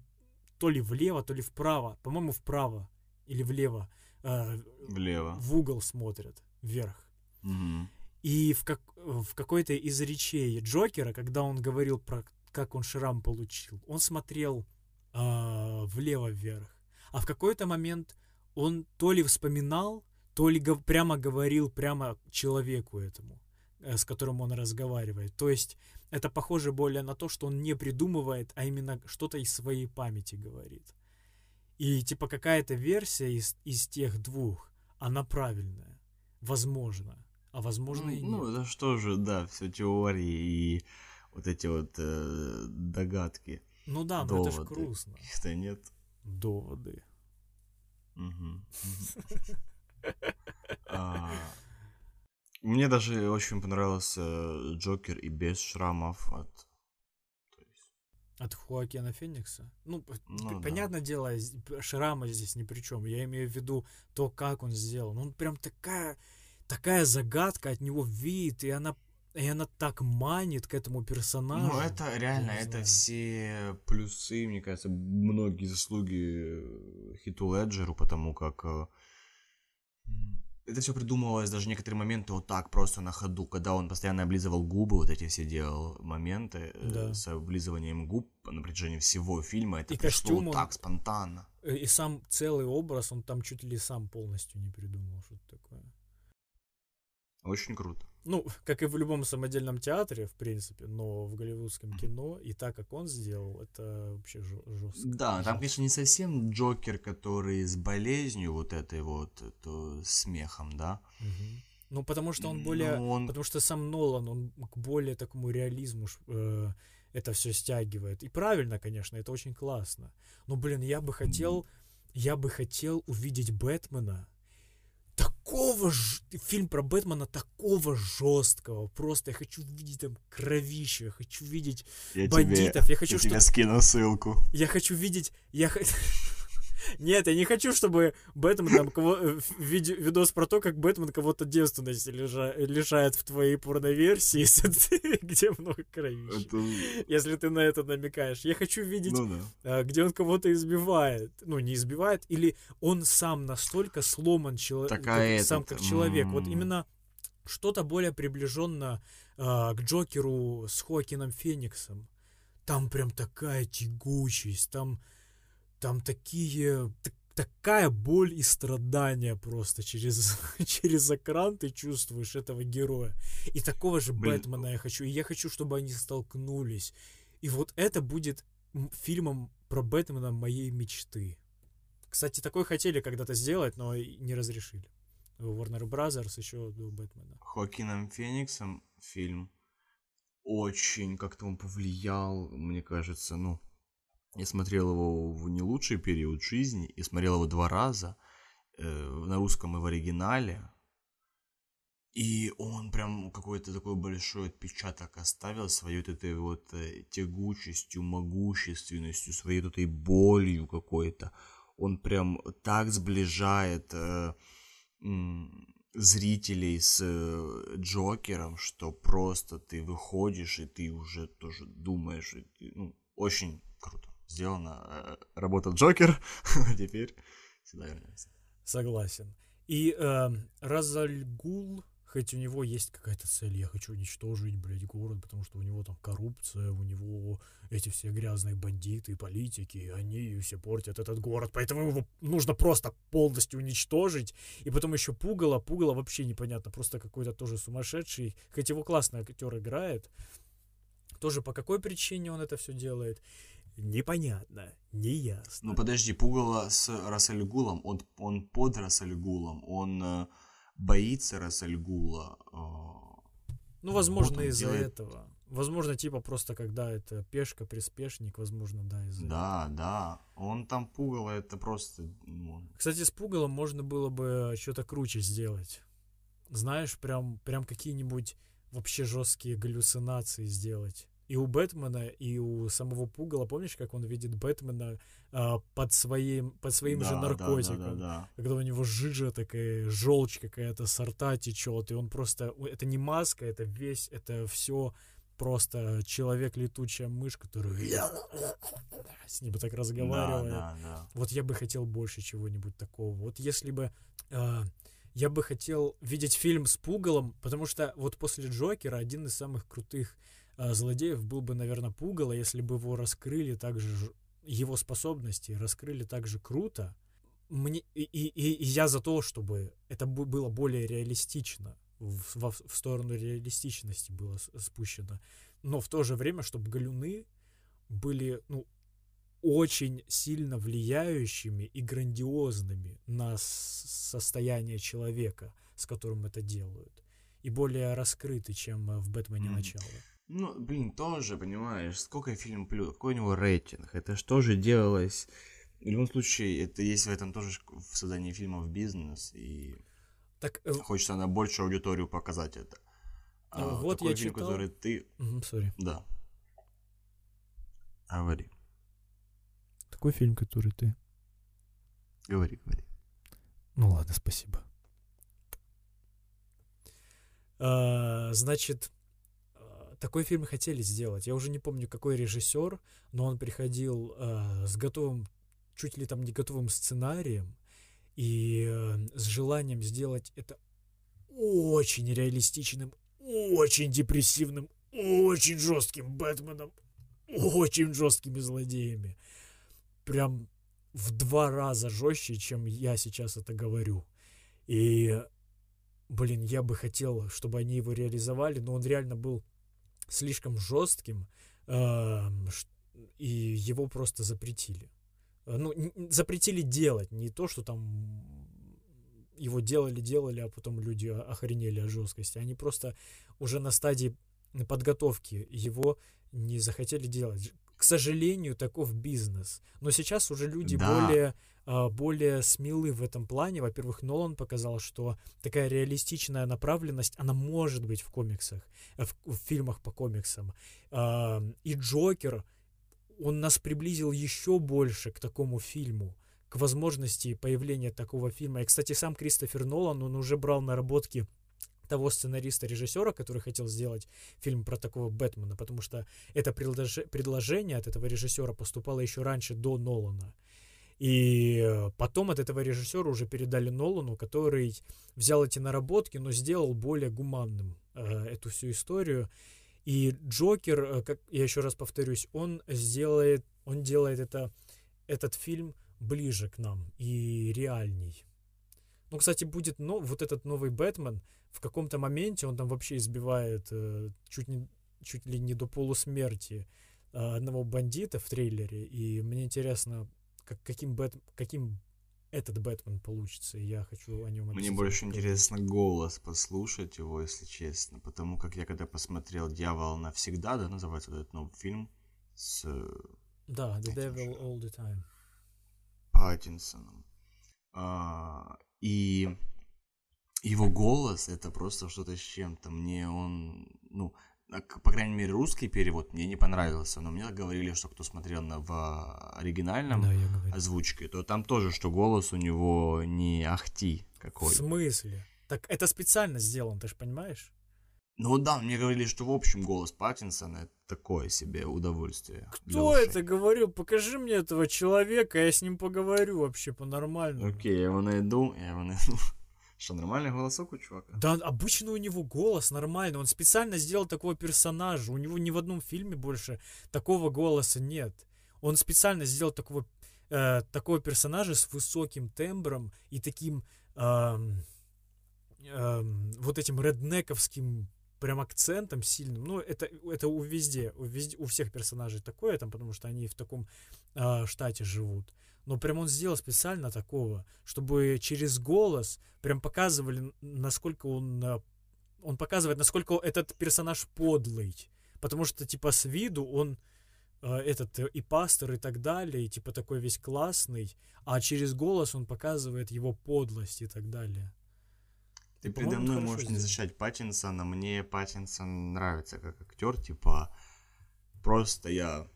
то ли влево, то ли вправо, по-моему, вправо или влево, э, Влево. в угол смотрят, вверх. Мгм. И в, как, в какой-то из речей Джокера, когда он говорил про как он шрам получил, он смотрел а, влево вверх. А в какой-то момент он то ли вспоминал, то ли гов- прямо говорил прямо человеку этому, э, с которым он разговаривает. То есть это похоже более на то, что он не придумывает, а именно что-то из своей памяти говорит. И типа какая-то версия из, из тех двух, она правильная. Возможно. А возможно и нет. Ну, это что же, да, все теории и вот эти вот э, догадки. Ну да, но это ж доводы. грустно. Каких-то нет. Доводы. А, Мне даже очень понравился Джокер и без шрамов от... От Хуакена Феникса? Ну, Ну п- да. понятное дело, п- шрама здесь ни при чем. Я имею в виду то, как он сделан. Он прям такая, такая загадка от него видит, и она, и она так манит к этому персонажу. Ну, это реально, это знаю. все плюсы, мне кажется, многие заслуги э, Хиту Леджеру, потому как э, это все придумывалось, даже некоторые моменты вот так просто на ходу, когда он постоянно облизывал губы, вот эти все делал моменты э, Да. с облизыванием губ на протяжении всего фильма, это И пришло костюм вот он- так спонтанно. Э, И сам целый образ, он там чуть ли сам полностью не придумал, что-то такое. Очень круто. Ну, как и в любом самодельном театре, в принципе, но в голливудском кино, и так, как он сделал, это вообще жестко. Да, там, конечно, не совсем Джокер, который с болезнью вот этой вот, то смехом, да. Ну, потому что он более... Но он Потому что сам Нолан, он к более такому реализму э, это все стягивает. И правильно, конечно, это очень классно. Но, блин, я бы хотел... Я бы хотел увидеть Бэтмена такого ж... Фильм про Бэтмена такого жесткого. Просто я хочу видеть там кровищу, я хочу видеть я бандитов, я хочу, я чтобы тебе скину ссылку. я хочу видеть... Я Нет, я не хочу, чтобы Бэтмен там кого... э, в- виде- видос про то, как Бэтмен кого-то девственности лежа- лишает в твоей порноверсии, где много кровищи. Это- Если ты на это намекаешь. Я хочу видеть, Ну да. а, где он кого-то избивает. Ну, не избивает, или он сам настолько сломан чело- Так, как- а сам этот, как человек. Вот именно что-то более приближенно а, к Джокеру с Хоакином Фениксом. Там прям такая тягучесть, там, там такие, так- такая боль и страдания просто через, через экран ты чувствуешь этого героя. И такого же Блин. Бэтмена я хочу. И я хочу, чтобы они столкнулись. И вот это будет фильмом про Бэтмена моей мечты. Кстати, такой хотели когда-то сделать, но не разрешили. Warner Brothers еще до Бэтмена. Хоакином Фениксом фильм очень как-то он повлиял, мне кажется, ну, Я смотрел его в не лучший период жизни и смотрел его два раза э, на русском и в оригинале. И он прям какой-то такой большой отпечаток оставил своей вот этой вот э, тягучестью, могущественностью, своей вот этой болью какой-то. Он прям так сближает э, зрителей с э, Джокером, что просто ты выходишь и ты уже тоже думаешь, и ну, очень круто сделано. Э, работа Джокер, теперь сюда вернемся. Согласен. И э, Разальгул хоть у него есть какая-то цель, я хочу уничтожить, блядь, город, потому что у него там коррупция, у него эти все грязные бандиты, политики, они все портят этот город, поэтому его нужно просто полностью уничтожить, и потом еще Пугало, Пугало вообще непонятно, просто какой-то тоже сумасшедший, хоть его классный актер играет, тоже по какой причине он это все делает, непонятно, неясно. Ну подожди, Пугало с Расальгулом, он, он под Расальгулом, он э, боится Расальгула. А, ну, возможно, вот из-за делает... этого. Возможно, типа просто когда это пешка, приспешник, возможно, да, из-за Да, этого. да. Он там пугало, это просто... Ну... Кстати, с пугалом можно было бы что-то круче сделать. Знаешь, прям, прям какие-нибудь вообще жесткие галлюцинации сделать и у Бэтмена, и у самого Пугала, помнишь, как он видит Бэтмена а, под своим, под своим да, же наркотиком, да, да, да, да. когда у него жижа такая, желчь какая-то, сорта течет, и он просто, это не маска, это весь, это все просто человек летучая мышь, который с ним так разговаривает. Да, да, да. Вот я бы хотел больше чего-нибудь такого. Вот если бы э, я бы хотел видеть фильм с Пугалом, потому что вот после Джокера один из самых крутых а, злодеев был бы, наверное, пугало, если бы его раскрыли также, его способности раскрыли так же круто. Мне, и, и, и я за то, чтобы это было более реалистично, в, в, в сторону реалистичности было спущено. Но в то же время, чтобы галюны были, ну, очень сильно влияющими и грандиозными на состояние человека, с которым это делают. И более раскрыты, чем в «Бэтмене. Mm. Начало». Ну, блин, тоже, понимаешь, сколько фильм плюс, какой у него рейтинг, это что же делалось... В любом случае, это есть в этом тоже в создании фильмов бизнес, и так, э... хочется на большую аудиторию показать это. А, а вот такой я фильм, читал... который ты... Угу, sorry. Да. Говори. Такой фильм, который ты... Говори, говори. Ну ладно, спасибо. А, значит, такой фильм хотели сделать. Я уже не помню, какой режиссер, но он приходил э, с готовым, чуть ли там не готовым сценарием и э, с желанием сделать это очень реалистичным, очень депрессивным, очень жестким Бэтменом, очень жесткими злодеями. Прям в два раза жестче, чем я сейчас это говорю. И, блин, я бы хотел, чтобы они его реализовали, но он реально был слишком жестким, и его просто запретили. Э, ну, запретили делать, не то, что там его делали, делали, а потом люди охренели от жесткости. Они просто уже на стадии подготовки его не захотели делать. К сожалению, таков бизнес. Но сейчас уже люди да. более а, более смелы в этом плане. Во-первых, Нолан показал, что такая реалистичная направленность, она может быть в комиксах, э, в, в фильмах по комиксам. А, и Джокер, он нас приблизил еще больше к такому фильму, к возможности появления такого фильма. И, кстати, сам Кристофер Нолан, он уже брал наработки того сценариста-режиссера, который хотел сделать фильм про такого Бэтмена, потому что это предложение от этого режиссера поступало еще раньше, до Нолана. И э, потом от этого режиссера уже передали Нолану, который взял эти наработки, но сделал более гуманным э, эту всю историю. И Джокер, э, как я еще раз повторюсь, он сделает, он делает это, этот фильм ближе к нам и реальней. Ну, кстати, будет но, вот этот новый Бэтмен. В каком-то моменте он там вообще избивает э, чуть, не, чуть ли не до полусмерти э, одного бандита в трейлере. И мне интересно, как, каким, Бэт, каким этот Бэтмен получится, и я хочу о нем Мне больше интересно голос послушать его, если честно, потому как я когда посмотрел «Дьявол навсегда», да, называется этот новый фильм с... Да, The Devil. All the Time. Паттинсоном. А, и его голос это просто что-то с чем-то. Мне он, ну, а, по крайней мере, русский перевод мне не понравился, но мне говорили, что кто смотрел на, в оригинальном Да, озвучке, то там тоже, что голос у него не ахти В какой. смысле? Так это специально сделано, ты же понимаешь? Ну да, мне говорили, что в общем голос Паттинсона это такое себе удовольствие. Кто это говорил? Покажи мне этого человека, я с ним поговорю вообще по-нормальному. Окей, я его найду, я его найду. Что, нормальный голосок у чувака? Да, обычно у него голос нормальный. Он специально сделал такого персонажа. У него ни в одном фильме больше такого голоса нет. Он специально сделал такого, э, такого персонажа с высоким тембром и таким эм, эм, вот этим реднековским прям акцентом сильным. Ну, это, это у везде, у везде, у всех персонажей такое там, потому что они в таком э, штате живут. Но прям он сделал специально такого, чтобы через голос прям показывали, насколько он... Он показывает, насколько этот персонаж подлый. Потому что, типа, с виду он э, этот э, и пастор и так далее, и типа такой весь классный, а через голос он показывает его подлость и так далее. Ты по-моему, мной можешь не сделано. защищать Паттинсона, мне Паттинсон нравится как актер, типа, просто я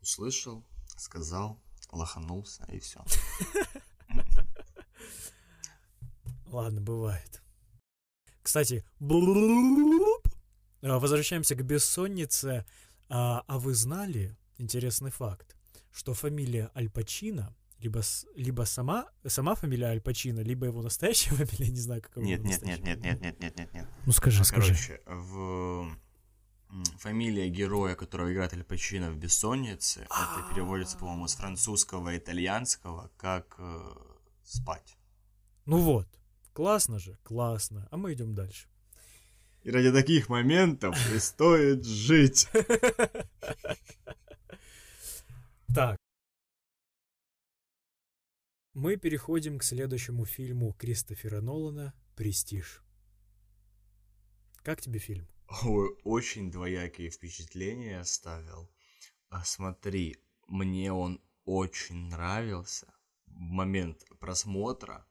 услышал, сказал, лоханулся и все. Ладно, бывает. Кстати, а, возвращаемся к бессоннице. А, а вы знали, интересный факт, что фамилия Аль Пачино, либо, либо сама, сама фамилия Аль Пачино, либо его настоящая фамилия, не знаю, как его Нет, нет, нет, нет, нет, нет, нет, нет, нет. Ну скажи, А, скажи. Короче, в фамилия героя, которого играет Аль Пачино в «Бессоннице», это переводится, по-моему, с французского и итальянского как э, «спать». Ну вот, классно же, классно. А мы идем дальше. И ради таких моментов и стоит жить. Так. Мы переходим к следующему фильму Кристофера Нолана «Престиж». Как тебе фильм? Ой, очень двоякие впечатления оставил. А смотри, мне он очень нравился. В момент просмотра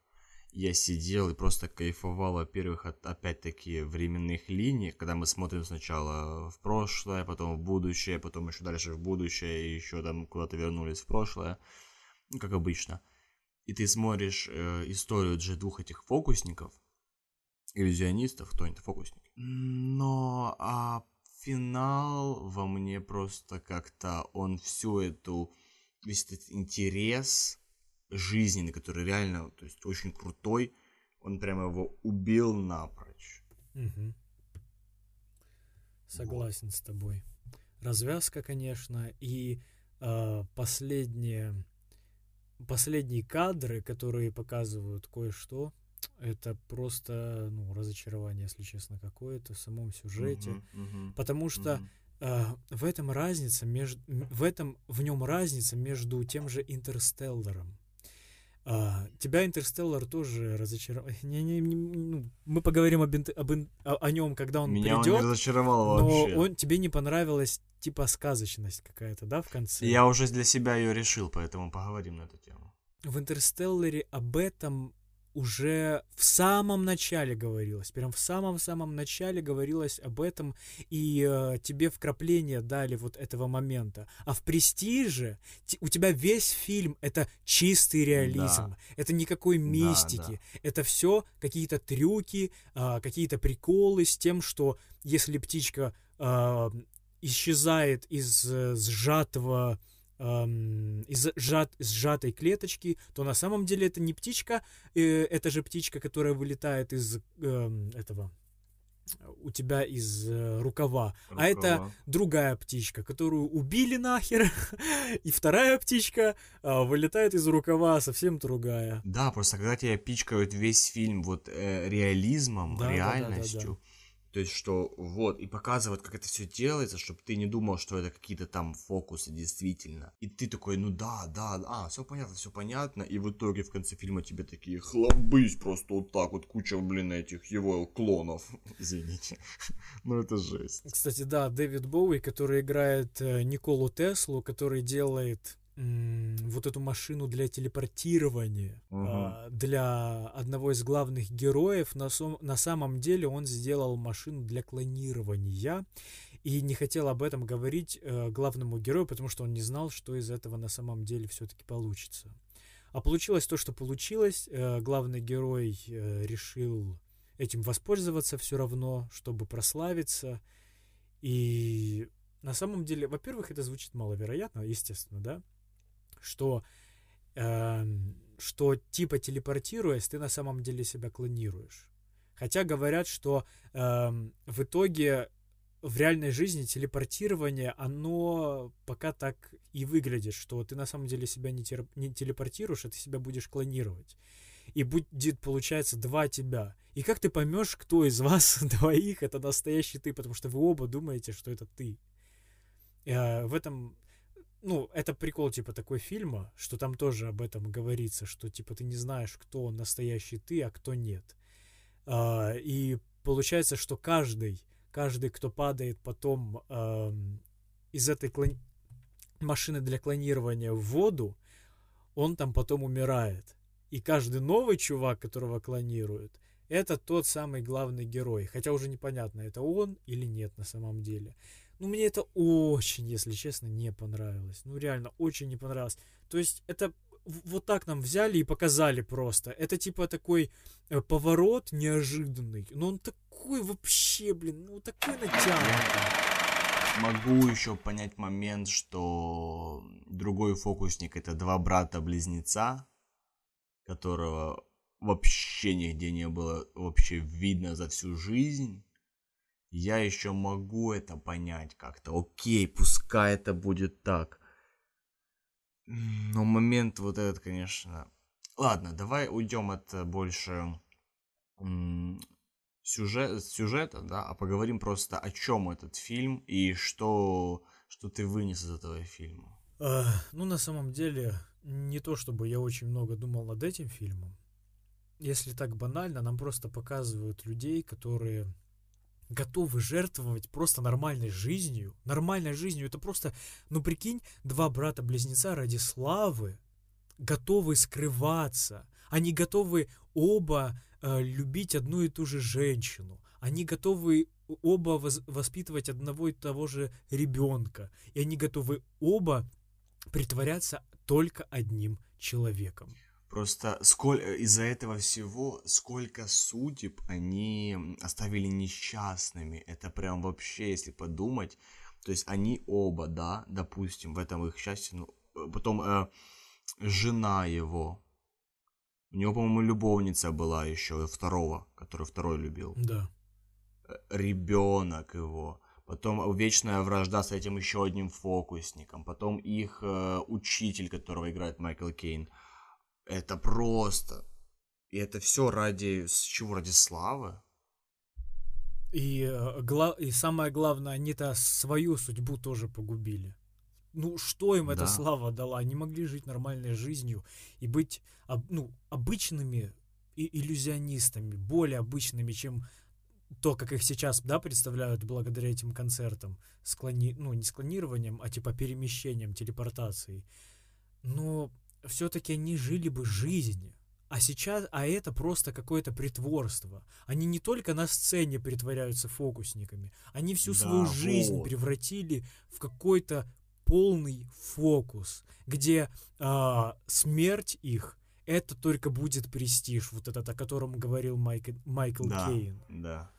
я сидел и просто кайфовал, во-первых, от опять-таки временных линий, когда мы смотрим сначала в прошлое, потом в будущее, потом еще дальше в будущее, и еще там куда-то вернулись в прошлое, ну, как обычно. И ты смотришь э, историю же двух этих фокусников, иллюзионистов, кто они фокусники. Но а финал во мне просто как-то он всю эту весь этот интерес жизненный, который реально, то есть очень крутой, он прямо его убил напрочь. Мгм. Согласен с тобой. Развязка, конечно, и э, последние, последние кадры, которые показывают кое-что, это просто, ну, разочарование, если честно, какое-то в самом сюжете. Мгм, мгм, Потому что мгм. а, в этом разница между в этом в нем разница между тем же Интерстелларом. А, тебя Интерстеллар тоже разочаровал. Не, не, не, ну, мы поговорим об, инт- об ин- о, о нем, когда он Меня он придет. не разочаровал но вообще. он тебе не понравилась типа сказочность какая-то, да, в конце. Я уже для себя ее решил, поэтому поговорим на эту тему. В Интерстелларе об этом уже в самом начале говорилось, прям в самом-самом начале говорилось об этом, и э, тебе вкрапление дали вот этого момента. А в «Престиже» ти- у тебя весь фильм — это чистый реализм, Да. это никакой Да, мистики, это все какие-то трюки, а, какие-то приколы с тем, что если птичка а, исчезает из э, сжатого эм, из сжат, сжатой клеточки, то на самом деле это не птичка, э, это же птичка, которая вылетает из эм, этого у тебя из э, рукава, а это Рукава. другая птичка, которую убили нахер, и вторая птичка а, вылетает из рукава совсем другая. Да, просто когда тебя пичкают весь фильм вот э, реализмом, Да, да, да, да, реальностью, То есть, что вот, и показывают, как это все делается, чтобы ты не думал, что это какие-то там фокусы действительно. И ты такой, ну да, да, а, все понятно, все понятно. И в итоге в конце фильма тебе такие хлобысь просто вот так вот, куча, блин, этих его клонов. Извините. ну это жесть. Кстати, да, Дэвид Боуи, который играет э, Николу Теслу, который делает вот эту машину для телепортирования Мгм. а, для одного из главных героев. На, сом- на самом деле он сделал машину для клонирования и не хотел об этом говорить э, главному герою, потому что он не знал, что из этого на самом деле все-таки получится. А получилось то, что получилось. Э, главный герой э, решил этим воспользоваться все равно, чтобы прославиться. И на самом деле, во-первых, это звучит маловероятно, естественно, да, что, эм, что типа телепортируясь, ты на самом деле себя клонируешь. Хотя говорят, что эм, в итоге в реальной жизни телепортирование, оно пока так и выглядит, что ты на самом деле себя не, тер- не телепортируешь, а ты себя будешь клонировать. И будет, получается, два тебя. И как ты поймешь, кто из вас двоих это настоящий ты, потому что вы оба думаете, что это ты. Э, в этом, ну, это прикол типа такой фильма, что там тоже об этом говорится, что типа ты не знаешь, кто настоящий ты, а кто нет. А, и получается, что каждый, каждый, кто падает потом ам, из этой клон- машины для клонирования в воду, он там потом умирает. И каждый новый чувак, которого клонируют, это тот самый главный герой. Хотя уже непонятно, это он или нет на самом деле. Ну, мне это очень, если честно, не понравилось. Ну, реально, очень не понравилось. То есть, это вот так нам взяли и показали просто. Это типа такой э, поворот неожиданный. Но он такой вообще, блин, ну такой натянутый. Могу еще понять момент, что другой фокусник это два брата-близнеца, которого вообще нигде не было вообще видно за всю жизнь. Я еще могу это понять как-то. Окей, пускай это будет так. Но момент вот этот, конечно... Ладно, давай уйдем от э, больше сюжет, сюжета, да, а поговорим просто о чем этот фильм и что, что ты вынес из этого фильма. Э, ну, на самом деле, не то чтобы я очень много думал над этим фильмом. Если так банально, нам просто показывают людей, которые готовы жертвовать просто нормальной жизнью. Нормальной жизнью. Это просто, ну прикинь, два брата-близнеца ради славы готовы скрываться. Они готовы оба э, любить одну и ту же женщину. Они готовы оба воз- воспитывать одного и того же ребенка. И они готовы оба притворяться только одним человеком. Просто сколь, э, из-за этого всего, сколько судеб они оставили несчастными. Это прям вообще, если подумать. То есть они оба, да, допустим, в этом их счастье. Ну, э, потом э, жена его. У него, по-моему, любовница была еще второго, который второй любил. Да. ребенок его, потом вечная вражда с этим еще одним фокусником, потом их э, учитель, которого играет Майкл Кейн. Это просто. И это все ради с чего? Ради славы? И, э, гла- и самое главное, они-то свою судьбу тоже погубили. Ну, что им эта Да. слава дала? Они могли жить нормальной жизнью и быть ну, обычными и иллюзионистами, более обычными, чем то, как их сейчас да, представляют благодаря этим концертам. С клони- Ну, не с клонированием, а типа перемещением, телепортацией. Но все-таки они жили бы жизнь. А сейчас, а это просто какое-то притворство. Они не только на сцене притворяются фокусниками, они всю Да, свою жизнь вот. превратили в какой-то полный фокус, где а, смерть их это только будет престиж, вот этот, о котором говорил Майк, Майкл Да, Кейн. да.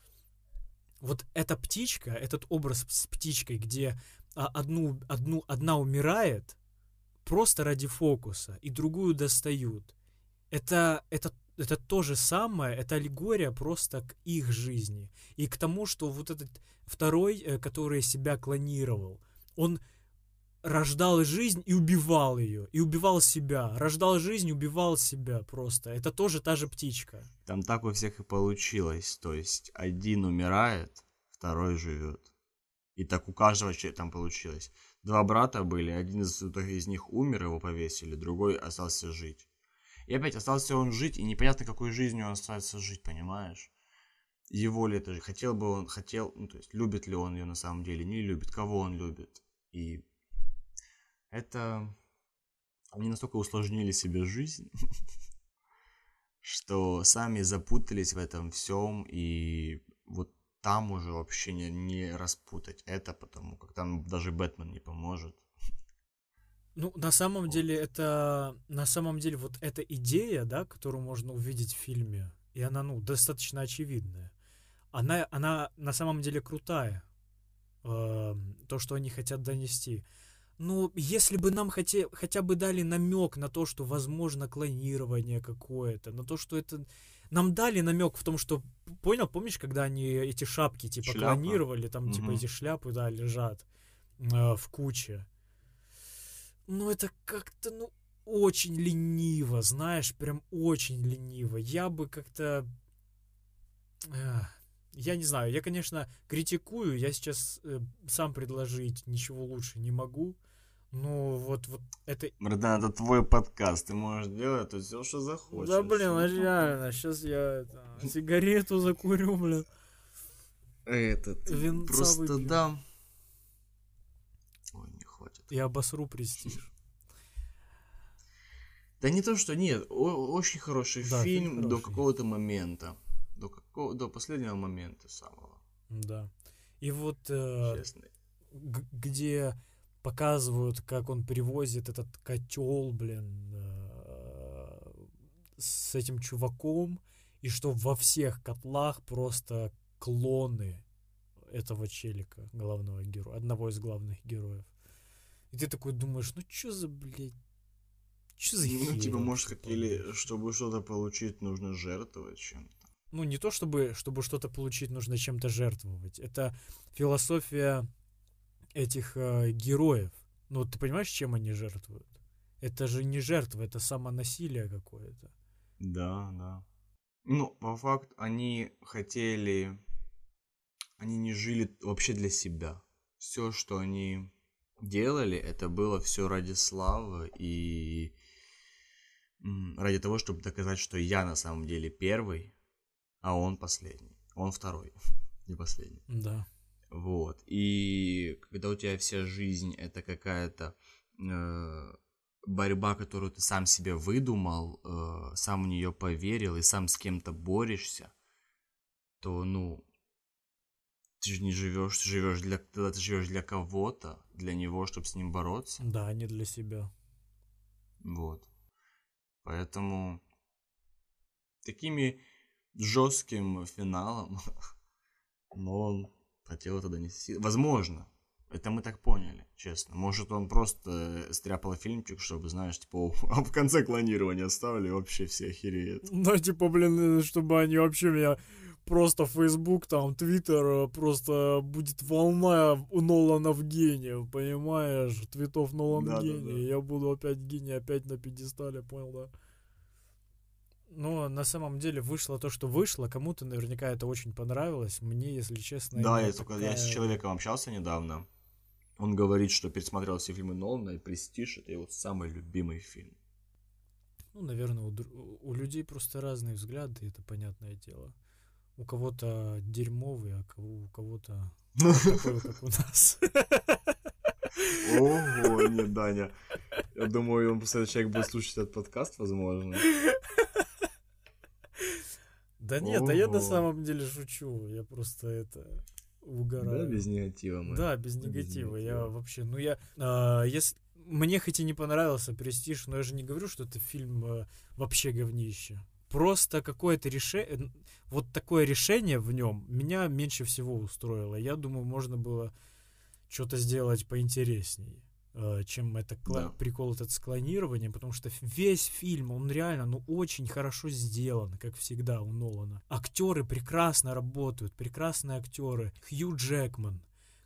Вот эта птичка, этот образ с птичкой, где а, одну, одну, одна умирает просто ради фокуса, и другую достают. Это, это, это то же самое, это аллегория просто к их жизни. И к тому, что вот этот второй, э, который себя клонировал, он рождал жизнь и убивал ее, и убивал себя. Рождал жизнь, убивал себя просто. Это тоже та же птичка. Там так у всех и получилось. То есть один умирает, второй живет. И так у каждого человека там получилось. Два брата были, один из, из них умер, его повесили, другой остался жить. И опять остался он жить, и непонятно, какой жизнью он остается жить, понимаешь? Его ли это же, хотел бы он, хотел, ну, то есть, любит ли он ее на самом деле, не любит, кого он любит. И это... Они настолько усложнили себе жизнь, что сами запутались в этом всем, и там уже вообще не, не распутать это, потому как там даже Бэтмен не поможет. Ну, на самом вот. деле, это... На самом деле, вот эта идея, да, которую можно увидеть в фильме, и она, ну, достаточно очевидная, она, она на самом деле крутая. Э, то, что они хотят донести. Ну, если бы нам хотя, хотя бы дали намек на то, что возможно клонирование какое-то, на то, что это... Нам дали намек в том, что... Понял, помнишь, когда они эти шапки, типа, Шляпа. клонировали, там, угу. типа, эти шляпы, да, лежат э, в куче. Ну, это как-то, ну, очень лениво, знаешь, прям очень лениво. Я бы как-то... Я не знаю, я, конечно, критикую, я сейчас э, сам предложить ничего лучше не могу. Ну, вот, вот это... Братан, это твой подкаст, ты можешь делать тут все, что захочешь. Да, блин, а реально, сейчас я это, сигарету закурю, блин. Этот, Винца просто выпью. да. Ой, не хватит. Я обосру престиж. Да не то, что нет, о- очень хороший да, фильм, фильм до какого-то момента. До, какого, до последнего момента самого. Да. И вот э, г- где показывают, как он перевозит этот котел, блин, э, с этим чуваком, и что во всех котлах просто клоны этого челика, главного героя, одного из главных героев. И ты такой думаешь, ну чё за, блядь, чё за Ну, типа, может, хотели, чтобы что-то получить, нужно жертвовать чем-то. Ну, не то, чтобы, чтобы что-то получить, нужно чем-то жертвовать. Это философия этих э, героев. Ну, ты понимаешь, чем они жертвуют? Это же не жертва, это самонасилие какое-то. Да, да. Ну, по факту, они хотели... Они не жили вообще для себя. Все, что они делали, это было все ради славы и ради того, чтобы доказать, что я на самом деле первый, а он последний. Он второй, не последний. Да. Вот. И когда у тебя вся жизнь это какая-то э, борьба, которую ты сам себе выдумал, э, сам в нее поверил и сам с кем-то борешься, то, ну, ты же не живешь, ты живешь для, ты живешь для кого-то, для него, чтобы с ним бороться. Да, не для себя. Вот. Поэтому такими жестким финалом, но он хотел это донести. Возможно. Это мы так поняли, честно. Может, он просто стряпал фильмчик, чтобы, знаешь, типа, а в конце клонирования ставили, вообще все охереют. Ну, типа, блин, чтобы они вообще меня просто Facebook, там, Twitter, э, просто будет волна у Нолана в гении, понимаешь? Твитов Нолан да, гений. Да, да. Я буду опять гений, опять на пьедестале, понял, да? Но на самом деле вышло то, что вышло. Кому-то наверняка это очень понравилось. Мне, если честно... Да, я, такая... я с человеком общался недавно. Он говорит, что пересмотрел все фильмы Нолана, и «Престиж» — это его самый любимый фильм. Ну, наверное, у, у людей просто разные взгляды, это понятное дело. У кого-то дерьмовый, а у кого-то такой, как у нас. Ого, не, Даня. Я думаю, он просто этот человек будет слушать этот подкаст, возможно. Да нет, а я на самом деле шучу. Я просто это угораю. Да, без негатива мы. Да, без негатива. Без я вообще, ну я, а, если мне хоть и не понравился Престиж, но я же не говорю, что это фильм а, вообще говнище. Просто какое-то решение, вот такое решение в нем меня меньше всего устроило. Я думаю, можно было что-то сделать поинтереснее. Э, чем это да. прикол этот с клонированием, потому что весь фильм, он реально, ну, очень хорошо сделан, как всегда у Нолана. Актеры прекрасно работают, прекрасные актеры. Хью Джекман,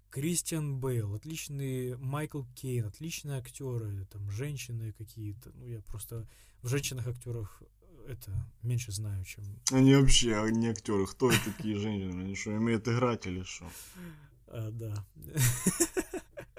Кристиан Бейл, отличный Майкл Кейн, отличные актеры, там женщины какие-то. Ну, я просто в женщинах актерах это меньше знаю, чем. Они вообще а не актеры. Кто такие женщины? Они что, умеют играть или что? А, да.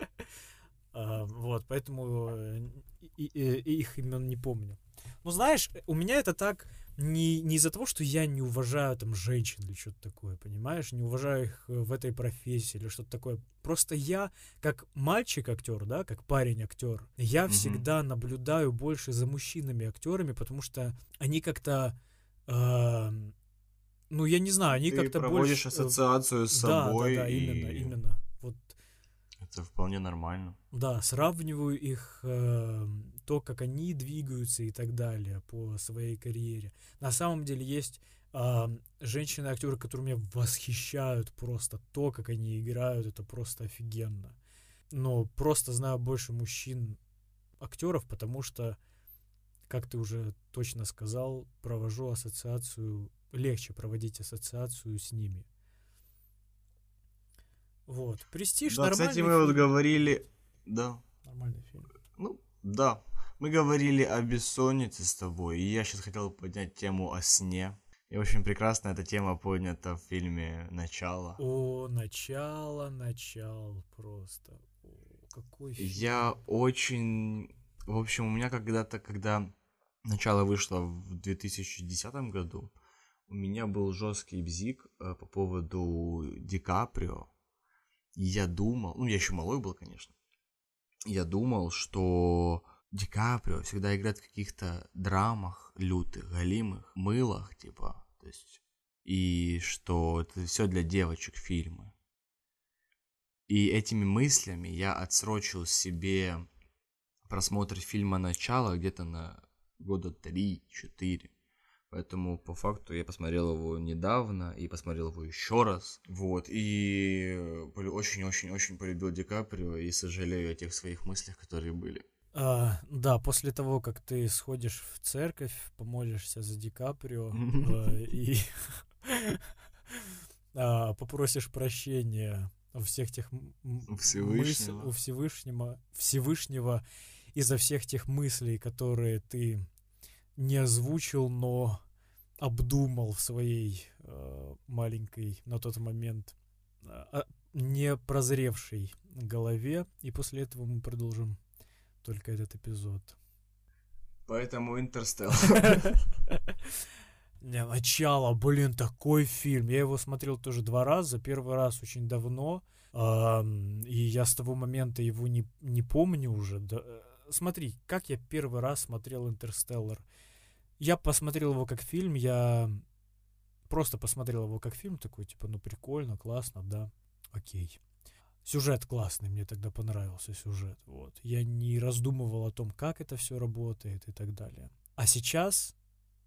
А, вот, поэтому э, и, и, и их имен не помню. Ну, знаешь, у меня это так не, не из-за того, что я не уважаю там женщин или что-то такое, понимаешь, не уважаю их э, в этой профессии или что-то такое. Просто я, как мальчик-актер, да, как парень-актер, я mm-hmm. всегда наблюдаю больше за мужчинами-актерами, потому что они как-то... Э, ну, я не знаю, они Ты как-то проводишь больше... ассоциацию с собой. Да, да, да, и... именно, именно. Это вполне нормально. Да, сравниваю их э, то, как они двигаются и так далее по своей карьере. На самом деле есть э, женщины-актеры, которые меня восхищают просто. То, как они играют, это просто офигенно. Но просто знаю больше мужчин актеров, потому что, как ты уже точно сказал, провожу ассоциацию, легче проводить ассоциацию с ними. Вот. Престиж да, кстати, мы фильм. вот говорили... Да. Нормальный фильм. Ну, да. Мы говорили о бессоннице с тобой, и я сейчас хотел поднять тему о сне. И очень прекрасно эта тема поднята в фильме «Начало». О, начало, начало просто. О, какой фильм. Я очень... В общем, у меня когда-то, когда «Начало» вышло в 2010 году, у меня был жесткий бзик э, по поводу Ди Каприо. Я думал, ну я еще малой был, конечно, я думал, что Ди Каприо всегда играет в каких-то драмах лютых, галимых, мылах, типа, то есть, и что это все для девочек фильмы. И этими мыслями я отсрочил себе просмотр фильма «Начало» где-то на года 3-4. Поэтому по факту я посмотрел его недавно и посмотрел его еще раз. Вот. И очень-очень-очень полюбил Ди Каприо и сожалею о тех своих мыслях, которые были. А, да, после того, как ты сходишь в церковь, помолишься за Ди Каприо э, и а, попросишь прощения у всех тех Всевышнего. у Всевышнего, Всевышнего из-за всех тех мыслей, которые ты не озвучил, но обдумал в своей э, маленькой на тот момент э, не прозревшей голове. И после этого мы продолжим только этот эпизод. Поэтому Интерстеллар. Не, начало, блин, такой фильм. Я его смотрел тоже два раза. Первый раз очень давно. И я с того момента его не, не помню уже. Смотри, как я первый раз смотрел Интерстеллар. Я посмотрел его как фильм, я просто посмотрел его как фильм, такой, типа, ну прикольно, классно, да, окей. Сюжет классный, мне тогда понравился сюжет, вот. Я не раздумывал о том, как это все работает и так далее. А сейчас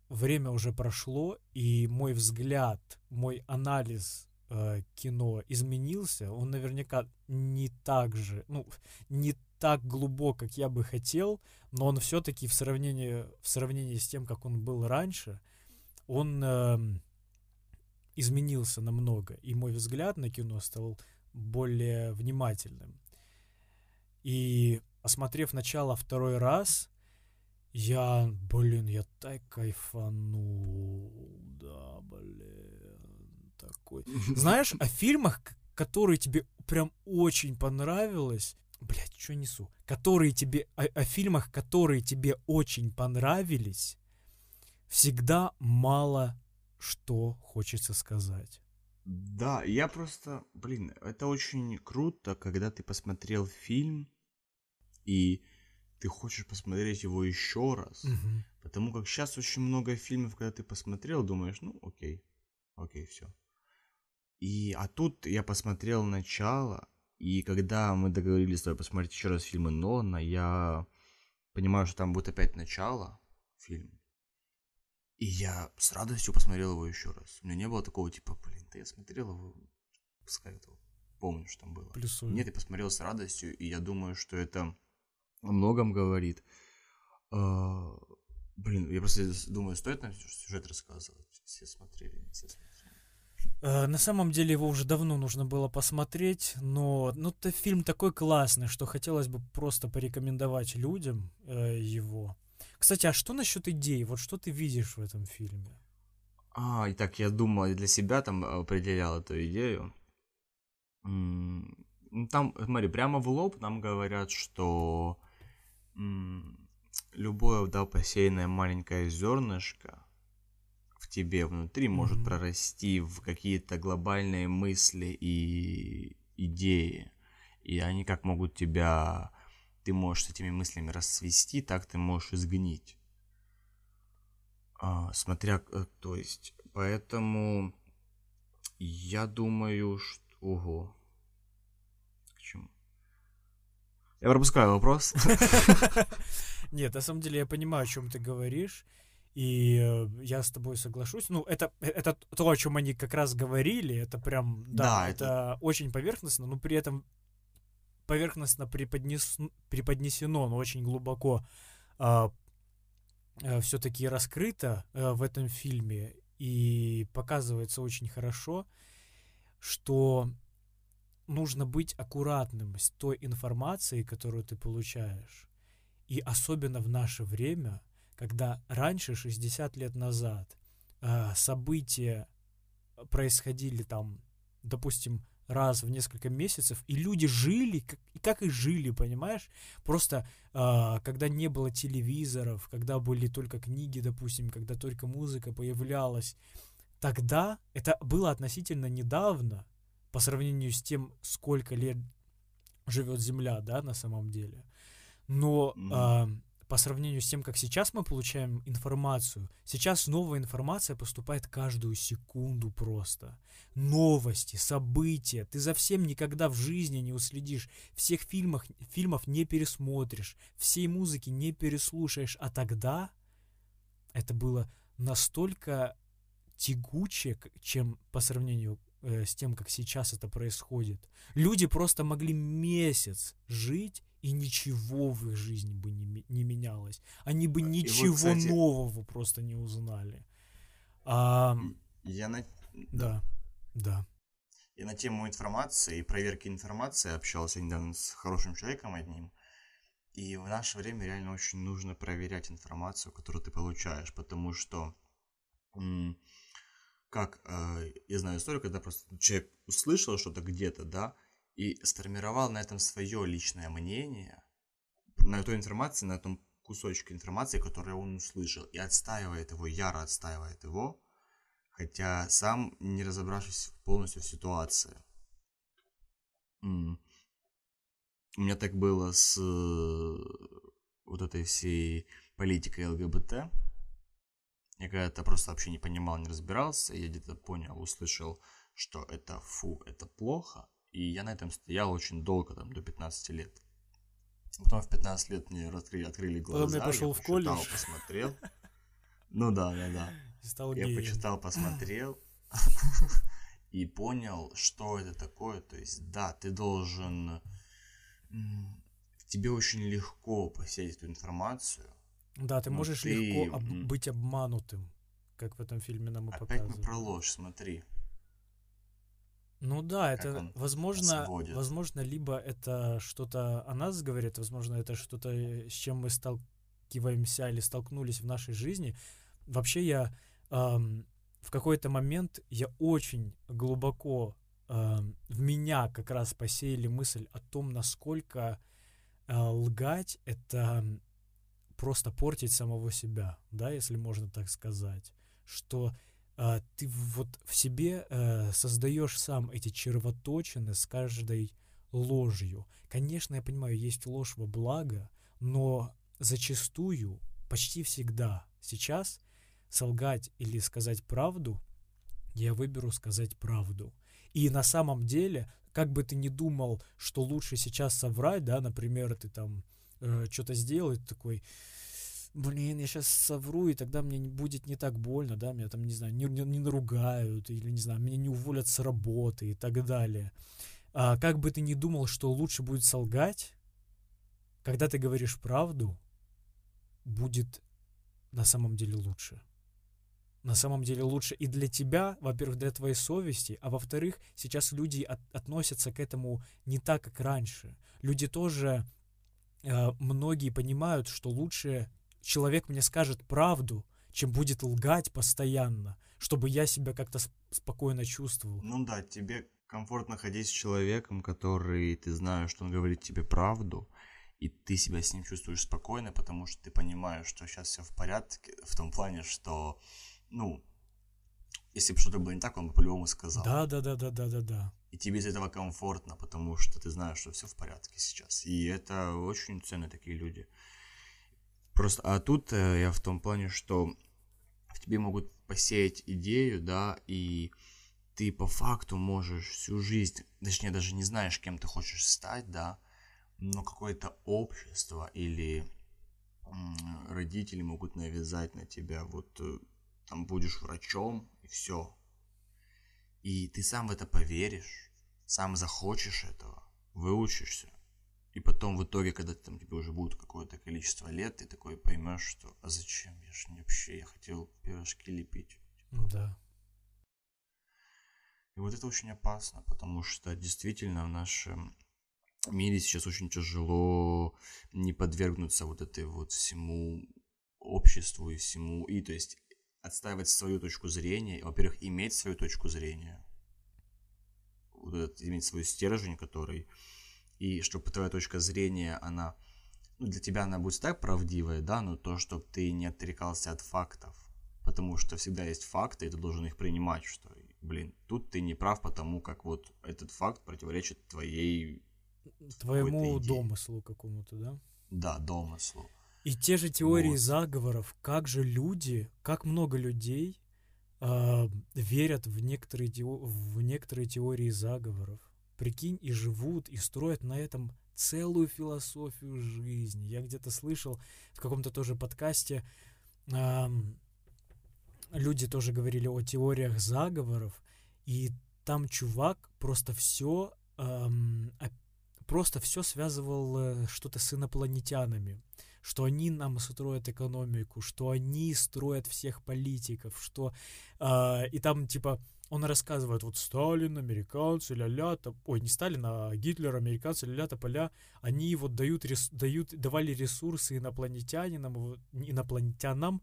время уже прошло, и мой взгляд, мой анализ э, кино изменился. Он наверняка не так же, ну, не так глубок, как я бы хотел, но он все-таки в сравнении, в сравнении с тем, как он был раньше, он э, изменился намного. И мой взгляд на кино стал более внимательным. И осмотрев начало второй раз, я, блин, я так кайфанул. Да, блин, такой. Знаешь, о фильмах, которые тебе прям очень понравилось, блядь, что несу, которые тебе, о, о фильмах, которые тебе очень понравились, всегда мало что хочется сказать. Да, я просто, блин, это очень круто, когда ты посмотрел фильм и ты хочешь посмотреть его еще раз, Мгм. потому как сейчас очень много фильмов, когда ты посмотрел, думаешь, ну, окей, окей, все. И, а тут я посмотрел начало, и когда мы договорились с тобой посмотреть еще раз фильмы Нолана, я понимаю, что там будет опять начало фильм. И я с радостью посмотрел его еще раз. У меня не было такого типа, блин, да я смотрел его, пускай это помню, что там было. Плюсую. Нет, я посмотрел с радостью, и я думаю, что это о многом говорит. А, блин, я просто думаю, стоит нам сюжет рассказывать. Все смотрели, все смотрели. Э, на самом деле его уже давно нужно было посмотреть, но ну, это фильм такой классный, что хотелось бы просто порекомендовать людям э, его. Кстати, а что насчет идей? Вот что ты видишь в этом фильме? А, и так я думал, для себя там определял эту идею. Ну, Там, смотри, прямо в лоб нам говорят, что любое, да, посеянное маленькое зернышко в тебе внутри может Мгм. прорасти в какие-то глобальные мысли и идеи. И они как могут тебя... Ты можешь с этими мыслями расцвести, так ты можешь изгнить. А, смотря, э, то есть, поэтому я думаю, что... Ого. К чему? Я пропускаю вопрос. Нет, на самом деле я понимаю, о чем ты говоришь, и э, я с тобой соглашусь. Ну, это, это то, о чем они как раз говорили, это прям, да, Да, это, очень поверхностно, но при этом поверхностно преподнес, преподнесено, но очень глубоко все-таки раскрыто э, в этом фильме, и показывается очень хорошо, что нужно быть аккуратным с той информацией, которую ты получаешь. И особенно в наше время, когда раньше, 60 лет назад, э, события происходили там, допустим, раз в несколько месяцев, и люди жили, как, и как и жили, понимаешь? Просто э, когда не было телевизоров, когда были только книги, допустим, когда только музыка появлялась, тогда это было относительно недавно, по сравнению с тем, сколько лет живет Земля, да, на самом деле. Но э, по сравнению с тем, как сейчас мы получаем информацию, сейчас новая информация поступает каждую секунду просто. Новости, события. Ты за всем никогда в жизни не уследишь. Всех фильмах, фильмов не пересмотришь. Всей музыки не переслушаешь. А тогда это было настолько тягуче, чем по сравнению э, с тем, как сейчас это происходит. Люди просто могли месяц жить, и ничего в их жизни бы не, не менялось. Они бы вот, ничего кстати- нового просто не узнали. А, Я на... да, да. Я на тему информации и проверки информации общался недавно с хорошим человеком одним. И в наше время реально очень нужно проверять информацию, которую ты получаешь, потому что, как, э, я знаю историю, когда просто человек услышал что-то где-то, да, и сформировал на этом свое личное мнение, на той информации, на том кусочке информации, который он услышал, и отстаивает его, яро отстаивает его, хотя сам не разобравшись полностью в ситуации. У меня так было с э, вот этой всей политикой ЛГБТ. Я когда-то просто вообще не понимал, не разбирался, я где-то понял, услышал, что это фу, это плохо, и я на этом стоял очень долго, там, до 15 лет. Потом в 15 лет мне открыли, открыли глаза, Потом я пошел в почитал, колледж. посмотрел. Ну да, да, да. Стал Я геем. почитал, посмотрел и понял, что это такое. То есть, да, ты должен... Тебе очень легко посеять эту информацию. Да, ты можешь ты, легко об- быть обманутым, как в этом фильме нам и Опять мы показывают. про ложь, смотри. Ну да, это возможно, сводит. возможно, либо это что-то о нас говорит, возможно, это что-то, э, с чем мы сталкиваемся или столкнулись в нашей жизни. Вообще я ам, в какой-то момент я очень глубоко ам, в меня как раз посеяли мысль о том, насколько а, лгать это просто портить самого себя, да, если можно так сказать, что а, ты вот в себе э, создаешь сам эти червоточины с каждой ложью. Конечно, я понимаю, есть ложь во благо, но зачастую, почти всегда сейчас солгать или сказать правду, я выберу сказать правду. И на самом деле, как бы ты ни думал, что лучше сейчас соврать, да, например, ты там что-то сделал, и ты такой, блин, я сейчас совру, и тогда мне не- будет не так больно, да, меня там, не знаю, не, не- не наругают, или, не знаю, меня не уволят с работы и так далее. А как бы ты ни думал, что лучше будет солгать, когда ты говоришь правду, будет на самом деле лучше. на самом деле лучше и для тебя, во-первых, для твоей совести, а во-вторых, сейчас люди от, относятся к этому не так, как раньше. Люди тоже, э, многие понимают, что лучше человек мне скажет правду, чем будет лгать постоянно, чтобы я себя как-то спокойно чувствовал. Ну да, тебе комфортно ходить с человеком, который ты знаешь, что он говорит тебе правду, и ты себя с ним чувствуешь спокойно, потому что ты понимаешь, что сейчас все в порядке, в том плане, что, ну, если бы что-то было не так, он бы по-любому сказал. Да, да, да, да, да, да, да. И тебе из этого комфортно, потому что ты знаешь, что все в порядке сейчас. И это очень ценные такие люди. Просто, а тут э, я в том плане, что в тебе могут посеять идею, да, и ты по факту можешь всю жизнь, точнее даже не знаешь, кем ты хочешь стать, да, но какое-то общество или родители могут навязать на тебя, вот э, там будешь врачом и все. И ты сам в это поверишь, сам захочешь этого, выучишься. И потом в итоге, когда там тебе уже будет какое-то количество лет, ты такой поймешь, что а зачем? Я же не вообще, я хотел пирожки лепить. Да. И вот это очень опасно, потому что действительно в нашем мире сейчас очень тяжело не подвергнуться вот этой вот всему обществу и всему, и то есть отстаивать свою точку зрения, во-первых, иметь свою точку зрения, вот этот, иметь свой стержень, который, и чтобы твоя точка зрения, она, ну, для тебя она будет так правдивая, да, но то, чтобы ты не отрекался от фактов, потому что всегда есть факты, и ты должен их принимать, что, блин, тут ты не прав, потому как вот этот факт противоречит твоей Твоему домыслу какому-то, да? Да, домыслу. И те же теории вот. заговоров, как же люди, как много людей э, верят в некоторые, в некоторые теории заговоров. Прикинь, и живут, и строят на этом целую философию жизни. Я где-то слышал в каком-то тоже подкасте, э, люди тоже говорили о теориях заговоров, и там чувак просто все эм, просто все связывал э, что-то с инопланетянами, что они нам строят экономику, что они строят всех политиков, что э, и там типа он рассказывает, вот Сталин, американцы, ля-ля, ой, не Сталин, а Гитлер, американцы, ля-ля, тополя, они вот дают, рес, дают, давали ресурсы инопланетянам, инопланетянам,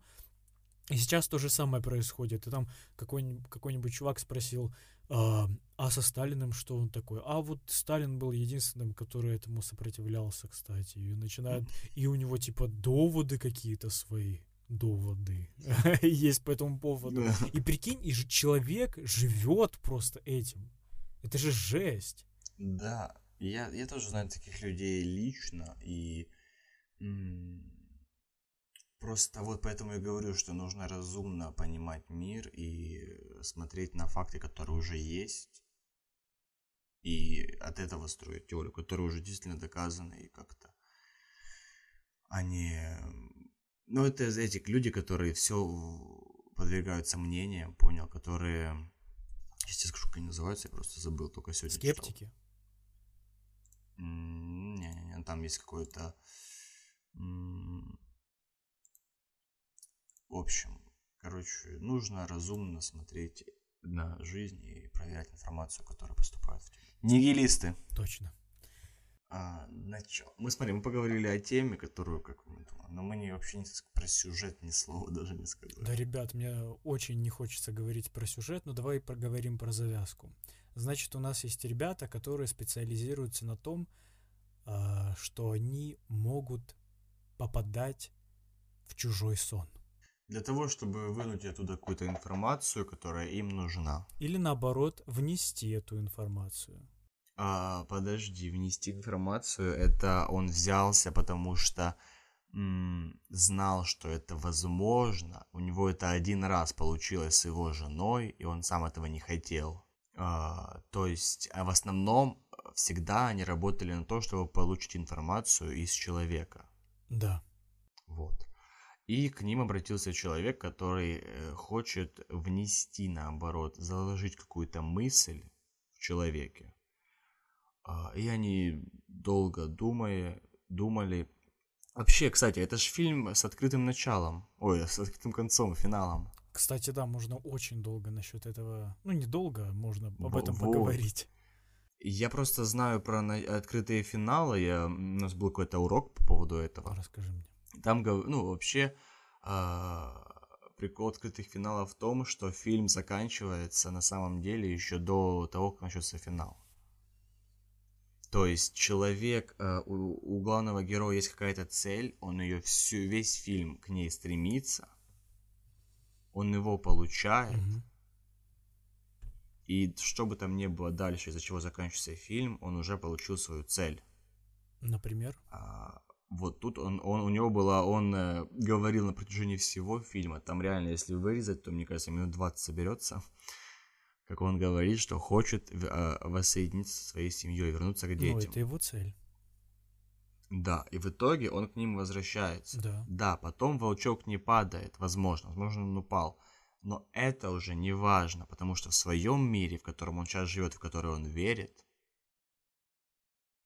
и сейчас то же самое происходит. И там какой-нибудь, какой-нибудь чувак спросил, а, а со Сталиным что он такой? А вот Сталин был единственным, который этому сопротивлялся, кстати. И начинает, и у него типа доводы какие-то свои доводы есть по этому поводу. И прикинь, и человек живет просто этим. Это же жесть. Да, я, я тоже знаю таких людей лично, и Просто вот поэтому я говорю, что нужно разумно понимать мир и смотреть на факты, которые уже есть, и от этого строить теорию, которая уже действительно доказана и как-то они... Ну, это эти люди, которые все подвергают сомнениям, понял, которые... Сейчас я скажу, как они называются, я просто забыл, только сегодня Скептики? Не-не-не, там есть какой-то... В общем, короче, нужно разумно смотреть на жизнь и проверять информацию, которая поступает в тебя. Нигилисты. Точно. А, начал. Мы смотри, мы поговорили о теме, которую, как мы думаем, но мы не, вообще не, про сюжет ни слова даже не сказали. Да, ребят, мне очень не хочется говорить про сюжет, но давай поговорим про завязку. Значит, у нас есть ребята, которые специализируются на том, а, что они могут попадать в чужой сон. Для того, чтобы вынуть оттуда какую-то информацию, которая им нужна. Или наоборот, внести эту информацию. А, подожди, внести информацию, это он взялся, потому что м- знал, что это возможно. У него это один раз получилось с его женой, и он сам этого не хотел. А, то есть, а в основном всегда они работали на то, чтобы получить информацию из человека. Да. Вот. И к ним обратился человек, который э, хочет внести, наоборот, заложить какую-то мысль в человеке. А, и они долго думая, думали. Вообще, кстати, это же фильм с открытым началом. Ой, с открытым концом, финалом. Кстати, да, можно очень долго насчет этого. Ну, недолго, можно об Во- этом вот. поговорить. Я просто знаю про на- открытые финалы. Я... У нас был какой-то урок по поводу этого. Расскажи мне. Там, ну, вообще, а, прикол открытых финалов в том, что фильм заканчивается на самом деле еще до того, как начнется финал. То есть человек, а, у, у главного героя есть какая-то цель, он ее всю, весь фильм к ней стремится, он его получает, Мгм. и что бы там ни было дальше, из-за чего заканчивается фильм, он уже получил свою цель. Например? А, вот тут он, он, у него была, он э, говорил на протяжении всего фильма, там реально, если вырезать, то, мне кажется, минут 20 соберется, как он говорит, что хочет а, воссоединиться со своей семьей, вернуться к Ну, детям. это его цель. Да, и в итоге он к ним возвращается. Да. Да, потом волчок не падает, возможно, возможно, он упал. Но это уже не важно, потому что в своем мире, в котором он сейчас живет, в который он верит,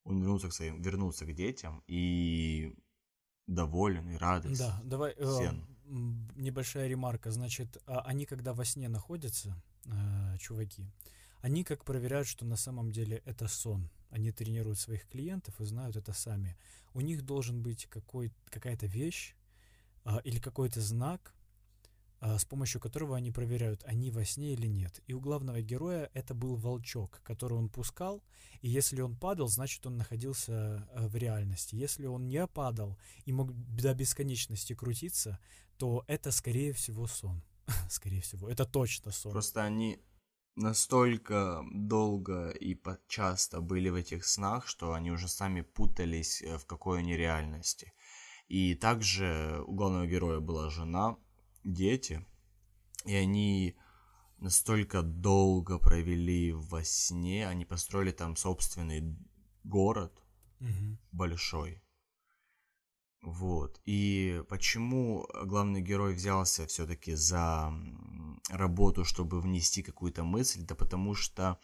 он вернулся к своим, вернулся к детям и доволен и радостен. Да, давай э, Сен. м, небольшая ремарка. Значит, а, они когда во сне находятся, э, чуваки, они как проверяют, что на самом деле это сон. Они тренируют своих клиентов и знают это сами. У них должен быть какой, какая-то вещь а, или какой-то знак, а, с помощью которого они проверяют, они во сне или нет. И у главного героя это был волчок, который он пускал, и если он падал, значит он находился э, в реальности. Если он не падал и мог до бесконечности крутиться, то это, скорее всего, сон. скорее всего, это точно сон. Просто они настолько долго и часто были в этих снах, что они уже сами путались, э, в какой они реальности. И также у главного героя была жена, дети, и они настолько долго провели во сне, они построили там собственный город Мгм. большой. Вот. И почему главный герой взялся все-таки за работу, чтобы внести какую-то мысль? Да потому что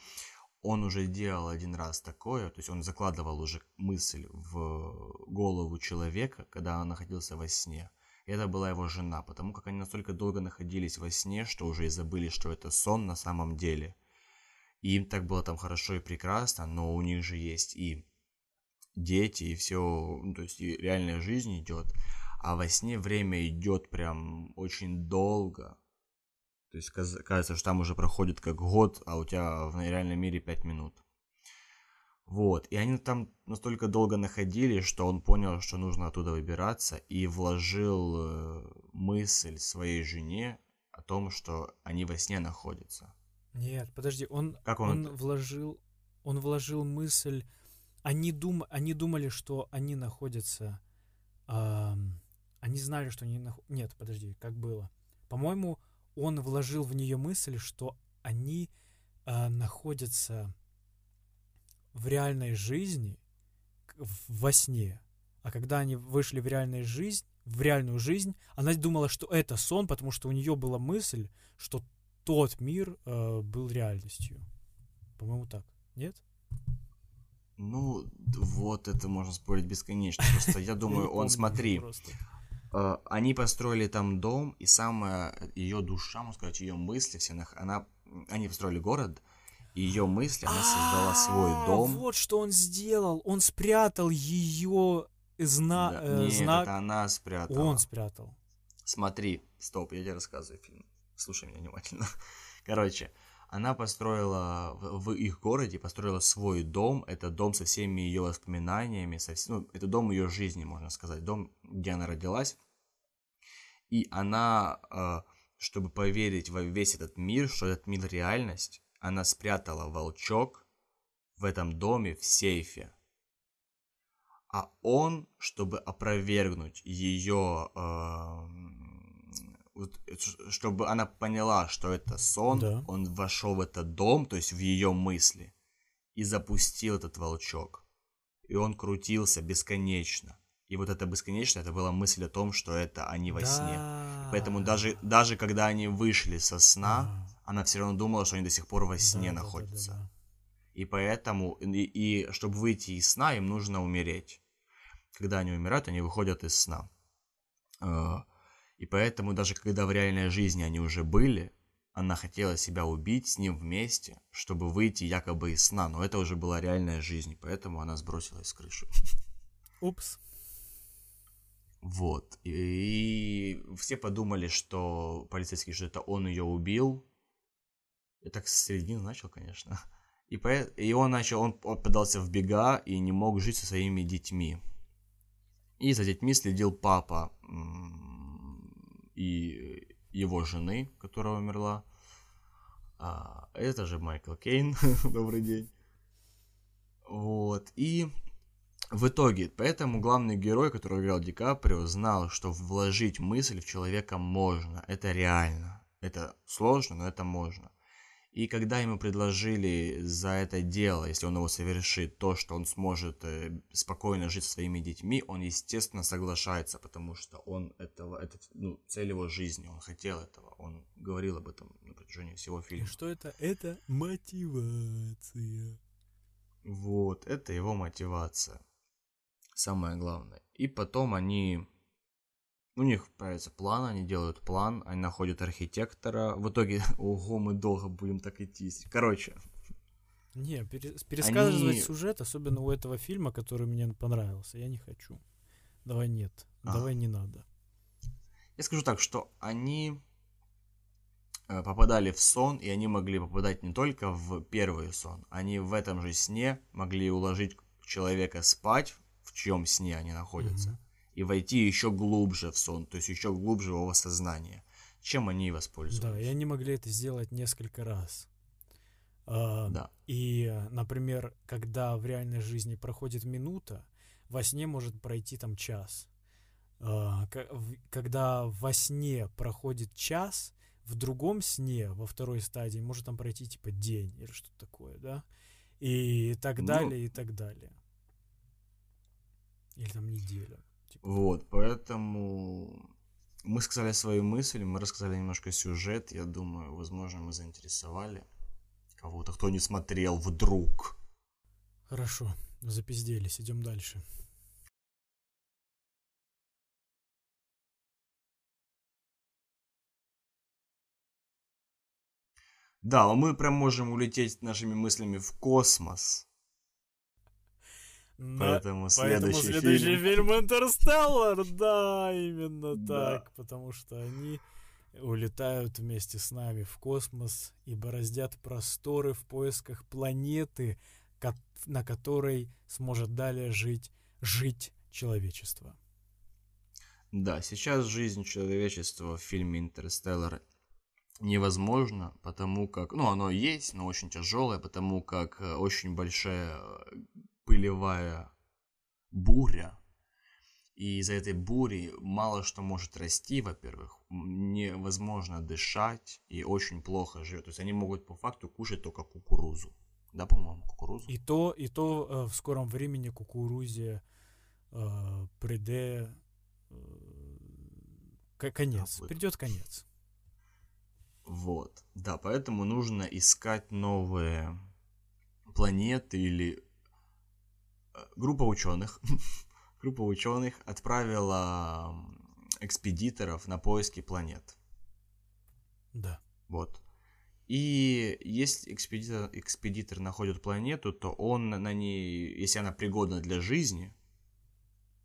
он уже делал один раз такое, то есть он закладывал уже мысль в голову человека, когда он находился во сне. И это была его жена, потому как они настолько долго находились во сне, что уже и забыли, что это сон на самом деле. И им так было там хорошо и прекрасно, но у них же есть и дети, и все, ну, то есть и реальная жизнь идет, а во сне время идет прям очень долго. То есть кажется, что там уже проходит как год, а у тебя в реальном мире 5 минут. Вот, и они там настолько долго находились, что он понял, что нужно оттуда выбираться, и вложил э, мысль своей жене о том, что они во сне находятся. Нет, подожди, он, Как он он это? вложил, он вложил мысль. Они дум, они думали, что они находятся, ам, они знали, что они нах... Нет, подожди, как было? По-моему, он вложил в нее мысль, что они а, находятся в реальной жизни в- во сне, а когда они вышли в реальную жизнь, в реальную жизнь, она думала, что это сон, потому что у нее была мысль, что тот мир э, был реальностью. По-моему, так. Нет? Ну, вот это можно спорить бесконечно. Просто я думаю, он, смотри, э, они построили там дом, и самая ее душа, можно сказать, ее мысли все, она, они построили город, ее мысли, она создала свой А, дом. Вот что он сделал. Он спрятал ее зна... Э, Нет, знак. это она спрятала. Он спрятал. Смотри, стоп, я тебе рассказываю фильм. Слушай меня внимательно. Короче, она построила в, их городе, построила свой дом. Это дом со всеми ее воспоминаниями, со вс- ну, это дом ее жизни, можно сказать, дом, где она родилась. И она, э, чтобы поверить во весь этот мир, что этот мир реальность, она спрятала волчок в этом доме в сейфе. А он, чтобы опровергнуть ее, чтобы она поняла, что это сон, Да. он вошел в этот дом, то есть в ее мысли, и запустил этот волчок. И он крутился бесконечно. И вот это бесконечно, это была мысль о том, что это они во сне. Поэтому даже, даже когда они вышли со сна, А, она все равно думала, что они до сих пор во сне да, да, да, находятся. да, да. И поэтому, и, и чтобы выйти из сна, им нужно умереть. Когда они умирают, они выходят из сна. И поэтому даже когда в реальной жизни они уже были, она хотела себя убить с ним вместе, чтобы выйти якобы из сна, но это уже была реальная жизнь, поэтому она сбросилась с крыши. Упс. Вот. И, все подумали, что полицейский, что это он ее убил. Я так с середины начал, конечно. И, по... и он начал, он подался в бега и не мог жить со своими детьми. И за детьми следил папа и его жены, которая умерла. А, это же Майкл Кейн. Добрый день. Вот. И в итоге, поэтому главный герой, который играл Ди Каприо, знал, что вложить мысль в человека можно. Это реально. Это сложно, но это можно. И когда ему предложили за это дело, если он его совершит, то, что он сможет э, спокойно жить со своими детьми, он, естественно, соглашается, потому что он этого, это ну, цель его жизни, он хотел этого, он говорил об этом на протяжении всего фильма. И что это? Это мотивация. Вот, это его мотивация. Самое главное. И потом они у них появится план, они делают план, они находят архитектора. В итоге, ого, мы долго будем так идти. Короче. Не, пересказывать они... сюжет, особенно у этого фильма, который мне понравился, я не хочу. Давай нет, а. давай не надо. Я скажу так, что они э, попадали в сон, и они могли попадать не только в первый сон, они в этом же сне могли уложить человека спать, в чьем сне они находятся. Mm-hmm и войти еще глубже в сон, то есть еще глубже в его сознание. Чем они воспользуются? Да, и они могли это сделать несколько раз. А, да. И, например, когда в реальной жизни проходит минута, во сне может пройти там час. А, когда во сне проходит час, в другом сне, во второй стадии, может там пройти типа день или что-то такое, да? И так ну, далее, и так далее. Или там неделя. Вот, поэтому мы сказали свою мысль, мы рассказали немножко сюжет. Я думаю, возможно, мы заинтересовали кого-то, кто не смотрел вдруг. Хорошо, запизделись, идем дальше. Да, мы прям можем улететь нашими мыслями в космос. Поэтому следующий, Поэтому следующий фильм Интерстеллар, да, именно да. так, потому что они улетают вместе с нами в космос и бороздят просторы в поисках планеты, на которой сможет далее жить, жить человечество. Да, сейчас жизнь человечества в фильме «Интерстеллар» невозможно, потому как, ну, оно есть, но очень тяжелое, потому как э, очень большая пылевая буря, и из-за этой бури мало что может расти, во-первых, невозможно дышать и очень плохо живет. То есть они могут по факту кушать только кукурузу. Да, по-моему, кукурузу. И то, и то э, в скором времени кукурузе э, приде э, конец. А, Придет конец. Вот. Да, поэтому нужно искать новые планеты или группа ученых, группа ученых отправила экспедиторов на поиски планет. Да. Вот. И если экспедитор, экспедитор находит планету, то он на ней, если она пригодна для жизни,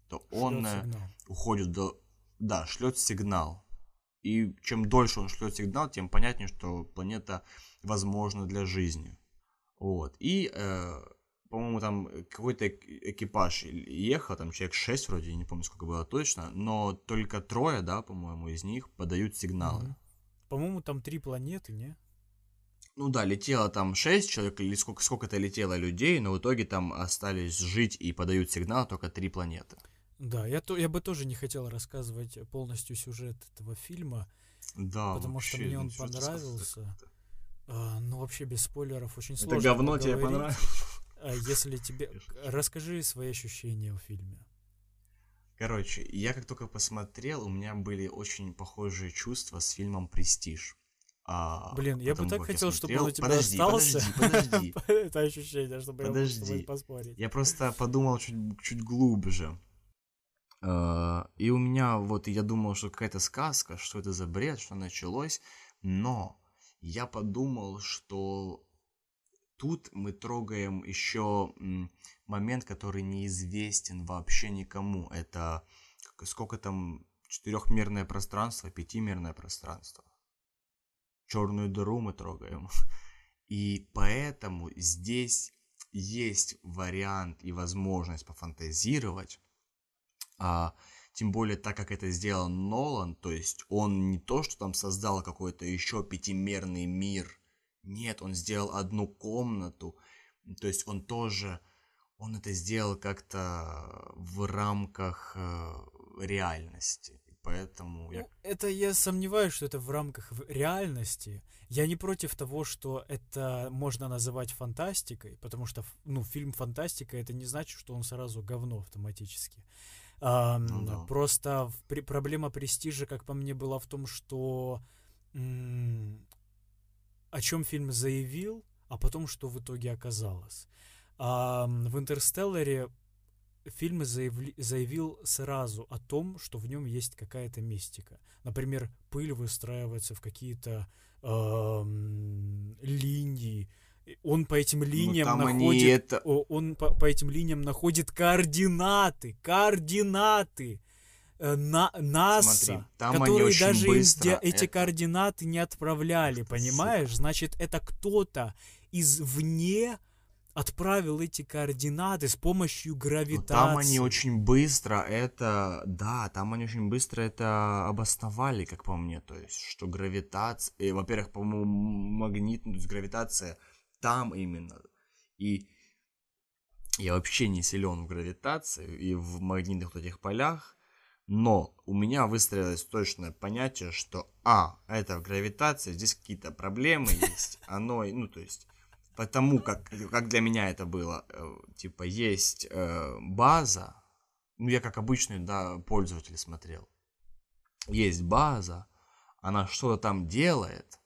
то он э, сигнал. уходит до... Да, шлет сигнал. И чем дольше он шлет сигнал, тем понятнее, что планета возможна для жизни. Вот. И э, по-моему, там какой-то экипаж ехал, там человек 6 вроде, не помню, сколько было точно, но только трое, да, по-моему, из них подают сигналы. Mm-hmm. По-моему, там три планеты, не? Ну да, летело там 6 человек, или сколько, сколько-то летело людей, но в итоге там остались жить и подают сигнал только три планеты. Да, я, то, я бы тоже не хотел рассказывать полностью сюжет этого фильма, да, потому вообще, что мне он понравился. А, ну, вообще без спойлеров очень сложно. Это говно тебе понравилось? А если тебе... Расскажи свои ощущения в фильме. Короче, я как только посмотрел, у меня были очень похожие чувства с фильмом «Престиж». А, Блин, я бы так хотел, чтобы он у тебя подожди, остался. Подожди, подожди. Это ощущение, чтобы подожди. я мог поспорить. Я просто подумал чуть, чуть глубже. Э, И у меня вот, я думал, что какая-то сказка, что это за бред, что началось, но я подумал, что тут мы трогаем еще момент, который неизвестен вообще никому. Это сколько там четырехмерное пространство, пятимерное пространство. Черную дыру мы трогаем. И поэтому здесь есть вариант и возможность пофантазировать. А, тем более, так как это сделал Нолан, то есть он не то, что там создал какой-то еще пятимерный мир. Нет, он сделал одну комнату. То есть он тоже, он это сделал как-то в рамках э, реальности. Поэтому я Ну, это я сомневаюсь, что это в рамках реальности. Я не против того, что это можно называть фантастикой, потому что ну, фильм фантастика это не значит, что он сразу говно автоматически. Ам, Ну да. Просто в- при- проблема престижа, как по мне, была в том, что м, о чем фильм заявил, а потом что в итоге оказалось. Ам, в Интерстелларе фильм заявли- заявил сразу о том, что в нем есть какая-то мистика. Например, пыль выстраивается в какие-то ам, линии. Он по этим линиям Ну, там они находит, это- он по, по этим линиям находит координаты, координаты э, на НАСА, Смотри, там которые даже им быстро де- эти это- координаты не отправляли, понимаешь? Значит, это кто-то извне отправил эти координаты с помощью Ну, гравитации. там они очень быстро это, да, там они очень быстро это обосновали, как по мне, то есть, что гравитация, э, во-первых, по-моему, магнит, ну, гравитация там именно, и я вообще не силен в гравитации и в магнитных вот этих полях, но у меня выстроилось точное понятие, что, а, это гравитация, здесь какие-то проблемы есть, оно, ну, то есть, потому как, как для меня это было, э, типа, есть э, база, ну, я как обычный, да, пользователь смотрел, есть база, она что-то там делает,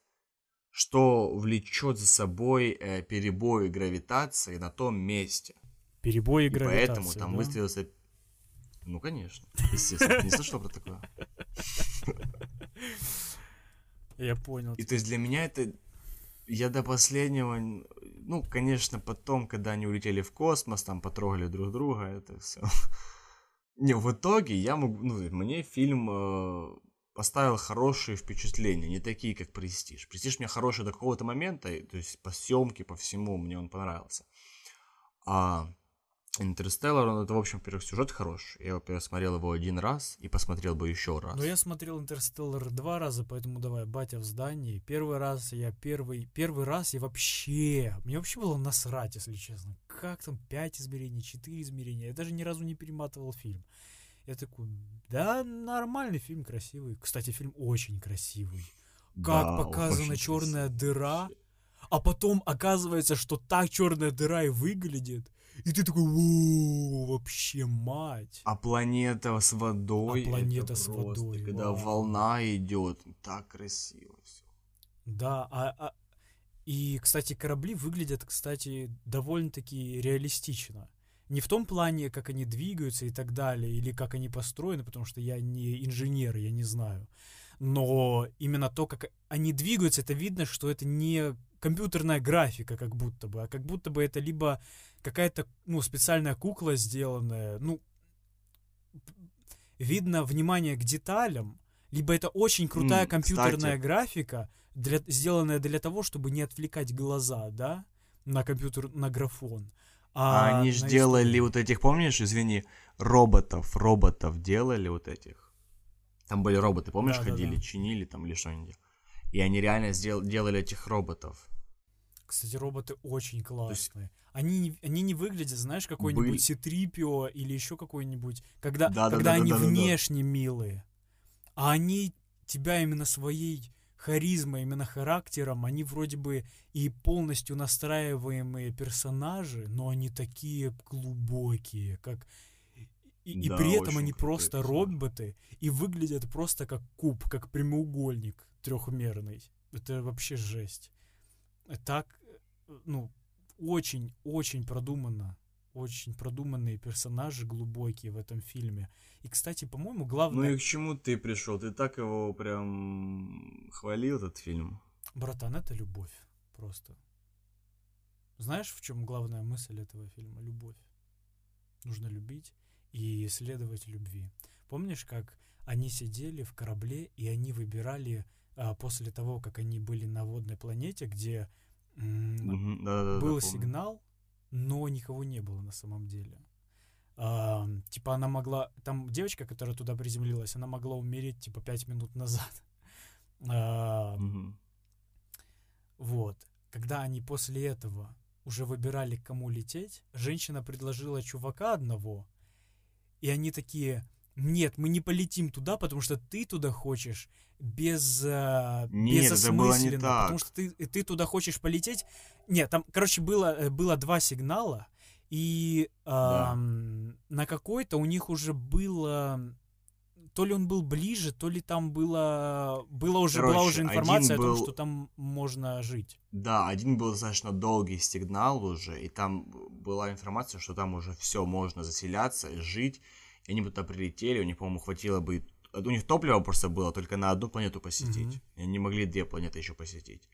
что влечет за собой э, перебои гравитации на том месте. Перебои И гравитации. поэтому там да? выстроился... Ну, конечно, естественно, не слышал про такое? Я понял. И то есть для меня это... Я до последнего... Ну, конечно, потом, когда они улетели в космос, там потрогали друг друга, это все. Не, в итоге я могу... Ну, мне фильм э, поставил хорошие впечатления, не такие, как «Престиж». «Престиж» мне хороший до какого-то момента, то есть по съемке, по всему мне он понравился. А «Интерстеллар», он, это, в общем, во-первых, сюжет хороший. Я, во-первых, смотрел его один раз и посмотрел бы еще раз. Но я смотрел Интерстеллар два раза, поэтому давай, батя в здании. Первый раз я первый, первый раз я вообще, мне вообще было насрать, если честно. Как там пять измерений, четыре измерения. Я даже ни разу не перематывал фильм. Я такой, да, нормальный фильм, красивый. Кстати, фильм очень красивый. Как Да, показана черная красиво. дыра, а потом оказывается, что так черная дыра и выглядит. И ты такой, «Воу, вообще мать. А планета с водой. А планета с просто, водой, Когда вау. волна идет, так красиво все. Да, а, а- и, кстати, корабли выглядят, кстати, довольно-таки реалистично. Не в том плане, как они двигаются и так далее, или как они построены, потому что я не инженер, я не знаю. Но именно то, как они двигаются, это видно, что это не компьютерная графика, как будто бы, а как будто бы это либо какая-то, ну, специальная кукла сделанная, ну, видно внимание к деталям, либо это очень крутая М, компьютерная кстати. графика, для, сделанная для того, чтобы не отвлекать глаза, да, на компьютер, на графон. А, они на же делали историю. вот этих, помнишь, извини, роботов, роботов делали вот этих. Там были роботы, помнишь, Да-да-да. ходили, чинили там или что-нибудь. И они реально сдел- делали этих роботов. Кстати, роботы очень классные. Они, не- они не выглядят, знаешь, какой-нибудь Были- Ситрипио или еще какой-нибудь, когда, Да-да-да-да-да-да. когда они внешне милые. А они тебя именно своей харизмой, именно характером, они вроде бы и полностью настраиваемые персонажи, но они такие глубокие, как... И, и Да, при этом они просто роботы и выглядят просто как куб, как прямоугольник трехмерный. Это вообще жесть. Так, ну, очень-очень продуманно. очень продуманные персонажи, глубокие в этом фильме. И, кстати, по-моему, Ну главное... и к чему ты пришел? Ты так его прям хвалил, этот фильм. Братан, это любовь просто. Знаешь, в чем главная мысль этого фильма? Любовь. Нужно любить и следовать любви. Помнишь, как они сидели в корабле и они выбирали после того, как они были на водной планете, где Да-да-да, был помню. сигнал, но никого не было на самом деле. А, типа она могла... Там девочка, которая туда приземлилась, она могла умереть типа пять минут назад. А, Мгм. вот. Когда они после этого уже выбирали, к кому лететь, женщина предложила чувака одного, и они такие, нет, мы не полетим туда, потому что ты туда хочешь без, а, Нет, это было не так. потому что ты, ты туда хочешь полететь. Нет, там, короче, было, э, было два сигнала, и Да. ам, на какой-то у них уже было... То ли он был ближе, то ли там было, было уже, была Короче, уже один информация о том, был- что там можно жить. Да, один был достаточно долгий сигнал уже, и там была информация, что там уже все можно заселяться, жить. И они бы туда прилетели, у них, по-моему, хватило бы... У них топлива просто было только на одну планету посетить. Мгм. И они могли две планеты еще посетить.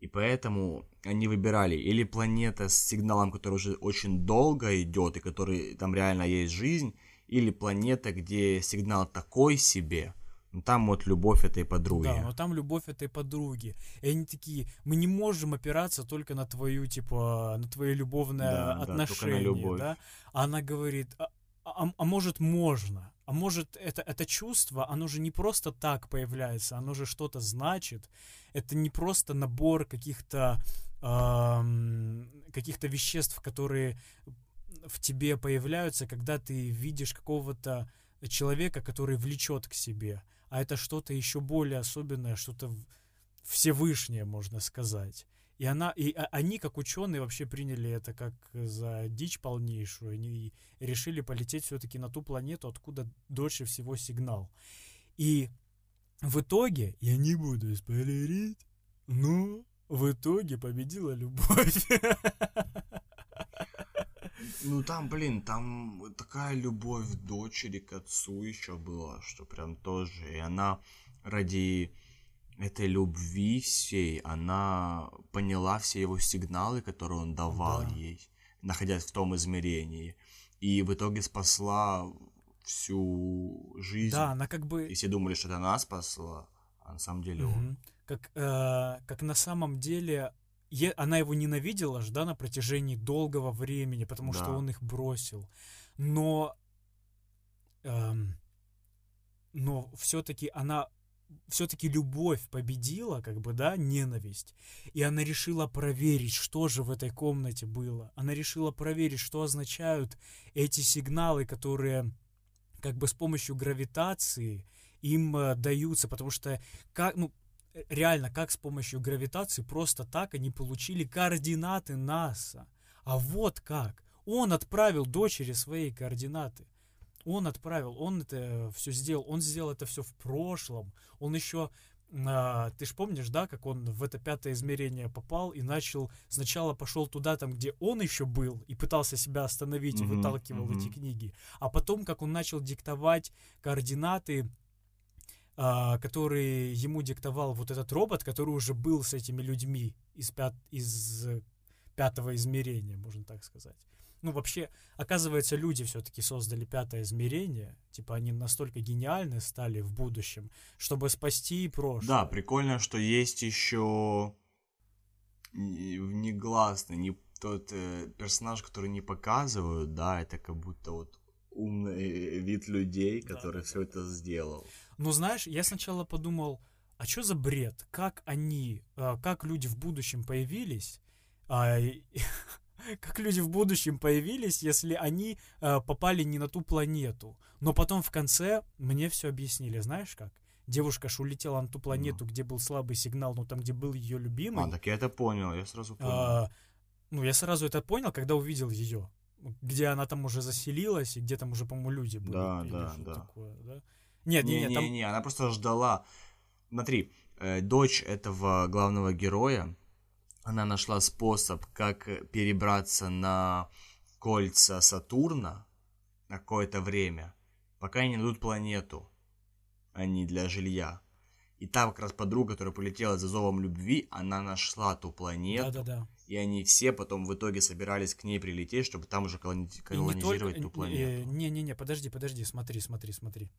И поэтому они выбирали или планета с сигналом, который уже очень долго идет, и который там реально есть жизнь, или планета, где сигнал такой себе, ну там вот любовь этой подруги. Да, но там любовь этой подруги. И они такие, мы не можем опираться только на твою, типа, на твое любовное Да, да, только на отношение, любовь. да? Она говорит, а, а- а может можно? А может это, это чувство, оно же не просто так появляется, оно же что-то значит. Это не просто набор каких-то ам, каких-то веществ, которые в тебе появляются, когда ты видишь какого-то человека, который влечет к себе. А это что-то еще более особенное, что-то всевышнее, можно сказать. И она, и они, как ученые, вообще приняли это как за дичь полнейшую. Они решили полететь все-таки на ту планету, откуда дольше всего сигнал. И в итоге, я не буду спойлерить, но в итоге победила любовь. Ну там, блин, там такая любовь дочери к отцу еще была, что прям тоже. И она ради этой любви всей, она поняла все его сигналы, которые он давал Да. ей, находясь в том измерении. И в итоге спасла всю жизнь. Да, она как бы... И все думали, что это она спасла, а на самом деле он. Мгм. Как, э, как на самом деле е- она его ненавидела ж, да, на протяжении долгого времени, потому что Да. он их бросил. Но, эм, но все-таки она, все-таки любовь победила, как бы, да, ненависть. И она решила проверить, что же в этой комнате было. Она решила проверить, что означают эти сигналы, которые как бы с помощью гравитации им э, даются, потому что как, ну, э, реально, как с помощью гравитации просто так они получили координаты НАСА. А вот как. Он отправил дочери свои координаты. Он отправил, он это все сделал, он сделал это все в прошлом. Он еще, а, ты ж помнишь, да, как он в это пятое измерение попал и начал, сначала пошел туда, там, где он еще был, и пытался себя остановить, Мгм, выталкивал мгм. эти книги. А потом, как он начал диктовать координаты, а, которые ему диктовал вот этот робот, который уже был с этими людьми из, пят, из э, пятого измерения, можно так сказать. Ну, вообще, оказывается, люди все-таки создали пятое измерение. Типа, они настолько гениальны стали в будущем, чтобы спасти прошлое. Да, прикольно, что есть еще негласный, не тот э, персонаж, который не показывают, да, это как будто вот умный вид людей, который да, все это сделал. Ну, знаешь, я сначала подумал, а что за бред? Как они, а, как люди в будущем появились? а, как люди в будущем появились, если они а, попали не на ту планету? Но потом в конце мне все объяснили, знаешь как? Девушка ж улетела на ту планету, где был слабый сигнал, ну там, где был ее любимый. А, так я это понял, я сразу понял. А, ну, я сразу это понял, когда увидел ее. Где она там уже заселилась, и где там уже, по-моему, люди были. Да, да, да. такое, да? Нет, нет, нет, там... Не-не-не, она просто ждала. Смотри, э, дочь этого главного героя, она нашла способ, как э, перебраться на кольца Сатурна на какое-то время, пока они не найдут планету, а не для жилья. И та как раз подруга, которая полетела за зовом любви, она нашла ту планету. Да-да-да. И они все потом в итоге собирались к ней прилететь, чтобы там уже колони- колонизировать только- ту э, планету. Не-не-не, подожди, подожди, смотри, смотри, смотри.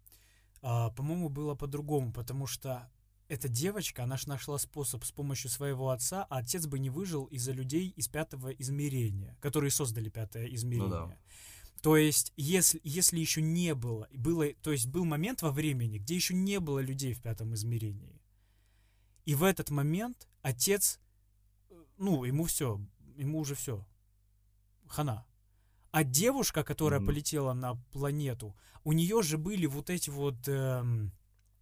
А, по-моему, было по-другому, потому что эта девочка, она ж нашла способ с помощью своего отца, а отец бы не выжил из-за людей из пятого измерения, которые создали пятое измерение. То есть, если, если еще не было, было, то есть был момент во времени, где еще не было людей в пятом измерении. И в этот момент отец, э, ну, ему все, ему уже все, хана. А девушка, которая Мгм. полетела на планету, у нее же были вот эти вот эм,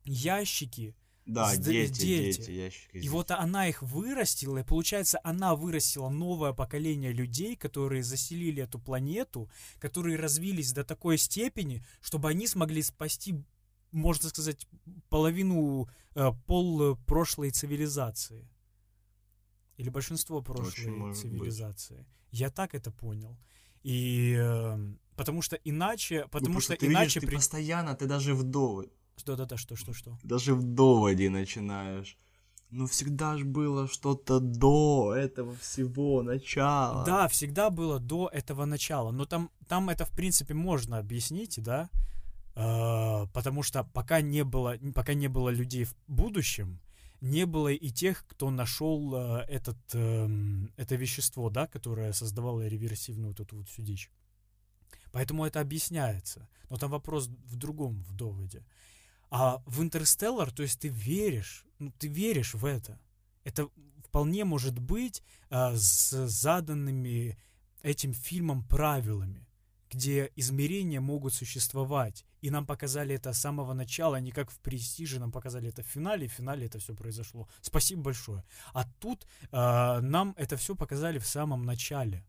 ящики, Да, с- дети, дети. дети, ящики. и вот она их вырастила, и получается, она вырастила новое поколение людей, которые заселили эту планету, которые развились до такой степени, чтобы они смогли спасти, можно сказать, половину, э, пол э, прошлой цивилизации. Или большинство прошлой быть. цивилизации. Я так это понял. И э, потому что иначе, Ну, потому просто что ты видишь, иначе ты при... постоянно, ты даже в довод, Что, да, да, что, что, что? даже в доводе начинаешь. Ну всегда же было что-то до этого всего начала. Да, всегда было до этого начала. Но там, там это, в принципе, можно объяснить, да? Э, потому что пока не было, пока не было людей в будущем, не было и тех, кто нашел э, этот, эм, это вещество, да, которое создавало реверсивную вот эту вот всю дичь. Поэтому это объясняется. Но там вопрос в другом, в доводе. А в Интерстеллар, то есть ты веришь, ну, ты веришь в это. Это вполне может быть а, с заданными этим фильмом правилами, где измерения могут существовать. И нам показали это с самого начала, не как в «Престиже», нам показали это в финале, и в финале это все произошло. Спасибо большое. А тут а, нам это все показали в самом начале.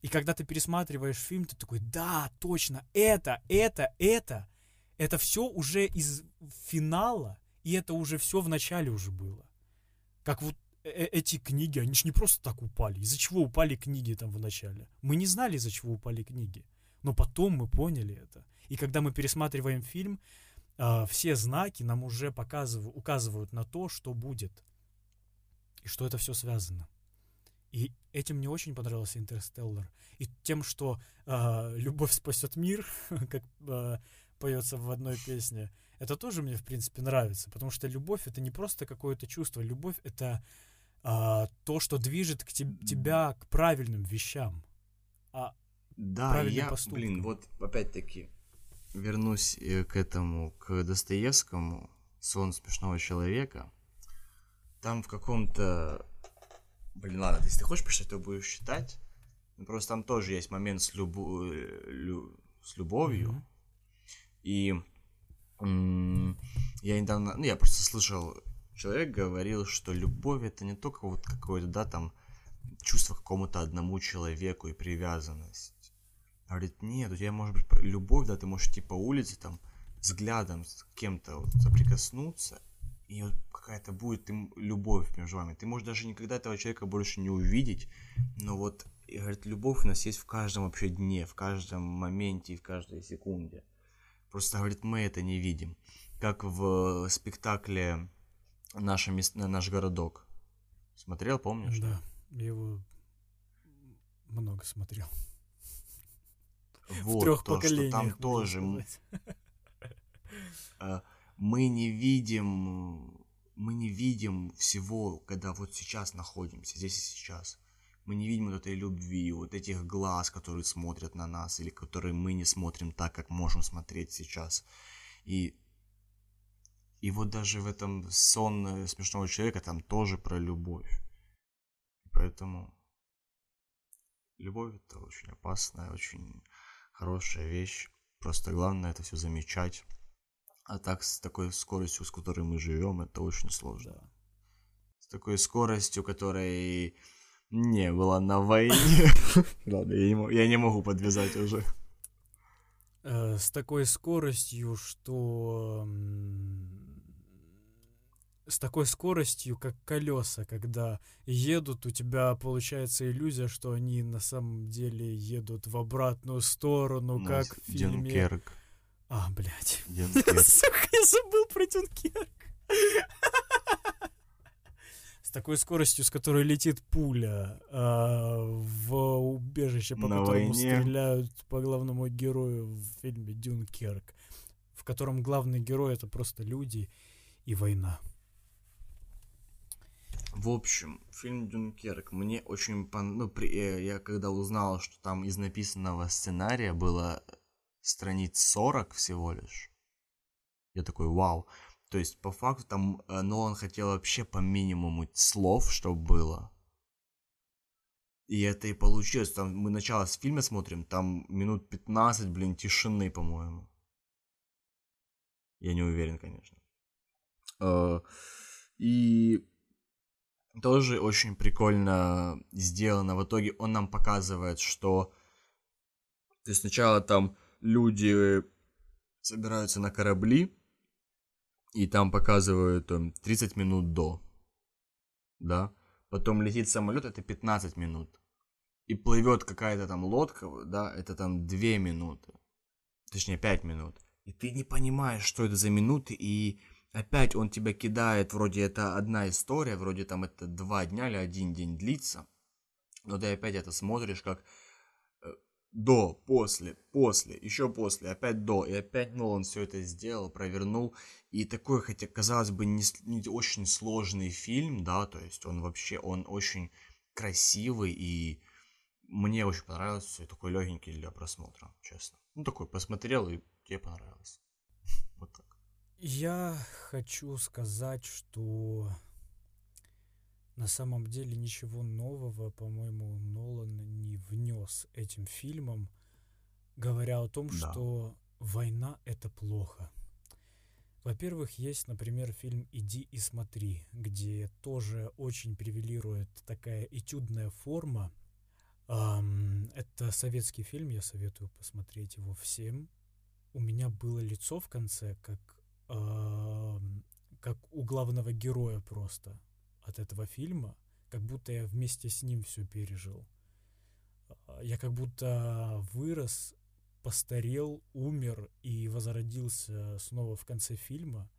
И когда ты пересматриваешь фильм, ты такой, да, точно, это, это, это, это все уже из финала, и это уже все в начале уже было. Как вот э- э- эти книги, они же не просто так упали. Из-за чего упали книги там в начале? Мы не знали, из-за чего упали книги. Но потом мы поняли это. И когда мы пересматриваем фильм, а, все знаки нам уже показывают, указывают на то, что будет. И что это все связано. И этим мне очень понравился Интерстеллар. И тем, что а, любовь спасет мир, как а, поется в одной песне, это тоже мне, в принципе, нравится. Потому что любовь это не просто какое-то чувство. Любовь это а, то, что движет к те- тебя к правильным вещам. А Да, я, поступком. блин, вот опять-таки вернусь э, к этому, к Достоевскому, «Сон смешного человека». Там в каком-то... Блин, ладно, если ты хочешь почитать, то будешь читать. Ну, Просто там тоже есть момент с, любу- э, лю- с любовью. Мгм. И я недавно, ну, я просто слышал, человек говорил, что любовь это не только вот какое-то, да, там, чувство к какому-то одному человеку и привязанность. А говорит, нет, у тебя может быть любовь, да, ты можешь идти по улице, там, взглядом с кем-то вот соприкоснуться, и вот какая-то будет им любовь между вами. Ты можешь даже никогда этого человека больше не увидеть, но вот, и говорит, любовь у нас есть в каждом вообще дне, в каждом моменте и в каждой секунде. Просто, говорит, мы это не видим. Как в спектакле «Наше мест... «Наш городок». Смотрел, помнишь? Да, я его много смотрел. Вот, в трех то, поколениях. что там тоже э, мы не видим, мы не видим всего, когда вот сейчас находимся, здесь и сейчас. Мы не видим вот этой любви, вот этих глаз, которые смотрят на нас, или которые мы не смотрим так, как можем смотреть сейчас. И, и вот даже в этом сон э, смешного человека там тоже про любовь. Поэтому любовь это очень опасная, очень хорошая вещь. Просто главное это все замечать. А так, с такой скоростью, с которой мы живем, это очень сложно. Да. С такой скоростью, которой не было на войне. Ладно, я не, мо- я не могу подвязать уже. Э, с такой скоростью, что с такой скоростью, как колеса, когда едут, у тебя получается иллюзия, что они на самом деле едут в обратную сторону, Ну, как в фильме. Дюнкерк. А, блядь. Дюнкерк. Сука, я забыл про Дюнкерк. С такой скоростью, с которой летит пуля а, в убежище, по На которому войне. стреляют по главному герою в фильме Дюнкерк, в котором главный герой это просто люди и война. В общем, фильм Дюнкерк мне очень пон... ну, при... э, я когда узнал, что там из написанного сценария было страниц 40 всего лишь, я такой, вау. То есть, по факту, там э, Нолан хотел вообще по минимуму слов, чтобы было. И это и получилось. Там мы начало с фильма смотрим, там минут 15, блин, тишины, по-моему. Я не уверен, конечно. Э, И тоже очень прикольно сделано. В итоге он нам показывает, что то есть сначала там люди собираются на корабли, и там показывают там, 30 минут до, да, потом летит самолет, это 15 минут, и плывет какая-то там лодка, да, это там 2 минуты, точнее 5 минут, и ты не понимаешь, что это за минуты, и опять он тебя кидает, вроде это одна история, вроде там это два дня или один день длится, но ты опять это смотришь как до, после, после, еще после, опять до, и опять Нолан все это сделал, провернул, и такой, хотя казалось бы не, не очень сложный фильм, да, то есть он вообще, он очень красивый и мне очень понравился, и такой легенький для просмотра, честно. Ну такой посмотрел и тебе понравилось. Вот так. Я хочу сказать, что на самом деле ничего нового, по-моему, Нолан не внес этим фильмом, говоря о том, Да. что война это плохо. Во-первых, есть, например, фильм «Иди и смотри», где тоже очень превелирует такая этюдная форма. Ам, это советский фильм, я советую посмотреть его всем. У меня было лицо в конце, как, ам, как у главного героя просто от этого фильма, как будто я вместе с ним все пережил. А, Я как будто вырос, постарел, умер и возродился снова в конце фильма.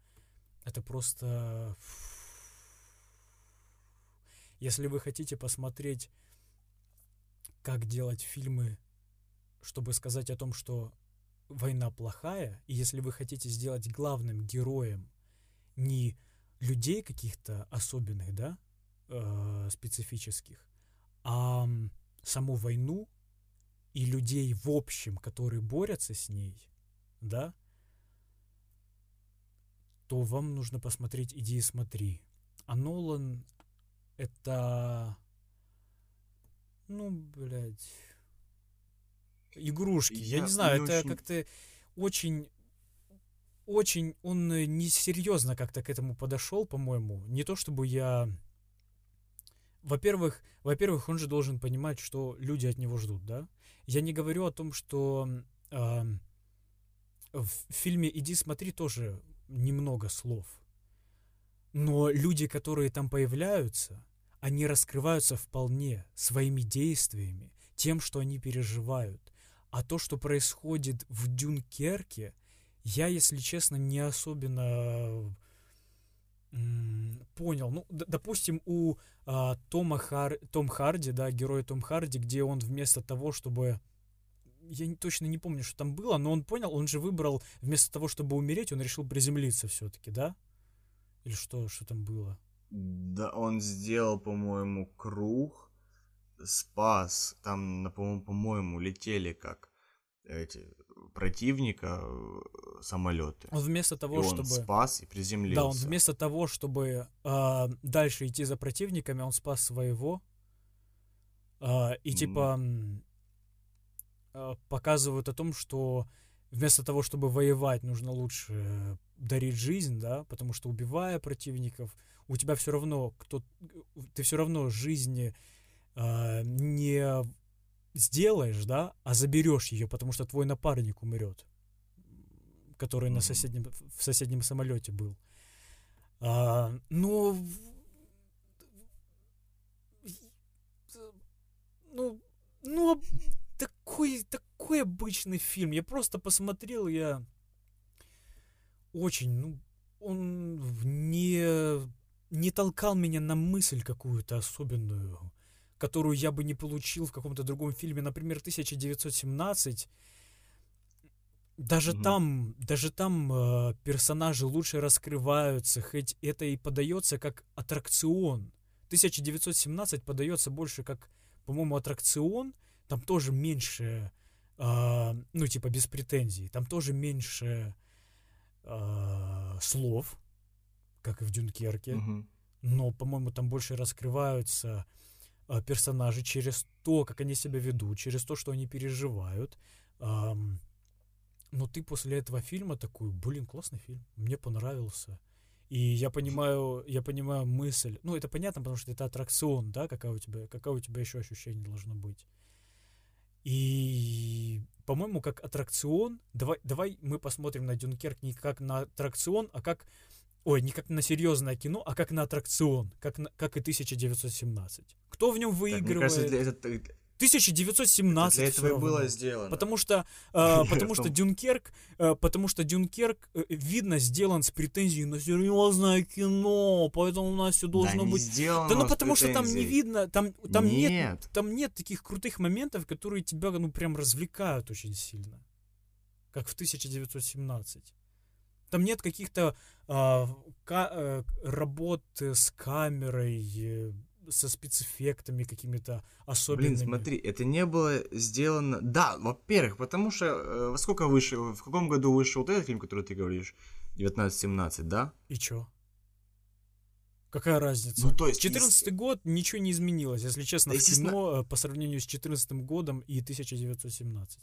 Это просто... Если вы хотите посмотреть, как делать фильмы, чтобы сказать о том, что война плохая, и если вы хотите сделать главным героем не людей каких-то особенных, да, э, специфических, а саму войну и людей в общем, которые борются с ней, да, то вам нужно посмотреть «Иди и смотри». А Нолан — это... Ну, блядь... Игрушки. Я, Я не знаю, это очень- как-то очень... Очень он э, несерьезно как-то к этому подошел, по-моему. Не то чтобы я... Во-первых, во-первых, он же должен понимать, что люди от него ждут, да? Я не говорю о том, что ам, в фильме «Иди смотри» тоже немного слов. Но люди, которые там появляются, они раскрываются вполне своими действиями, тем, что они переживают. А то, что происходит в Дюнкерке, я, если честно, не особенно понял. Ну, допустим, у а, Тома Хар... Том Харди, да, герой Том Харди, где он вместо того, чтобы... Я не- точно не помню, что там было, но он понял, он же выбрал, вместо того, чтобы умереть, он решил приземлиться все-таки, да? Или что, что там было? Да, он сделал, по-моему, круг, спас. Там, по-моему, летели как эти противника э, самолеты. Он вместо И того, он чтобы... спас и приземлился. Да, он вместо того, чтобы а, дальше идти за противниками, он спас своего. А, и типа а, показывают о том, что вместо того, чтобы воевать, нужно лучше дарить жизнь, да, потому что убивая противников, у тебя все равно кто ты все равно жизни а, не сделаешь, да, а заберешь ее, потому что твой напарник умрет, который на Мгм. соседнем в соседнем самолете был. А, но... Ну, ну, такой, такой обычный фильм. Я просто посмотрел, я очень, ну, он не, не толкал меня на мысль какую-то особенную, которую я бы не получил в каком-то другом фильме. Например, 1917. Даже Мгм. там, даже там э, персонажи лучше раскрываются, хоть это и подается как аттракцион. 1917 подается больше как, по-моему, аттракцион. Там тоже меньше, а, ну, типа, без претензий. Там тоже меньше а, слов, как и в Дюнкерке. Мгм. Но, по-моему, там больше раскрываются персонажи через то, как они себя ведут, через то, что они переживают. Но ты после этого фильма такой, блин, классный фильм, мне понравился. И я понимаю, я понимаю мысль. Ну, это понятно, потому что это аттракцион, да, какая у тебя, какое у тебя еще ощущение должно быть. И, по-моему, как аттракцион, давай, давай мы посмотрим на Дюнкерк не как на аттракцион, а как, ой, не как на серьезное кино, а как на аттракцион, как, на- как и 1917. Кто в нем Так, мне выигрывает? кажется, для, это- это 1917 для этого и было равно. сделано. Потому что, э, потому что Дюнкерк, э, потому что Дюнкерк, э, видно, сделан с претензией на серьезное кино, поэтому у нас все должно да быть. сделано Да ну потому что там не видно, там, там нет. Нет. там нет таких крутых моментов, которые тебя, ну, прям развлекают очень сильно. Как в 1917. Там нет каких-то ка- э, работ э, с камерой, э, со спецэффектами какими-то особенными. Блин, смотри, это не было сделано... Да, во-первых, потому что... э, во сколько вышел... В каком году вышел вот этот фильм, который ты говоришь? 1917, да? И чё? Какая разница? Ну, то есть, 14 год ничего не изменилось, если честно, Да, в естественно. кино э, по сравнению с 14 годом и 1917.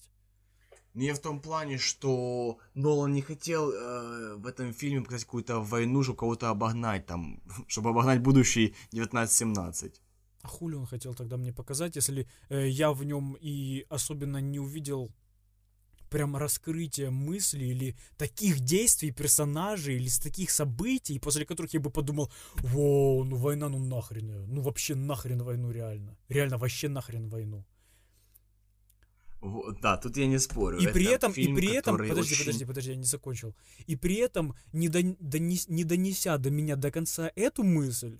Не в том плане, что Нолан не хотел э, в этом фильме показать какую-то войну, чтобы кого-то обогнать, там, чтобы обогнать будущий 1917. А хули он хотел тогда мне показать, если э, я в нем и особенно не увидел прям раскрытия мысли или таких действий персонажей или с таких событий, после которых я бы подумал, воу, ну война, ну нахрен ее, ну вообще нахрен войну реально, реально вообще нахрен войну. Вот, да, тут я не спорю. И при Это этом, фильм, и при этом, подожди, очень- подожди, подожди, я не закончил. И при этом, не, дон- донес- не донеся до меня до конца эту мысль,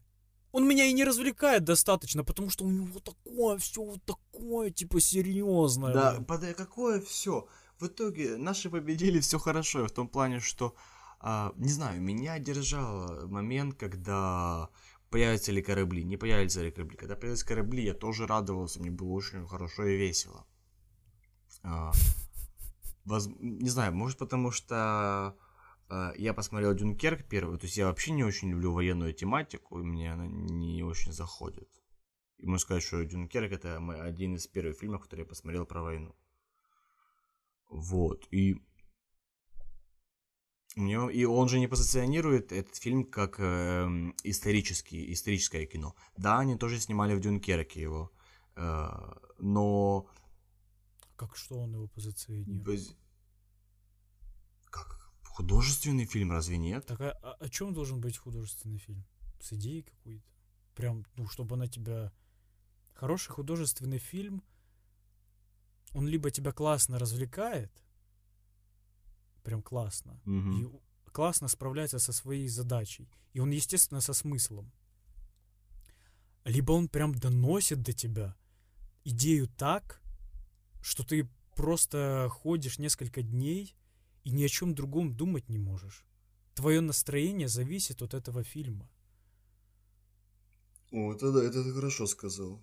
он меня и не развлекает достаточно, потому что у него такое все вот такое, типа, серьезное. Да, блин. подай, какое все. В итоге наши победили, все хорошо, в том плане, что, а, не знаю, меня держал момент, когда появятся ли корабли, не появятся ли корабли. Когда появились корабли, я тоже радовался, мне было очень хорошо и весело. А, воз- Не знаю, может потому что а, я посмотрел Дюнкерк первый, то есть я вообще не очень люблю военную тематику, и мне она не очень заходит. И можно сказать, что Дюнкерк это мой- один из первых фильмов, который я посмотрел про войну. Вот, и... Мне, и он же не позиционирует этот фильм как эм, исторический, историческое кино. Да, они тоже снимали в Дюнкерке его, э, но Как что он его позиционирует? без- как художественный фильм, разве нет? Так а, а о чем должен быть художественный фильм? С идеей какой-то? Прям, ну, чтобы она тебя... Хороший художественный фильм, он либо тебя классно развлекает, прям классно, Мгм. и классно справляется со своей задачей. И он, естественно, со смыслом. Либо он прям доносит до тебя идею так, что ты просто ходишь несколько дней и ни о чем другом думать не можешь. Твое настроение зависит от этого фильма. О, это да, это ты хорошо сказал.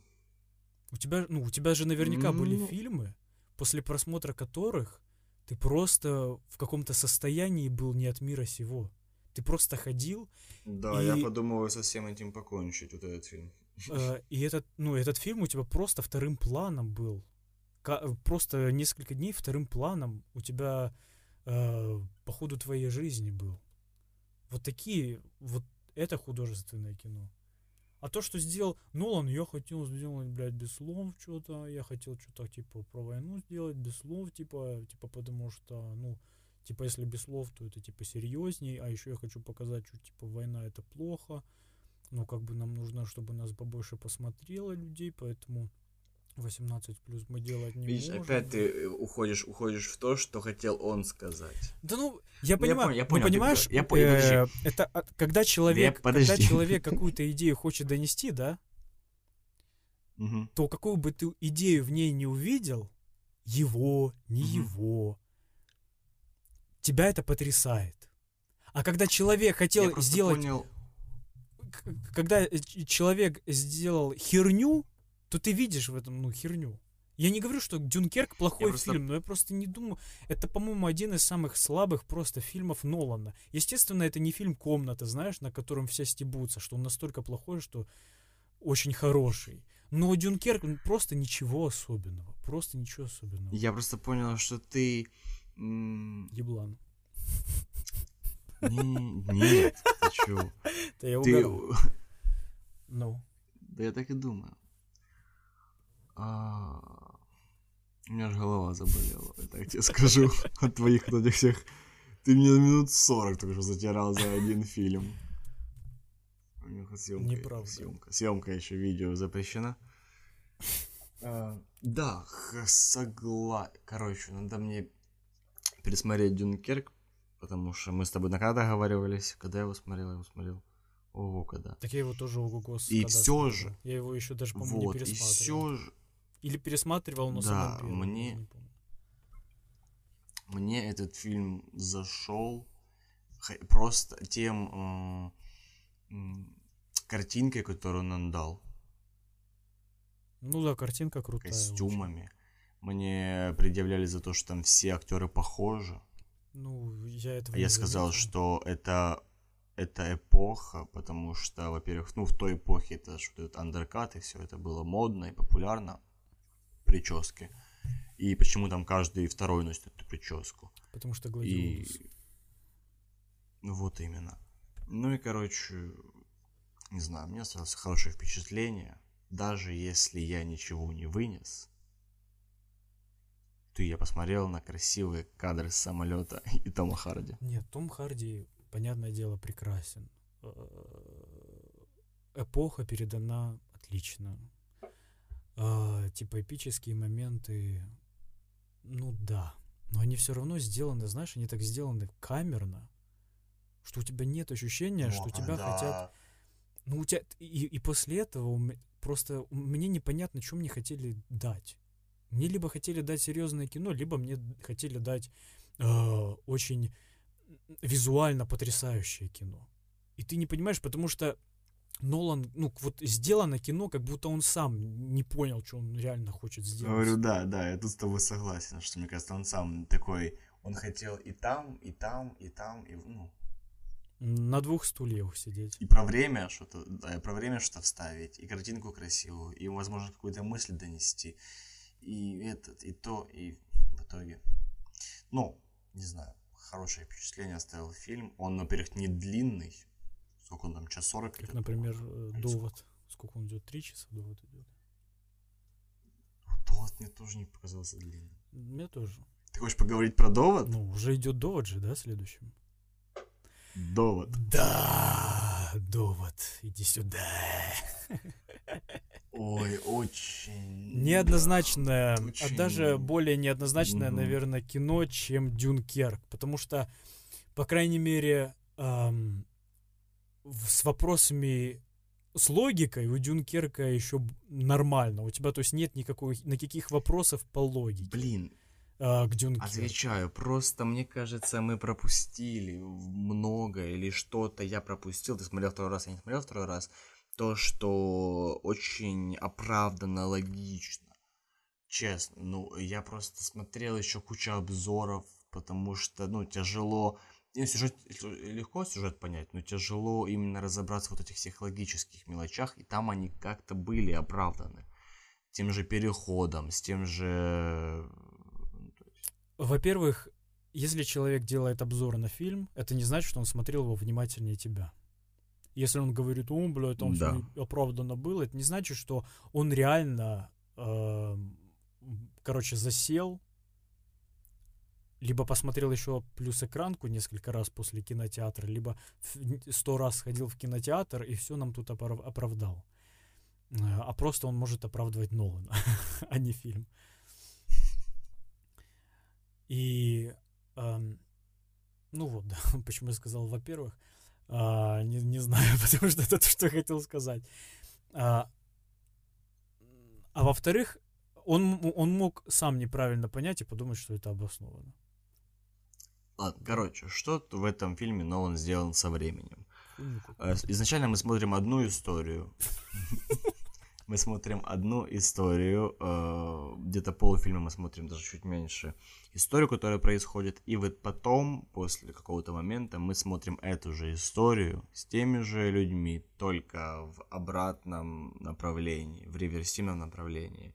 У тебя, ну, у тебя же наверняка были Ну. фильмы, после просмотра которых ты просто в каком-то состоянии был не от мира сего. Ты просто ходил, Да, И- я подумываю со всем этим покончить, вот этот фильм. э, и этот, ну, этот фильм у тебя просто вторым планом был. Э, просто несколько дней вторым планом у тебя э, по ходу твоей жизни был. Вот такие, вот это художественное кино. А то, что сделал Нолан, я хотел сделать, блядь, без слов что-то, я хотел что-то, типа, про войну сделать без слов, типа, типа, потому что, ну, Типа, если без слов, то это типа серьезней, а еще я хочу показать, что типа война это плохо. Но как бы нам нужно, чтобы нас побольше посмотрело людей, поэтому 18 плюс мы делать не Видишь, можем. опять ты э, уходишь, уходишь в то, что хотел он сказать. Да ну, я Ну, я понимаю, понял, я ну, понял, понимаешь, я понял, э, это а, когда человек, когда подожди. человек какую-то идею хочет донести, да, то какую бы ты идею в ней не увидел, его, не его, тебя это потрясает. А когда человек Я хотел сделать, понял, когда э, человек сделал херню, то ты видишь в этом, ну, херню. Я не говорю, что Дюнкерк плохой просто- фильм, но я просто не думаю. Это, по-моему, один из самых слабых просто фильмов Нолана. Естественно, это не фильм «Комната», знаешь, на котором все стебутся, что он настолько плохой, что очень хороший. Но Дюнкерк ну, просто ничего особенного. Просто ничего особенного. я просто понял, что ты... Еблан. не- Нет, ты чё? Да я. Ну. Да я так и думаю. А, У меня же голова заболела, я так тебе скажу, от твоих вот этих всех... Ты мне минут 40 только что затирал за один фильм. У них съемка, Неправда. съемка, съемка еще видео запрещена. А, да, согла... Короче, надо мне пересмотреть Дюнкерк, потому что мы с тобой на когда договаривались, когда я его смотрел, я его смотрел. Ого, когда. Так я его тоже ого И всё же. Я его еще даже, по-моему, Вот, не и пересматривал. все же Или пересматривал, но Да, самым первым, мне- я не помню. мне этот фильм зашел просто тем м, картинкой, которую он дал, Ну да, картинка крутая. очень. костюмами. Мне предъявляли за то, что там все актеры похожи. Ну, я этого А не я сказал, заметил. что это это эпоха, потому что, во-первых, ну, в той эпохе это что этот андеркат, и все это было модно и популярно, прически. И почему там каждый второй носит эту прическу. Потому что И... гладиолус. Ну, вот именно. Ну и, короче, не знаю, мне осталось хорошее впечатление. Даже если я ничего не вынес, то я посмотрел на красивые кадры с самолета и Тома Харди. Нет, Том Харди, понятное дело, прекрасен. Э, Эпоха передана отлично. А, Типа эпические моменты, ну да. Но они все равно сделаны, знаешь, они так сделаны камерно, что у тебя нет ощущения, что тебя хотят Ну, у тебя... И, и после этого просто мне непонятно, что мне хотели дать. Мне либо хотели дать серьезное кино, либо мне хотели дать э, очень визуально потрясающее кино. И ты не понимаешь, потому что Нолан, ну, вот сделано кино, как будто он сам не понял, что он реально хочет сделать. Говорю, да, да, я тут с тобой согласен, что мне кажется, он сам такой, он хотел и там, и там, и там, и, ну, На двух стульях сидеть. и про время что-то, да, и про время что-то вставить, и картинку красивую, и, возможно, какую-то мысль донести, и этот, и то, и в итоге, ну, не знаю, хорошее впечатление оставил фильм. Он, во-первых, не длинный, сколько он там, час сорок Как, идет, например, по-моему. э, «Довод». Сколько он идет? Три часа «Довод» идет? Довод мне тоже не показался длинным. Мне тоже. Ты хочешь поговорить про довод? Ну, уже идет «Довод» же, да, следующим? Довод. Да, довод, иди сюда. Ой, очень... Неоднозначное, а очень- даже более неоднозначное, Мгм. наверное, кино, чем Дюнкерк. Потому что, по крайней мере, в- с вопросами с логикой у Дюнкерка еще нормально. У тебя, то есть, нет никакой, никаких вопросов по логике Блин, а, к Дюнкерку. Отвечаю, просто мне кажется, мы пропустили много или что-то я пропустил. Ты смотрел второй раз, я не смотрел второй раз. То, что очень оправданно, логично. Честно, ну, я просто смотрел еще кучу обзоров, потому что, ну, тяжело... ну, сюжет, легко сюжет понять, но тяжело именно разобраться в вот этих всех логических мелочах, и там они как-то были оправданы. Тем же переходом, с тем же... ну, Во-первых, если человек делает обзор на фильм, это не значит, что он смотрел его внимательнее тебя. Если он говорит, о, бля, там Да. все оправданно было, это не значит, что он реально, эм, короче, засел либо посмотрел еще плюс экранку несколько раз после кинотеатра, либо сто раз сходил в кинотеатр и все нам тут опор- оправдал. Э, А просто он может оправдывать Нолана, а не фильм. И, эм, ну вот, да, почему я сказал, во-первых, а, не, не знаю, потому что это то, что я хотел сказать. А, а во-вторых, он, он мог сам неправильно понять и подумать, что это обосновано. Ладно, короче, что в этом фильме Нолан сделан со временем? Э, Изначально мы смотрим одну историю. Мы смотрим одну историю, э, где-то полуфильма мы смотрим, даже чуть меньше. Историю, которая происходит, и вот потом, после какого-то момента, мы смотрим эту же историю с теми же людьми, только в обратном направлении, в реверсивном направлении.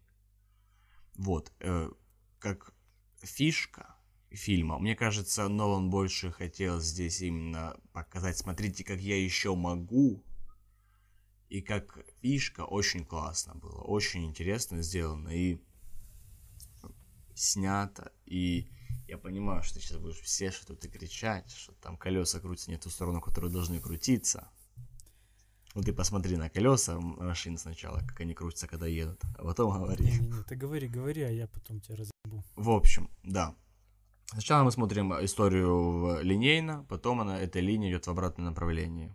Вот, э, как фишка фильма. Мне кажется, Нолан больше хотел здесь именно показать, смотрите, как я еще могу. И как фишка очень классно было, очень интересно сделано и снято. И я понимаю, что ты сейчас будешь все что-то кричать, что там колеса крутятся не в ту сторону, которую должны крутиться. Ну ты посмотри на колеса машин сначала, как они крутятся, когда едут, а потом говори. Не-не-не, ты говори, говори, а я потом тебя разъебу. В общем, да. Сначала мы смотрим историю линейно, потом она, эта линия идет в обратном направлении.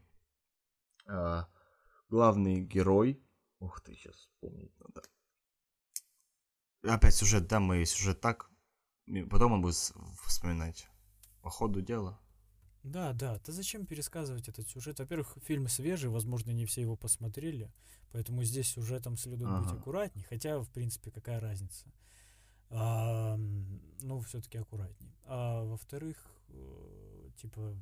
А, главный герой... Ух ты, сейчас вспомнить надо. Опять сюжет, да, мы сюжет так. Потом он будет вспоминать. По ходу дела. Да, да, ты зачем пересказывать этот сюжет? Во-первых, фильм свежий, возможно, не все его посмотрели, поэтому здесь сюжетом следует быть Ага. аккуратней, хотя, в принципе, какая разница. А, ну, все-таки аккуратней. А во-вторых, э, типа,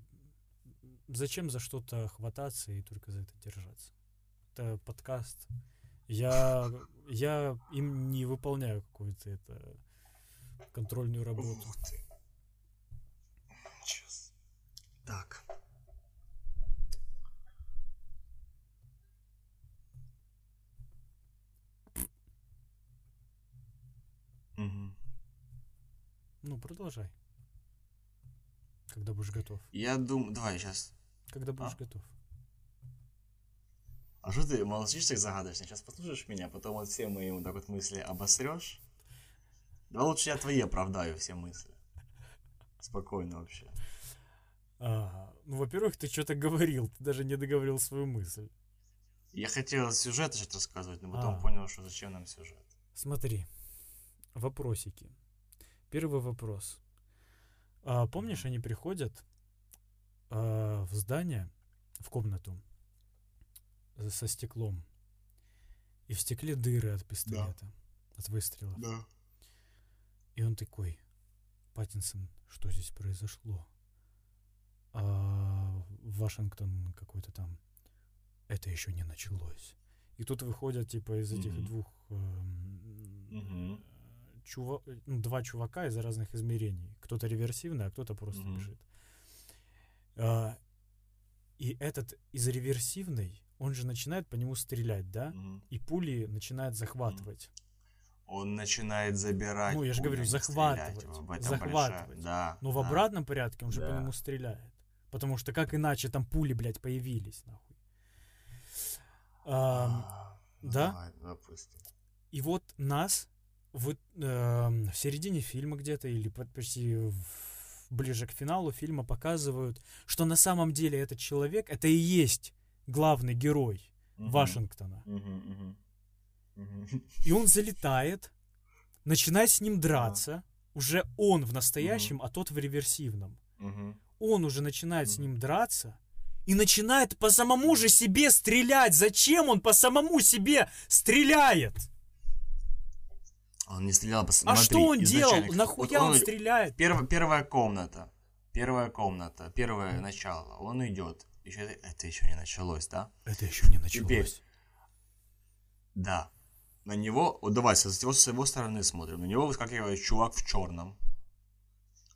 зачем за что-то хвататься и только за это держаться? Это подкаст. Я, я им не выполняю какую-то это контрольную работу. Ты. Сейчас. Так. Ну, продолжай. Когда будешь готов. Я думаю, давай сейчас. Когда будешь А? готов. А что ты молчишь так загадочно? Сейчас послушаешь меня, потом вот все мои вот так вот мысли обосрешь. Давай лучше я твои оправдаю все мысли. Спокойно вообще. Ага. Ну, во-первых, ты что-то говорил, ты даже не договорил свою мысль. Я хотел сюжет сейчас рассказывать, но потом А. понял, что зачем нам сюжет. Смотри, вопросики. Первый вопрос. А, помнишь, они приходят а, в здание, в комнату э, со стеклом, и в стекле дыры от пистолета, от выстрелов. Да. И он такой, Паттинсон, что здесь произошло? А Вашингтон какой-то там. Это еще не началось. И тут выходят, типа, из этих Мгм. двух эм, Мгм. Чува- ну, два чувака из разных измерений. Кто-то реверсивный, а кто-то просто Мгм. бежит. А, и этот из реверсивной, он же начинает по нему стрелять, да? Мгм. И пули начинает захватывать. Он начинает забирать. Ну, я же говорю, захватывать, стрелять. В захватывать. большая- Да. Но в да. обратном порядке он же по Да. нему стреляет. Потому что как иначе там пули, блядь, появились, нахуй. А, да? Давай, допустим. И вот нас вот, эм, в середине фильма где-то или почти в- ближе к финалу фильма показывают, что на самом деле этот человек это и есть главный герой Мгм. Вашингтона. Мгм. Мгм. И он залетает, начинает с ним драться. Уже он в настоящем, а тот в реверсивном. Он уже начинает с ним драться и начинает по самому же себе стрелять. Зачем он по самому себе стреляет? Он не стрелял, пос- А что он делал? Нахуя вот он стреляет? Перв- первая комната. Первая комната. Первое начало. Он идет. Еще это, еще не началось, да? Это еще не Теперь. Да. На него, вот давай с его, с его стороны смотрим. На него выскакивает чувак в черном.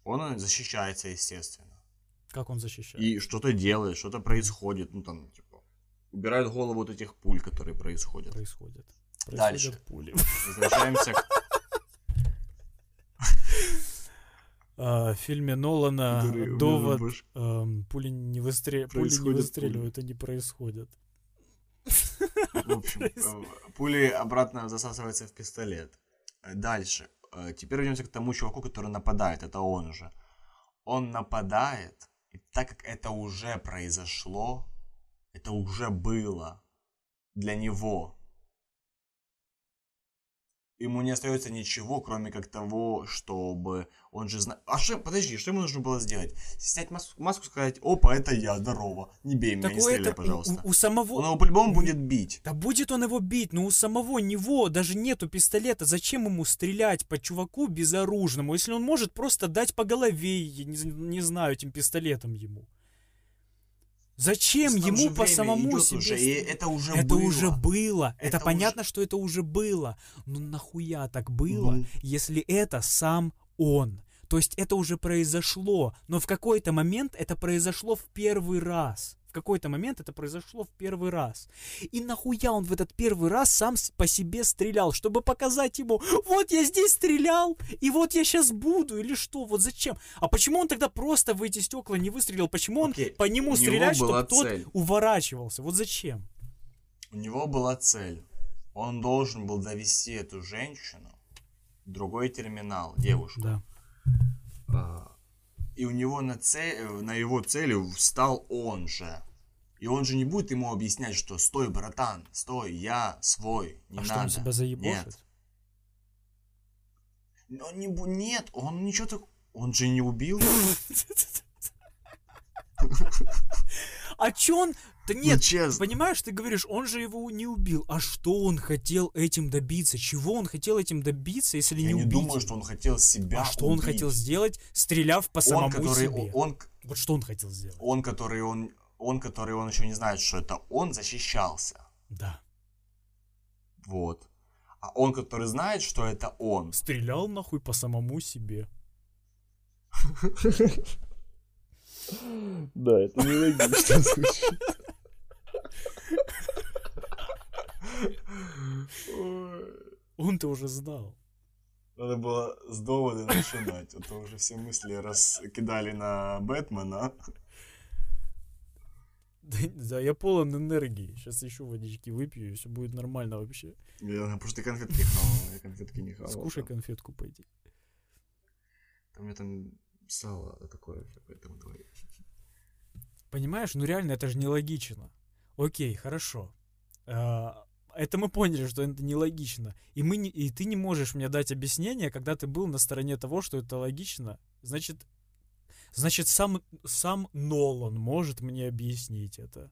Он защищается, естественно. Как он защищает? И что-то делает, что-то происходит. Ну там, типа, убирает голову вот этих пуль, которые происходят. происходит? Дальше. Пули. Возвращаемся к... а, в фильме Нолана Который довод эм, пули не, выстре... пули не выстреливают, они происходят. В общем, э, пули обратно засасываются в пистолет. Дальше. Э, Теперь вернемся к тому чуваку, который нападает. Это он же. Он нападает, и так как это уже произошло, это уже было для него. Ему не остается ничего, кроме как того, чтобы он же знает... А что, подожди, что ему нужно было сделать? Снять маску, маску сказать, опа, это я, здорово, не бей меня, Так не стреляй, это- пожалуйста. у, у самого... Он его по-любому будет бить. Да будет он его бить, но у самого него даже нету пистолета. Зачем ему стрелять по чуваку безоружному, если он может просто дать по голове, я не, не знаю, этим пистолетом ему? Зачем ему по самому себе уже, и это уже Это было. уже было. Это, Это понятно, что это уже было. Но нахуя так было, Ну. если это сам он? То есть это уже произошло, но в какой-то момент это произошло в первый раз. В какой-то момент это произошло в первый раз. И нахуя он в этот первый раз сам по себе стрелял, чтобы показать ему, вот я здесь стрелял, и вот я сейчас буду, или что, вот зачем? А почему он тогда просто в эти стекла не выстрелил? Почему он Окей, по нему стрелять, чтобы была тот цель. уворачивался? Вот зачем? У него была цель. Он должен был довести эту женщину в другой терминал, девушку. Да. И у него на, цель, на его цели встал он же. И он же не будет ему объяснять, что стой, братан, стой, я свой, не а надо. что, он себя заебошит? Нет. Он не, нет, он ничего так... Он же не убил. А чё он... Да Ну, нет, честно. понимаешь, ты говоришь, он же его не убил. А что он хотел этим добиться? Чего он хотел этим добиться, если Я не не убить? думаю, что он хотел себя А что он убить. хотел сделать, стреляв по самому Он, который... себе? Он, Вот что он хотел сделать? он, который он... Он, который он еще не знает, что это он, защищался. Да. Вот. А он, который знает, что это он, Стрелял нахуй по самому себе. Да, это нелогично звучит. Он-то уже знал. Надо было с довода начинать, а то уже все мысли раскидали на Бэтмена. Да, да, я полон энергии. Сейчас еще водички выпью, и все будет нормально вообще. Я, потому что ты конфетки хавал, я конфетки не хавал. Скушай там. конфетку пойди. Там у меня там сало такое, поэтому давай. Понимаешь, ну реально это же нелогично. Окей, хорошо. А, Это мы поняли, что это нелогично. И, мы не, и ты не можешь мне дать объяснение, когда ты был на стороне того, что это логично. Значит, значит сам, сам Нолан может мне объяснить это.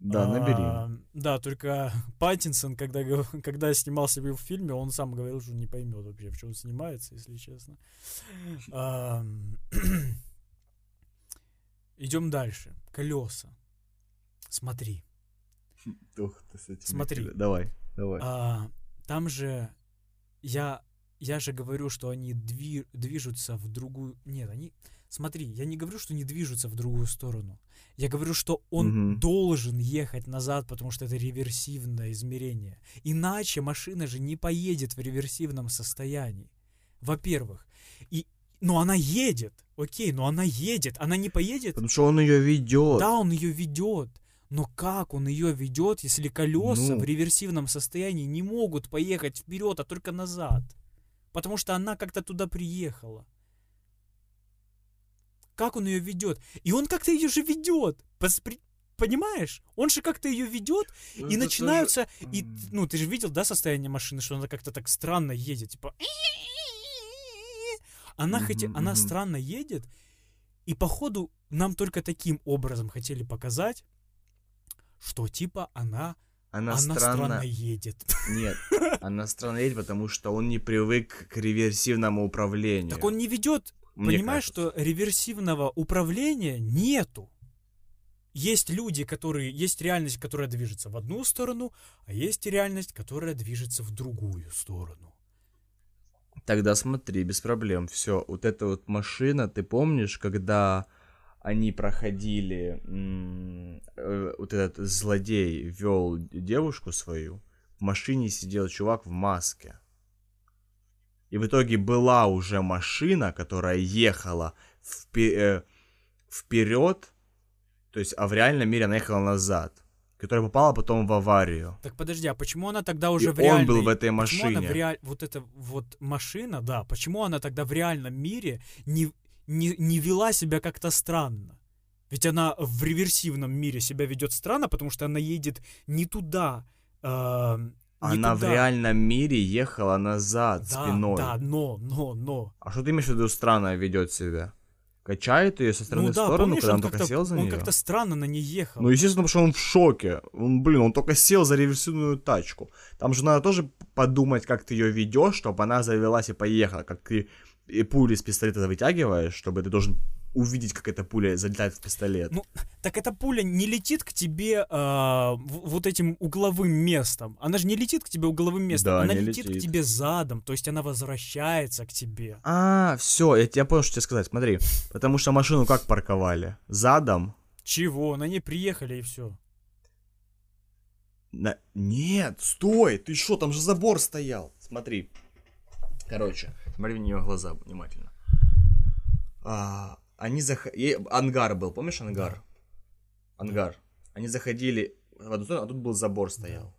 Да, А, набери. да, только Паттинсон, когда, когда снимался в фильме, он сам говорил, что не поймет вообще, в чем снимается, если честно. Ам, Идем дальше. Колеса. Смотри. Ух ты, с этими Смотри. кида- Давай, давай. А, там же я я же говорю, что они дви- движутся в другую. Нет, они. Смотри, я не говорю, что не движутся в другую сторону. Я говорю, что он Мгм. должен ехать назад, потому что это реверсивное измерение. Иначе машина же не поедет в реверсивном состоянии. Во-первых. И. Но она едет. Окей, но она едет. Она не поедет. Потому что он ее ведет. Да, он ее ведет. Но как он ее ведет, если колеса Ну. в реверсивном состоянии не могут поехать вперед, а только назад? Потому что она как-то туда приехала. Как он ее ведет? И он как-то ее же ведет. Пос- при- Понимаешь? Он же как-то ее ведет, Ну, и начинаются. тоже- И, ну, ты же видел, да, состояние машины, что она как-то так странно едет, типа. Она Мгм, она странно едет, и походу нам только таким образом хотели показать, что типа она, Она, она странно... странно... едет. Нет, она странно едет, потому что он не привык к реверсивному управлению. Так он не ведет. Мне Понимаешь, кажется. что реверсивного управления нету. Есть люди, которые... Есть реальность, которая движется в одну сторону, а есть реальность, которая движется в другую сторону. Тогда смотри, без проблем. Все, вот эта вот машина, ты помнишь, когда они проходили, э, вот этот злодей вел девушку свою, в машине сидел чувак в маске. И в итоге была уже машина, которая ехала впе- э, вперед, то есть, а в реальном мире она ехала назад, которая попала потом в аварию. Так подожди, а почему она тогда уже И в реальной... он был в этой Почему она в машине. реаль- Вот эта вот машина, да, почему она тогда в реальном мире не, не, не вела себя как-то странно? Ведь она в реверсивном мире себя ведет странно, потому что она едет не туда. э, не Она в реальном мире ехала назад Да, спиной. да, но, но, но. А что ты имеешь в виду странно ведет себя? Качает ее со стороны ну в да, сторону, помнишь, когда он он только сел за он нее? как-то странно на ней ехал. Ну, естественно, потому что он в шоке. Он, блин, он только сел за реверсивную тачку. Там же надо тоже подумать, как ты ее ведешь, чтобы она завелась и поехала. Как ты и пули из пистолета вытягиваешь, чтобы ты должен увидеть, как эта пуля залетает в пистолет. Ну, так эта пуля не летит к тебе в- вот этим угловым местом. Она же не летит к тебе угловым местом. Да, она не летит, к летит. тебе задом. То есть она возвращается к тебе. А, все, я, я понял, что тебе сказать. Смотри, потому что машину как парковали? Задом? Чего? На ней приехали и все. На- Нет, стой, ты что, там же забор стоял. Смотри. Короче, смотри в нее глаза внимательно. А, они зах... е- Ангар был, помнишь ангар? Ангар. Они заходили в одну сторону, а тут был забор стоял.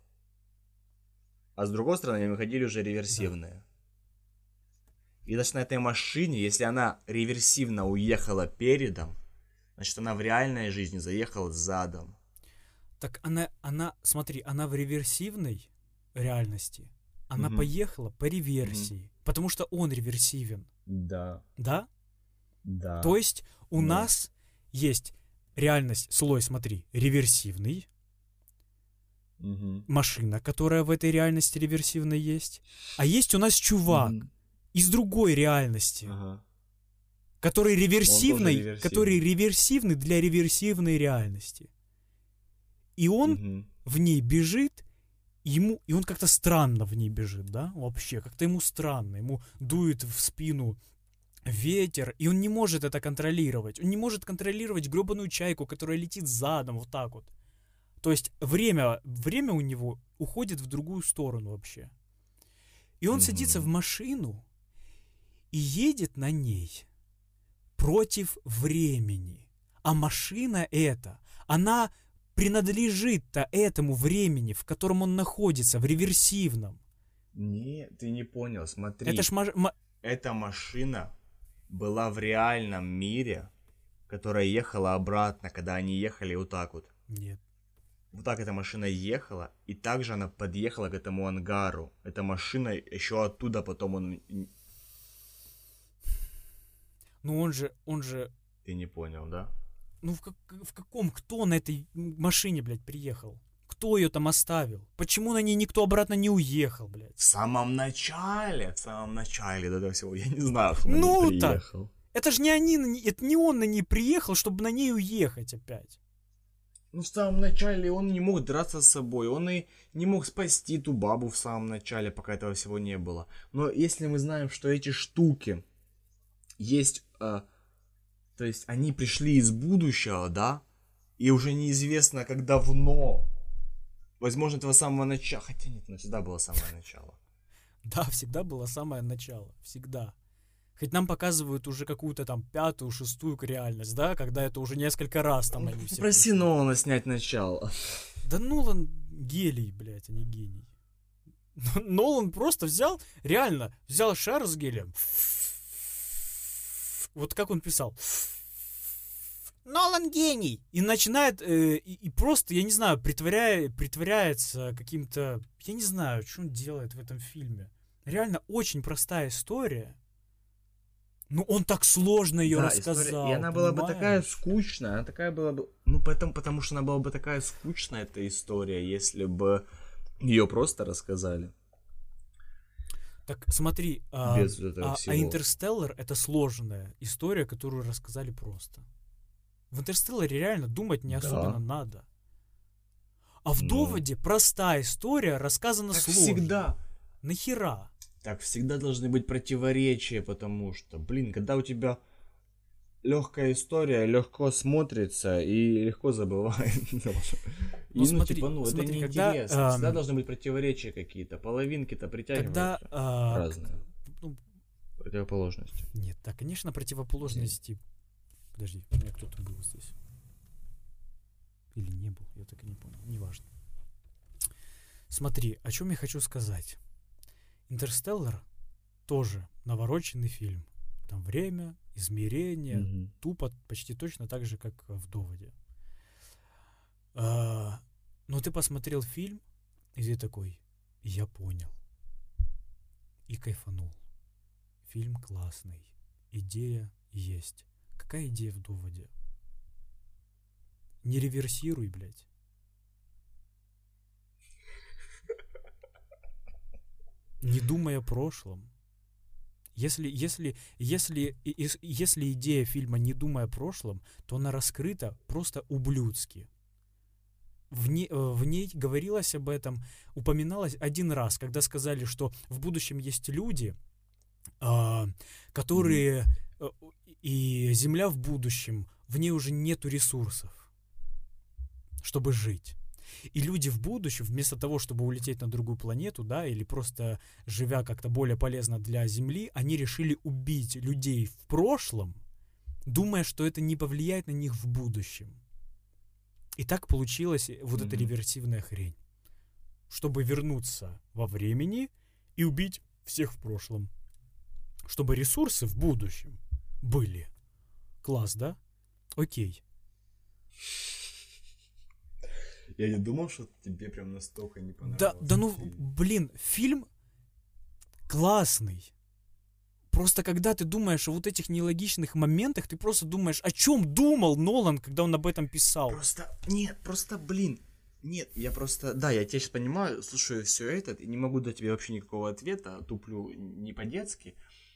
А с другой стороны они выходили уже реверсивные. И значит, на этой машине, если она реверсивно уехала передом, значит, она в реальной жизни заехала задом. Так она, она, смотри, она в реверсивной реальности. Она Мгм. поехала по реверсии. Потому что он реверсивен. Да, Да? Да. То есть у Да. нас есть реальность, слой, смотри, реверсивный, Мгм. машина, которая в этой реальности реверсивной есть. А есть у нас чувак Мгм. из другой реальности, Ага. который реверсивный, реверсивный. который реверсивный для реверсивной реальности. И он Мгм. в ней бежит, ему, и он как-то странно в ней бежит, да, вообще, как-то ему странно, ему дует в спину ветер, и он не может это контролировать, он не может контролировать гребаную чайку, которая летит задом, вот так вот. То есть время, время у него уходит в другую сторону вообще. И он Мгм. садится в машину и едет на ней против времени. А машина эта, она принадлежит-то этому времени, в котором он находится, в реверсивном. Не, ты не понял, смотри. Это ж маш- ма- Эта машина была в реальном мире, которая ехала обратно, когда они ехали вот так вот. Нет. Вот так эта машина ехала, и также она подъехала к этому ангару. Эта машина еще оттуда потом он... Ну он же, он же, Ты не понял, да? ну в, как- в каком, кто на этой машине, блядь, приехал? Кто ее там оставил? Почему на ней никто обратно не уехал, блядь? В самом начале, в самом начале до этого всего, я не знаю, что он Ну не так. приехал. Это же не они, на это не он на ней приехал, чтобы на ней уехать опять. Ну, в самом начале он не мог драться с собой, он и не мог спасти ту бабу в самом начале, пока этого всего не было. Но если мы знаем, что эти штуки есть, э, то есть они пришли из будущего, да, и уже неизвестно, как давно, возможно, этого самого начала, хотя нет, ну всегда было самое начало. Да, всегда было самое начало. Всегда. Хоть нам показывают уже какую-то там пятую, шестую реальность, да, когда это уже несколько раз там они все. Пришли. Нолана снять начало. Да Нолан гелий, блядь, а не гений. Нолан просто взял, реально, взял шар с гелием. Вот как он писал. Нолан гений! И начинает, э, и, и просто, я не знаю, притворяя, притворяется каким-то... Я не знаю, что он делает в этом фильме. Реально очень простая история. Ну, он так сложно ее Да, рассказал. история- И она была бы понимаешь? такая скучная, она такая была бы... Ну, поэтому, потому что она была бы такая скучная, эта история, если бы ее просто рассказали. Так смотри, а, Без а, а Интерстеллар это сложная история, которую рассказали просто. В Интерстелларе реально думать не Да. особенно надо. А в Ну. доводе простая история рассказана Так сложно. всегда. Нахера? Так всегда должны быть противоречия, потому что, блин, когда у тебя легкая история, легко смотрится и легко забывает. И, Ну, смотри, типа, ну, смотри, это когда, неинтересно. Всегда ам, должны быть противоречия какие-то. Половинки-то притягиваются. Когда а, разные. ну, Противоположности. Нет, да, конечно, противоположности. Подожди, у меня кто-то был здесь. Или не был, я так и не понял. Неважно. Смотри, о чем я хочу сказать. Интерстеллар тоже навороченный фильм. Там время, измерение, Мгм. тупо почти точно так же, как в доводе. А, но ты посмотрел фильм, и ты такой, я понял. И кайфанул. Фильм классный. Идея есть. Какая идея в доводе? Не реверсируй, блядь. Не думай о прошлом. Если, если, если, если идея фильма «Не думай о прошлом», то она раскрыта просто ублюдски. В, не- э, в ней говорилось об этом, упоминалось один раз, когда сказали, что в будущем есть люди, а, которые... И Земля в будущем, в ней уже нету ресурсов, чтобы жить. И люди в будущем, вместо того, чтобы улететь на другую планету, да, или просто живя как-то более полезно для Земли, они решили убить людей в прошлом, думая, что это не повлияет на них в будущем. И так получилась вот эта Мгм. реверсивная хрень. Чтобы вернуться во времени и убить всех в прошлом. Чтобы ресурсы в будущем были. Класс, да? Окей. Я не думал, что тебе прям настолько не Да, понравился. да ну, фильм. блин, фильм классный. Просто когда ты думаешь о вот этих нелогичных моментах, ты просто думаешь, о чем думал Нолан, когда он об этом писал. Просто, нет, просто, блин, нет, я просто, да, я тебя сейчас понимаю, слушаю все это, и не могу дать тебе вообще никакого ответа, туплю не по-детски,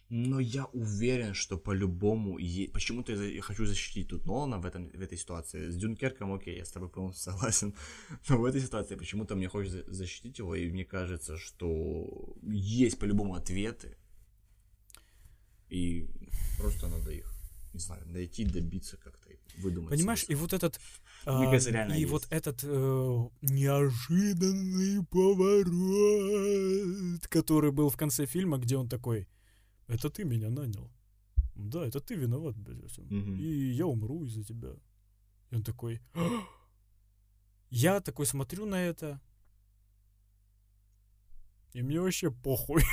но я уверен, что по-любому, е- почему-то я, хочу защитить тут Нолана в, этом, в этой ситуации. С Дюнкерком, окей, я с тобой полностью согласен, но в этой ситуации почему-то мне хочется защитить его, и мне кажется, что есть по-любому ответы, и просто надо их, не знаю, найти, добиться как-то, выдумать. Понимаешь, себе и вот этот... Мне а, кажется, реально и есть. вот этот э, неожиданный поворот, который был в конце фильма, где он такой, это ты меня нанял. Да, это ты виноват, блядь. Мгм. И я умру из-за тебя. И он такой... «А!» Я такой смотрю на это. И мне вообще похуй.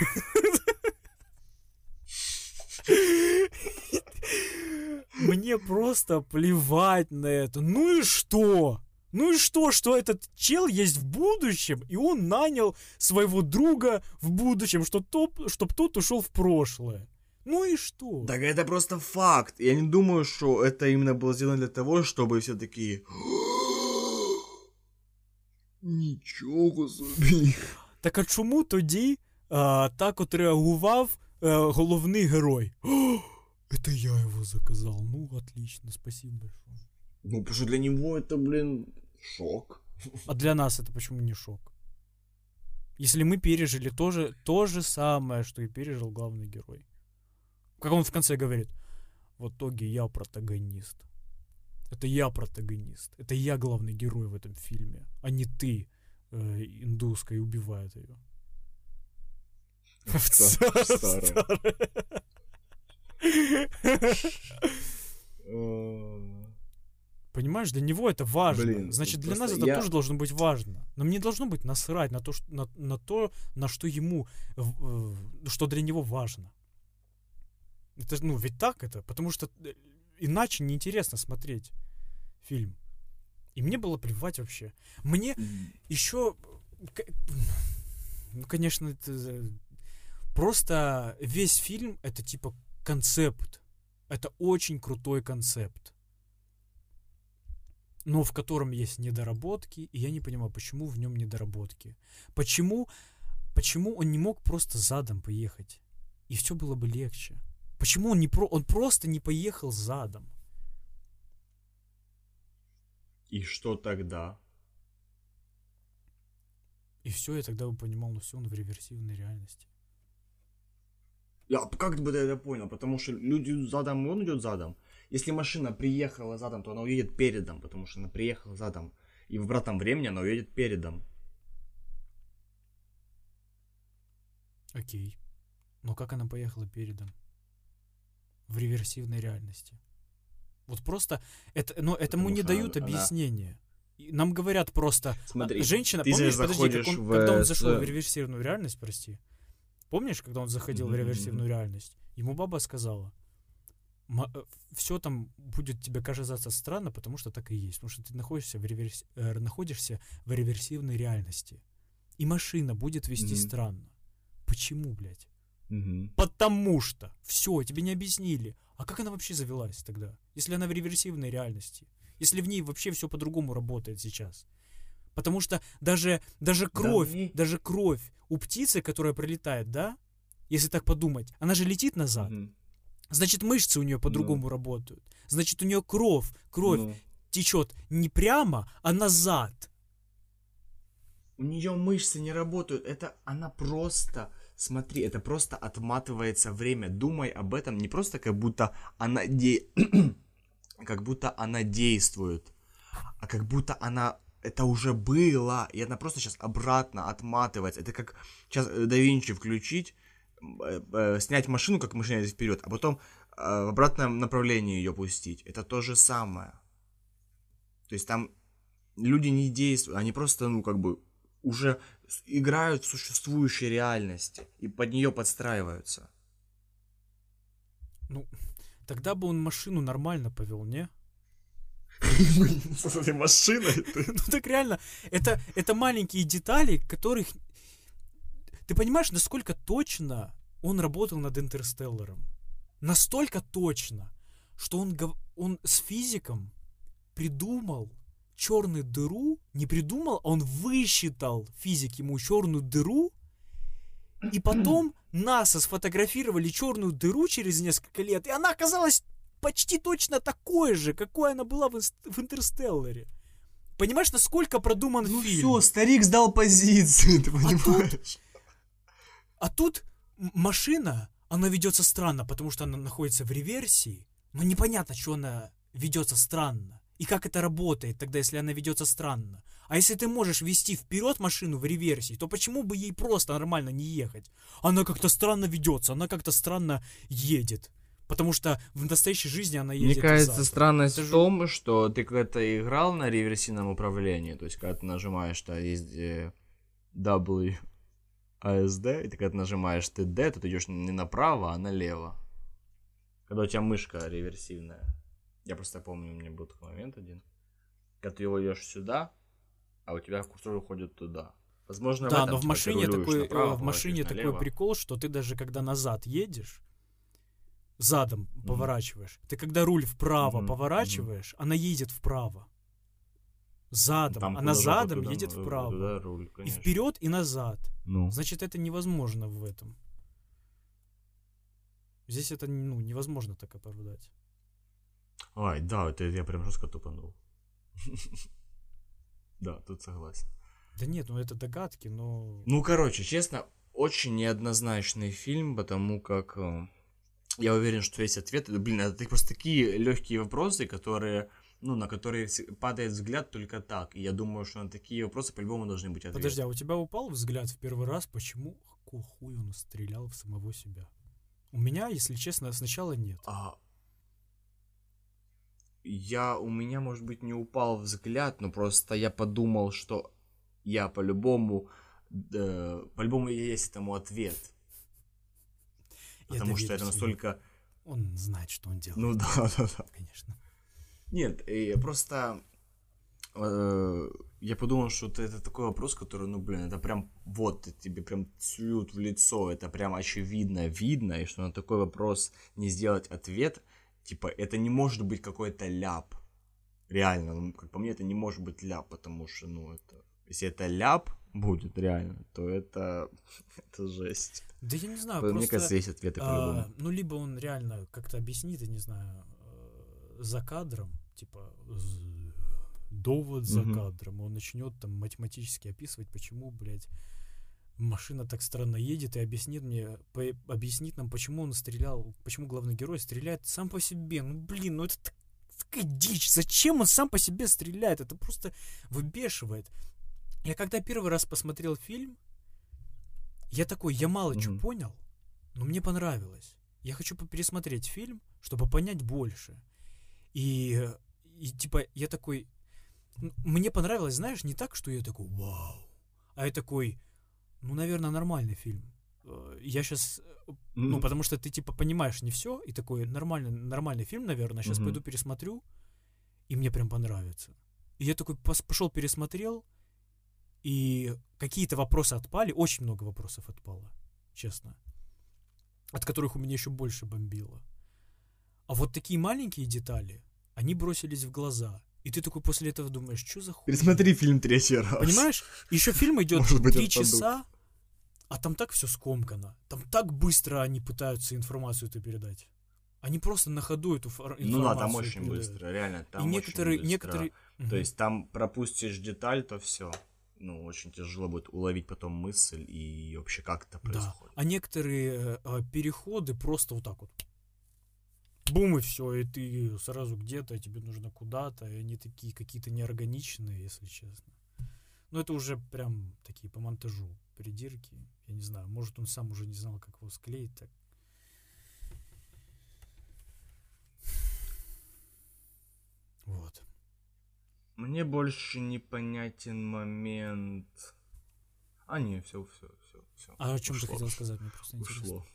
Мне просто плевать на это. Ну и что? Ну и что, что этот чел есть в будущем, и он нанял своего друга в будущем, что топ, чтоб тот ушел в прошлое. Ну и что? Так это просто факт. Я не думаю, что это именно было сделано для того, чтобы все такие... Нічого собі. Так а чому тоді а, так от реагував е, головний герой? О, это я его заказал. Ну, отлично, спасибо большое. Ну, потому что для него это, блин, шок. А для нас это почему не шок? Если мы пережили то же, то же самое, что и пережил главный герой. Как он в конце говорит, в итоге я протагонист. Это я протагонист. Это я главный герой в этом фильме, а не ты, э, индуска, и убивает ее. Старая. Понимаешь, для него это важно. Блин, Значит, для нас это я- тоже должно быть важно. Но мне должно быть насрать на то, что, на, на то, на что ему, э, что для него важно. Это, ну, ведь так это, потому что э, иначе неинтересно смотреть фильм. И мне было плевать вообще. Мне еще, ну, конечно, это э, просто весь фильм это типа концепт. Это очень крутой концепт. Но в котором есть недоработки, и я не понимаю, почему в нем недоработки. Почему, почему он не мог просто задом поехать? И все было бы легче. Почему он не про, он просто не поехал задом? И что тогда? И все, я тогда бы понимал, ну все, он в реверсивной реальности. Я, как бы ты это понял? Потому что люди задом, и он идет задом. Если машина приехала задом, то она уедет передом, потому что она приехала задом. И в обратном времени она уедет передом. Окей. Но как она поехала передом? в реверсивной реальности. Вот просто это, но этому Потому не дают она- объяснения. Нам говорят просто, Смотри, а, женщина, ты помнишь, подожди, как он- в когда он зашел в реверсивную реальность, прости, помнишь, когда он заходил в Мгм, реверсивную реальность, ему баба сказала, все там будет тебе казаться странно, потому что так и есть, потому что ты находишься в, реверс... э, находишься в реверсивной реальности, и машина будет вести Мгм. странно. Почему, блядь? Мгм. Потому что. Все, тебе не объяснили. А как она вообще завелась тогда? Если она в реверсивной реальности? Если в ней вообще все по-другому работает сейчас? Потому что даже, даже кровь, ней- даже кровь у птицы, которая пролетает, да? Если так подумать, она же летит назад. Мгм. Значит, мышцы у нее по-другому работают. Значит, у нее кровь, кровь Ну, течет не прямо, а назад. у нее мышцы не работают. Это она просто... Смотри, это просто отматывается время. Думай об этом не просто как будто она де... как будто она действует, а как будто она это уже было, и она просто сейчас обратно отматывается. Это как сейчас э, да Винчи включить, снять машину, как машина едет вперед, а потом э, в обратном направлении ее пустить. Это то же самое. То есть там люди не действуют, они просто, ну, как бы, уже играют в существующей реальности и под нее подстраиваются. Ну, тогда бы он машину нормально повел, не? С этой машиной Ну так реально, это, это маленькие детали, которых... Ты понимаешь, насколько точно он работал над Интерстелларом? Настолько точно, что он, он с физиком придумал черную дыру, не придумал, а он высчитал физик ему черную дыру, и потом НАСА сфотографировали черную дыру через несколько лет, и она оказалась почти точно такой же, какой она была в, в Интерстелларе. Понимаешь, насколько продуман Ну фильм? все, старик сдал позицию, ты понимаешь? А тут м- машина, она ведется странно, потому что она находится в реверсии, но непонятно, что она ведется странно. И как это работает тогда, если она ведется странно? А если ты можешь вести вперед машину в реверсии, то почему бы ей просто нормально не ехать? Она как-то странно ведется, она как-то странно едет. Потому что в настоящей жизни она едет Мне кажется, задом. странность Это в том, что ты когда-то играл на реверсивном управлении, то есть когда ты нажимаешь, что есть э, W, ASD, и ты когда нажимаешь ты D, то ты идешь не направо, а налево. Когда у тебя мышка реверсивная. Я просто помню, у меня был такой момент один. Когда ты его идешь сюда, а у тебя курсор уходит туда. Возможно, Да, но в машине такой, направо, э, в машине такой налево. прикол, что ты даже когда назад едешь, задом поворачиваешь, ты когда руль вправо Мгм, поворачиваешь, она едет вправо. Задом, Там она жопа, задом туда, едет вправо. туда руль, и вперед, и назад. Ну. Значит, это невозможно в этом. Здесь это ну, невозможно так оправдать. Ай, да, это я прям жестко тупанул. Да, тут согласен. Да нет, ну это догадки, но... Ну, короче, честно, очень неоднозначный фильм, потому как э, я уверен, что есть ответы. Блин, это так- просто такие легкие вопросы, которые, ну, на которые падает взгляд только так. И я думаю, что на такие вопросы по-любому должны быть ответы. Подожди, а у тебя упал взгляд в первый раз, почему хуя он стрелял в самого себя? У меня, если честно, сначала нет. А, я, у меня, может быть, не упал взгляд, но просто я подумал, что я по-любому, э, по-любому есть этому ответ. Я Потому что доверюсь это ему. настолько... Он знает, что он делает. Ну да, да, да. Конечно. Нет, и просто э, я подумал, что это, такой вопрос, который, ну, блин, это прям вот тебе прям цюют в лицо, это прям очевидно видно, и что на такой вопрос не сделать ответ, типа, это не может быть какой-то ляп. Реально, ну, как по мне, это не может быть ляп, потому что, ну, это... Если это ляп будет реально, то это... это жесть. Да я не знаю, Мне просто... кажется, есть ответы а, по-любому. ну, либо он реально как-то объяснит, я не знаю, э, за кадром, типа, довод за Мгм. кадром, он начнет там математически описывать, почему, блядь, машина так странно едет, и объяснит мне, по- объяснит нам, почему он стрелял, почему главный герой стреляет сам по себе. Ну, блин, ну это так- такая дичь. Зачем он сам по себе стреляет? Это просто выбешивает. Я когда первый раз посмотрел фильм, я такой, я мало что Мгм. понял, но мне понравилось. я хочу пересмотреть фильм, чтобы понять больше. И, и типа я такой, мне понравилось, знаешь, не так, что я такой, вау, а я такой, ну, наверное, нормальный фильм. Э, Я сейчас, ну, потому что ты типа понимаешь не все, и такой нормальный, нормальный фильм, наверное, сейчас Мгм. пойду пересмотрю, и мне прям понравится. И я такой пошел пересмотрел, и какие-то вопросы отпали, очень много вопросов отпало, честно, от которых у меня еще больше бомбило. А вот такие маленькие детали, они бросились в глаза. И ты такой после этого думаешь, что за хуй? Пересмотри фильм третий раз. Понимаешь? Еще фильм идет три часа, а там так все скомкано. Там так быстро они пытаются информацию эту передать. Они просто на ходу эту фор- информацию Ну да, там очень передают. быстро, реально. И Там некоторые, очень быстро. некоторые... То есть там пропустишь деталь, то все. Ну, очень тяжело будет уловить потом мысль и вообще как это Да. происходит. А некоторые э, переходы просто вот так вот. Бум, и все, и ты сразу где-то, тебе нужно куда-то, и они такие какие-то неорганичные, если честно. Но это уже прям такие по монтажу придирки. Я не знаю, может он сам уже не знал, как его склеить так. Вот. Мне больше непонятен момент. А, не, все, все, все, все. А о чем ты хотел сказать? Мне просто интересно. Ушло.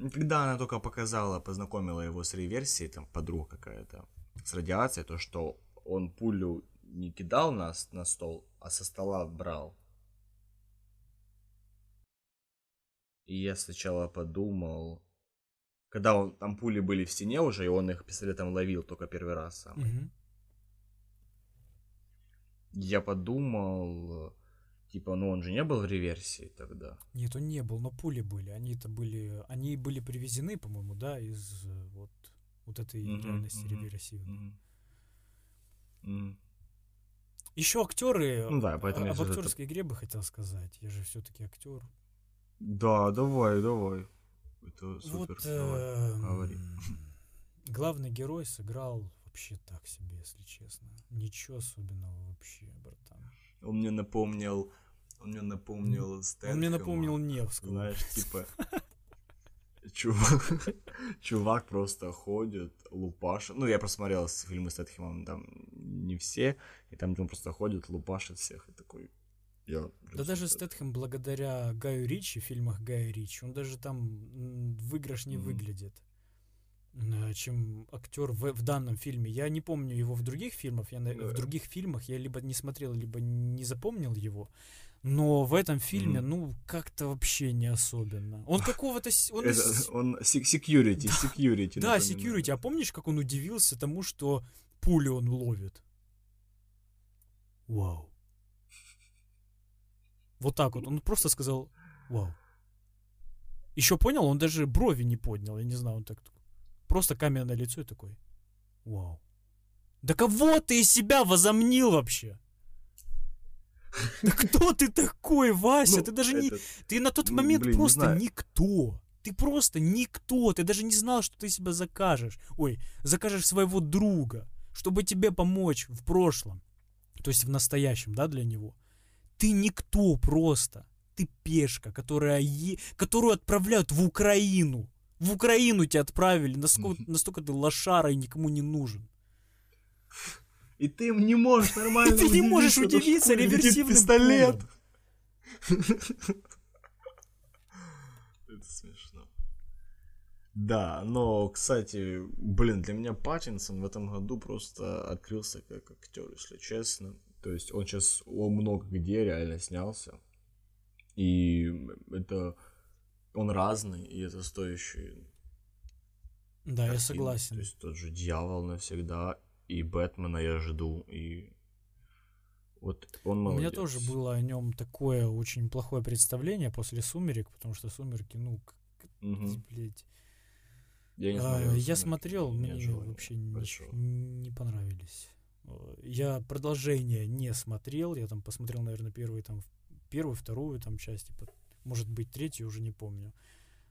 Когда она только показала, познакомила его с реверсией, там подруга какая-то, с радиацией, то, что он пулю не кидал на, с- на стол, а со стола брал. И я сначала подумал, когда он, там пули были в стене уже, и он их пистолетом ловил только первый раз сам. Мгм. Я подумал, типа, ну он же не был в реверсии тогда. Нет, он не был, но пули были. Они это были. Они были привезены, по-моему, да, из э, вот, вот этой Мгм, реальности мгм, реверсивной. Мгм. Мгм. Еще актеры. Ну да, поэтому я об сейчас это- актерской игре бы хотел сказать. Я же все-таки актер. Да, давай, давай. Это супер. Вот давай, эм, говори. главный герой сыграл вообще так себе, если честно. Ничего особенного вообще, братан. Он мне напомнил, он мне напомнил Он мне Стэтхэма. напомнил Невского. Знаешь, типа, чувак, чувак просто ходит, лупашит. Ну, я просмотрел фильмы с Стэтхэмом, там не все, и там он просто ходит, лупашит всех, и такой... Я, Да даже Стэтхэм благодаря Гаю Ричи, в фильмах Гая Ричи, он даже там м, выигрышнее Мгм. выглядит, чем актер в, в данном фильме. Я не помню его в других фильмах, я Да. в других фильмах я либо не смотрел, либо не запомнил его. Но в этом фильме, Мгм. ну, как-то вообще не особенно. Он какого-то... Он Это- он security, security. Да, напоминает. security. А помнишь, как он удивился тому, что пули он ловит? Вау. Вот так вот. Он просто сказал вау. Еще понял, он даже брови не поднял. Я не знаю, он так просто каменное лицо и такой вау. Да кого ты из себя возомнил вообще? Да кто ты такой, Вася? Ну, ты даже не... этот, Ты на тот ну, момент блин, не просто никто. Ты просто никто. Ты даже не знал, что ты себя закажешь. Ой, закажешь своего друга, чтобы тебе помочь в прошлом. То есть в настоящем, да, для него. Ты никто просто. Ты пешка, которая е- которую отправляют в Украину. В Украину тебя отправили. Насколько, настолько ты лошара и никому не нужен. И ты им не можешь нормально Ты не можешь удивиться, реверсивным пистолет. Это смешно. Да, но, кстати, блин, для меня Паттинсон в этом году просто открылся как актер, если честно. То есть он сейчас много где реально снялся. И это он разный, и это стоящий Да, я картины. согласен. То есть тот же Дьявол навсегда, и Бэтмена я жду, и вот он У молодец. меня тоже было о нем такое очень плохое представление после «Сумерек», потому что «Сумерки», ну, к- Мгм. блядь. Я, не А, смотрел я смотрел, мне вообще не, большого. не понравились. Э, Я продолжение не смотрел, я там посмотрел, наверное, первый, там, первую, вторую там часть, типа, может быть, третью, уже не помню.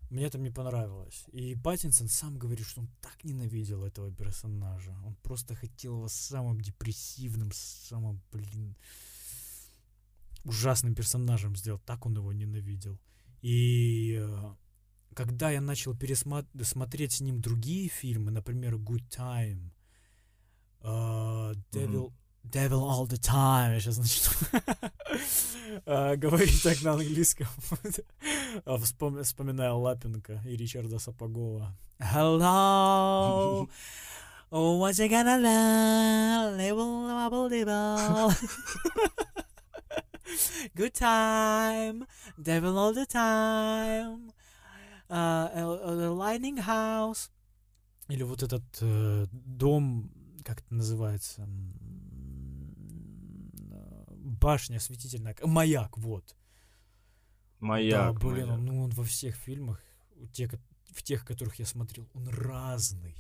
Мне там не понравилось. И Паттинсон сам говорит, что он так ненавидел этого персонажа. Он просто хотел его самым депрессивным, самым, блин, ужасным персонажем сделать. Так он его ненавидел. И э, когда я начал пересмотреть с ним другие фильмы, например, Good Time, uh, Devil, Devil All the Time, я сейчас начну uh, говорить так на английском, Вспом, вспоминая Лапенко и Ричарда Сапогова. Hello! What you gonna label. Good time, devil all the time, uh, uh, Lightning House. Или вот этот э, дом, как это называется? Башня осветительная. Маяк, вот. Маяк. Да, блин, маяк. ну он во всех фильмах, те, в тех, которых я смотрел, он разный.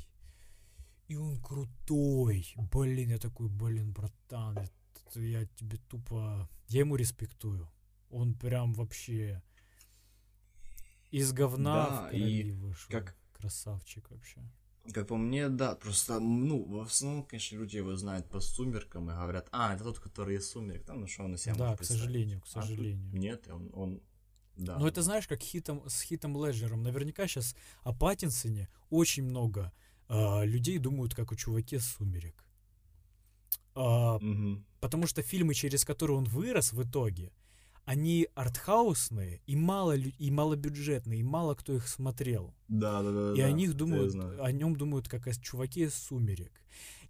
И он крутой. Блин, я такой, блин, братан, это я тебе тупо... Я ему респектую. Он прям вообще из говна Да, в крови и вышел. как- Красавчик вообще. Как по мне, да, просто, ну, в основном, конечно, люди его знают по сумеркам и говорят, а, это тот, который из сумерек, там, ну, что он из себя да, к представить?» сожалению, к А сожалению. Нет, он, он да. Но это знаешь, как хитом, с Хитом Леджером. Наверняка сейчас о Паттинсоне очень много а, людей думают, как о чуваке «Сумерек». А, Мгм. потому что фильмы, через которые он вырос в итоге, они артхаусные и, мало, и малобюджетные, и мало кто их смотрел. Да, да, да. И да, о них думают, о нем думают как о чуваке из «Сумерек».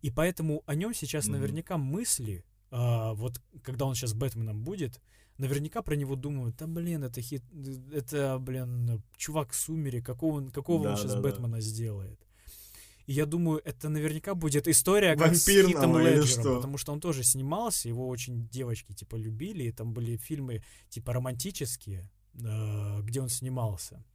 И поэтому о нем сейчас Мгм. наверняка мысли, а, вот когда он сейчас Бэтменом будет, наверняка про него думают, да блин, это хит, это, блин, чувак «Сумерек», какого, он- какого он Да, сейчас да, да. Бэтмена сделает. И я думаю, это наверняка будет история как с Хитом Леджером, что? потому что он тоже снимался, его очень девочки типа любили, и там были фильмы типа романтические, э, где он снимался.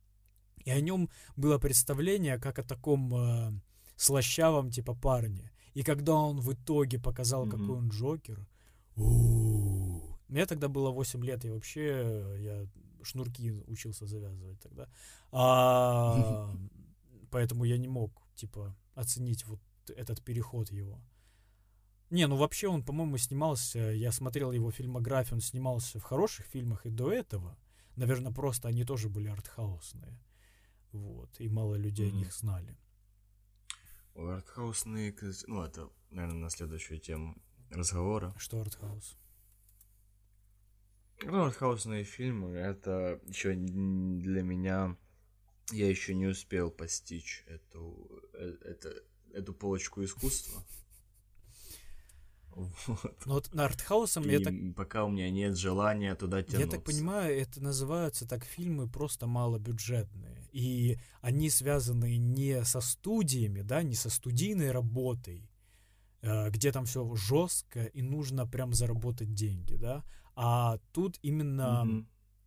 И о нем было представление как о таком э, слащавом типа парне. И когда он в итоге показал, Мгм. какой он Джокер, у мне тогда было 8 лет, и вообще я шнурки учился завязывать тогда. А, поэтому я не мог, типа, оценить вот этот переход его. Не, ну вообще он, по-моему, снимался, я смотрел его фильмографию, он снимался в хороших фильмах и до этого. Наверное, просто они тоже были артхаусные. Вот, и мало людей Мгм. о них знали. Ой, Артхаусные, ну, это, наверное, на следующую тему разговора. Что артхаус? Ну, артхаусные фильмы, это еще для меня, я еще не успел постичь эту, э, это, эту полочку искусства. Вот. Ну вот на артхаусом, я так, пока у меня нет желания туда тянуться. я так понимаю, это называются так фильмы просто малобюджетные. И они связаны не со студиями, да, не со студийной работой, э, где там все жестко и нужно прям заработать деньги, да, а тут именно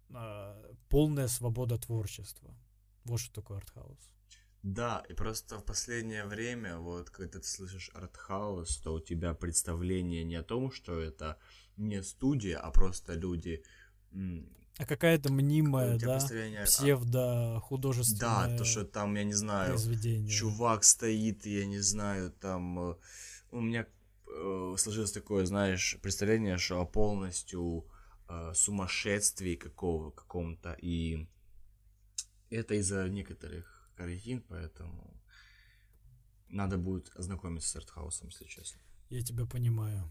э, полная свобода творчества. Вот что такое артхаус. Да, и просто в последнее время, вот, когда ты слышишь артхаус, то у тебя представление не о том, что это не студия, а просто люди... А какая-то мнимая, да, представление псевдо-художественное Да, то, что там, я не знаю, произведение. чувак стоит, я не знаю, там... э, У меня э, сложилось такое, знаешь, представление, что о полностью э, сумасшествии какого, каком-то, и это из-за некоторых картин, поэтому надо будет ознакомиться с артхаусом, если честно. Я тебя понимаю.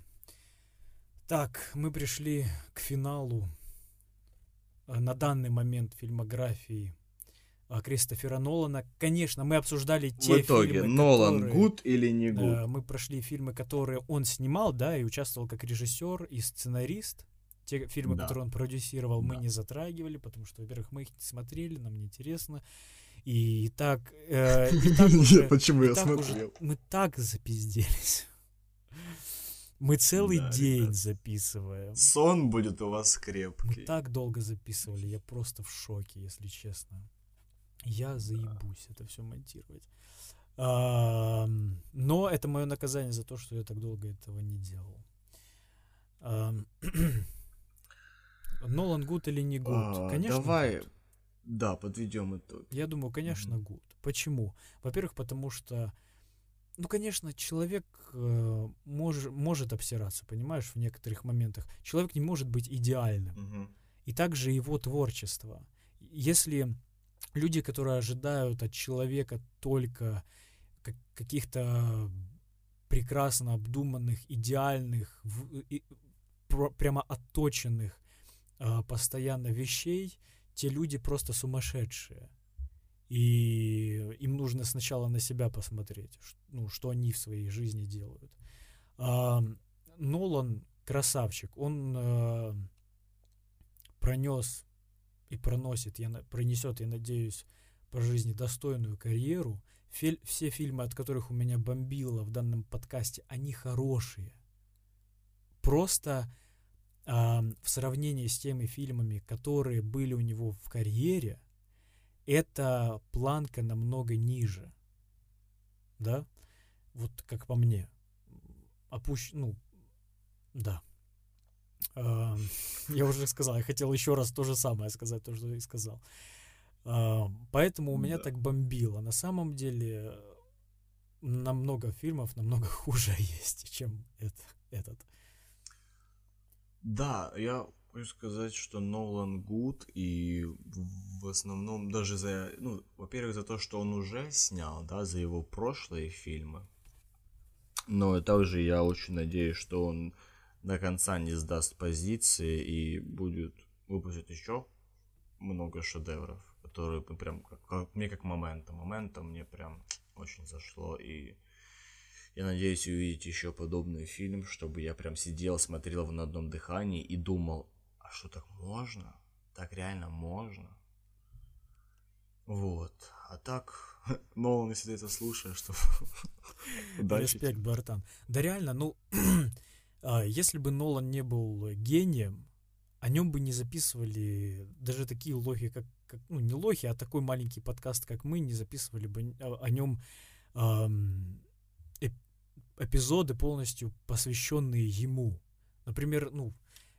Так, мы пришли к финалу э, на данный момент фильмографии э, Кристофера Нолана. Конечно, мы обсуждали те в итоге, фильмы, Нолан которые, гуд или не э, гуд? мы прошли фильмы, которые он снимал, да, и участвовал как режиссер и сценарист. Те фильмы, Да. которые он продюсировал, мы Да. не затрагивали, потому что, во-первых, мы их не смотрели, нам не интересно. И так, э, и так уже- Почему и так уже- мы так запизделись. Мы целый Да, день ребят. записываем. Сон будет у вас Мы крепкий. так долго записывали, я просто в шоке, если честно. Я заебусь это все монтировать. Но это мое наказание за то, что я так долго этого не делал. Нолан good или не good? А, Конечно, Давай, good. да, подведем итог. Я думаю, конечно, good. Почему? Во-первых, потому что, ну, конечно, человек э, мож- может обсираться, понимаешь, в некоторых моментах. Человек не может быть идеальным. Мгм. И также его творчество. Если люди, которые ожидают от человека только каких-то прекрасно обдуманных, идеальных, в, и, про, прямо отточенных э, постоянно вещей, те люди просто сумасшедшие. И им нужно сначала на себя посмотреть, ну, что они в своей жизни делают. А, Нолан красавчик, он э, пронес и проносит, я, пронесет, я надеюсь, по жизни достойную карьеру. Фи все фильмы, от которых у меня бомбило в данном подкасте, они хорошие. Просто э, в сравнении с теми фильмами, которые были у него в карьере, эта планка намного ниже. Да? Вот как по мне. Опущ... Ну, да. Э, я уже сказал, я хотел еще раз то же самое сказать, то, что и сказал. Э, поэтому у меня да. так бомбило. На самом деле намного фильмов намного хуже есть, чем это, этот. Да, я хочу сказать, что Нолан Гуд, и в основном даже за, ну, во-первых, за то, что он уже снял, да, за его прошлые фильмы. Но также я очень надеюсь, что он до конца не сдаст позиции и будет выпустить еще много шедевров, которые прям, как, как, мне как момента. Момента мне прям очень зашло, и я надеюсь увидеть еще подобный фильм, чтобы я прям сидел, смотрел в на одном дыхании и думал, а что так можно? Так реально можно? Вот. А так, Нолан, если ты это слушаешь, что... Респект, братан. Да реально, ну, а, если бы Нолан не был гением, о нем бы не записывали даже такие лохи, как, как ну, не лохи, а такой маленький подкаст, как мы, не записывали бы о, о нем эм, эпизоды полностью посвященные ему. Например, ну,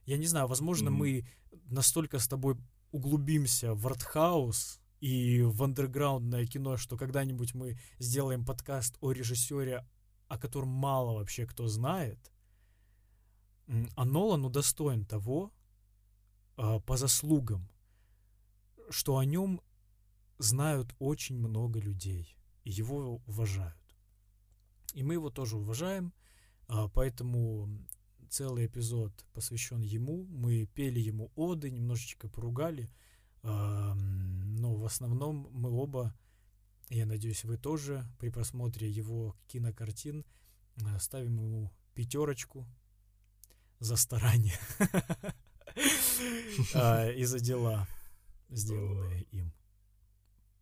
я не знаю, возможно, mm-hmm. мы настолько с тобой углубимся в артхаус и в андерграундное кино, что когда-нибудь мы сделаем подкаст о режиссере, о котором мало вообще кто знает. А Нолан удостоен того, а, по заслугам, что о нем знают очень много людей, и его уважают. И мы его тоже уважаем, а, поэтому целый эпизод посвящен ему. Мы пели ему оды, немножечко поругали. Но в основном мы оба, я надеюсь, вы тоже при просмотре его кинокартин а, ставим ему пятерочку за старание а, и за дела, сделанные им.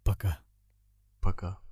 Пока. Пока.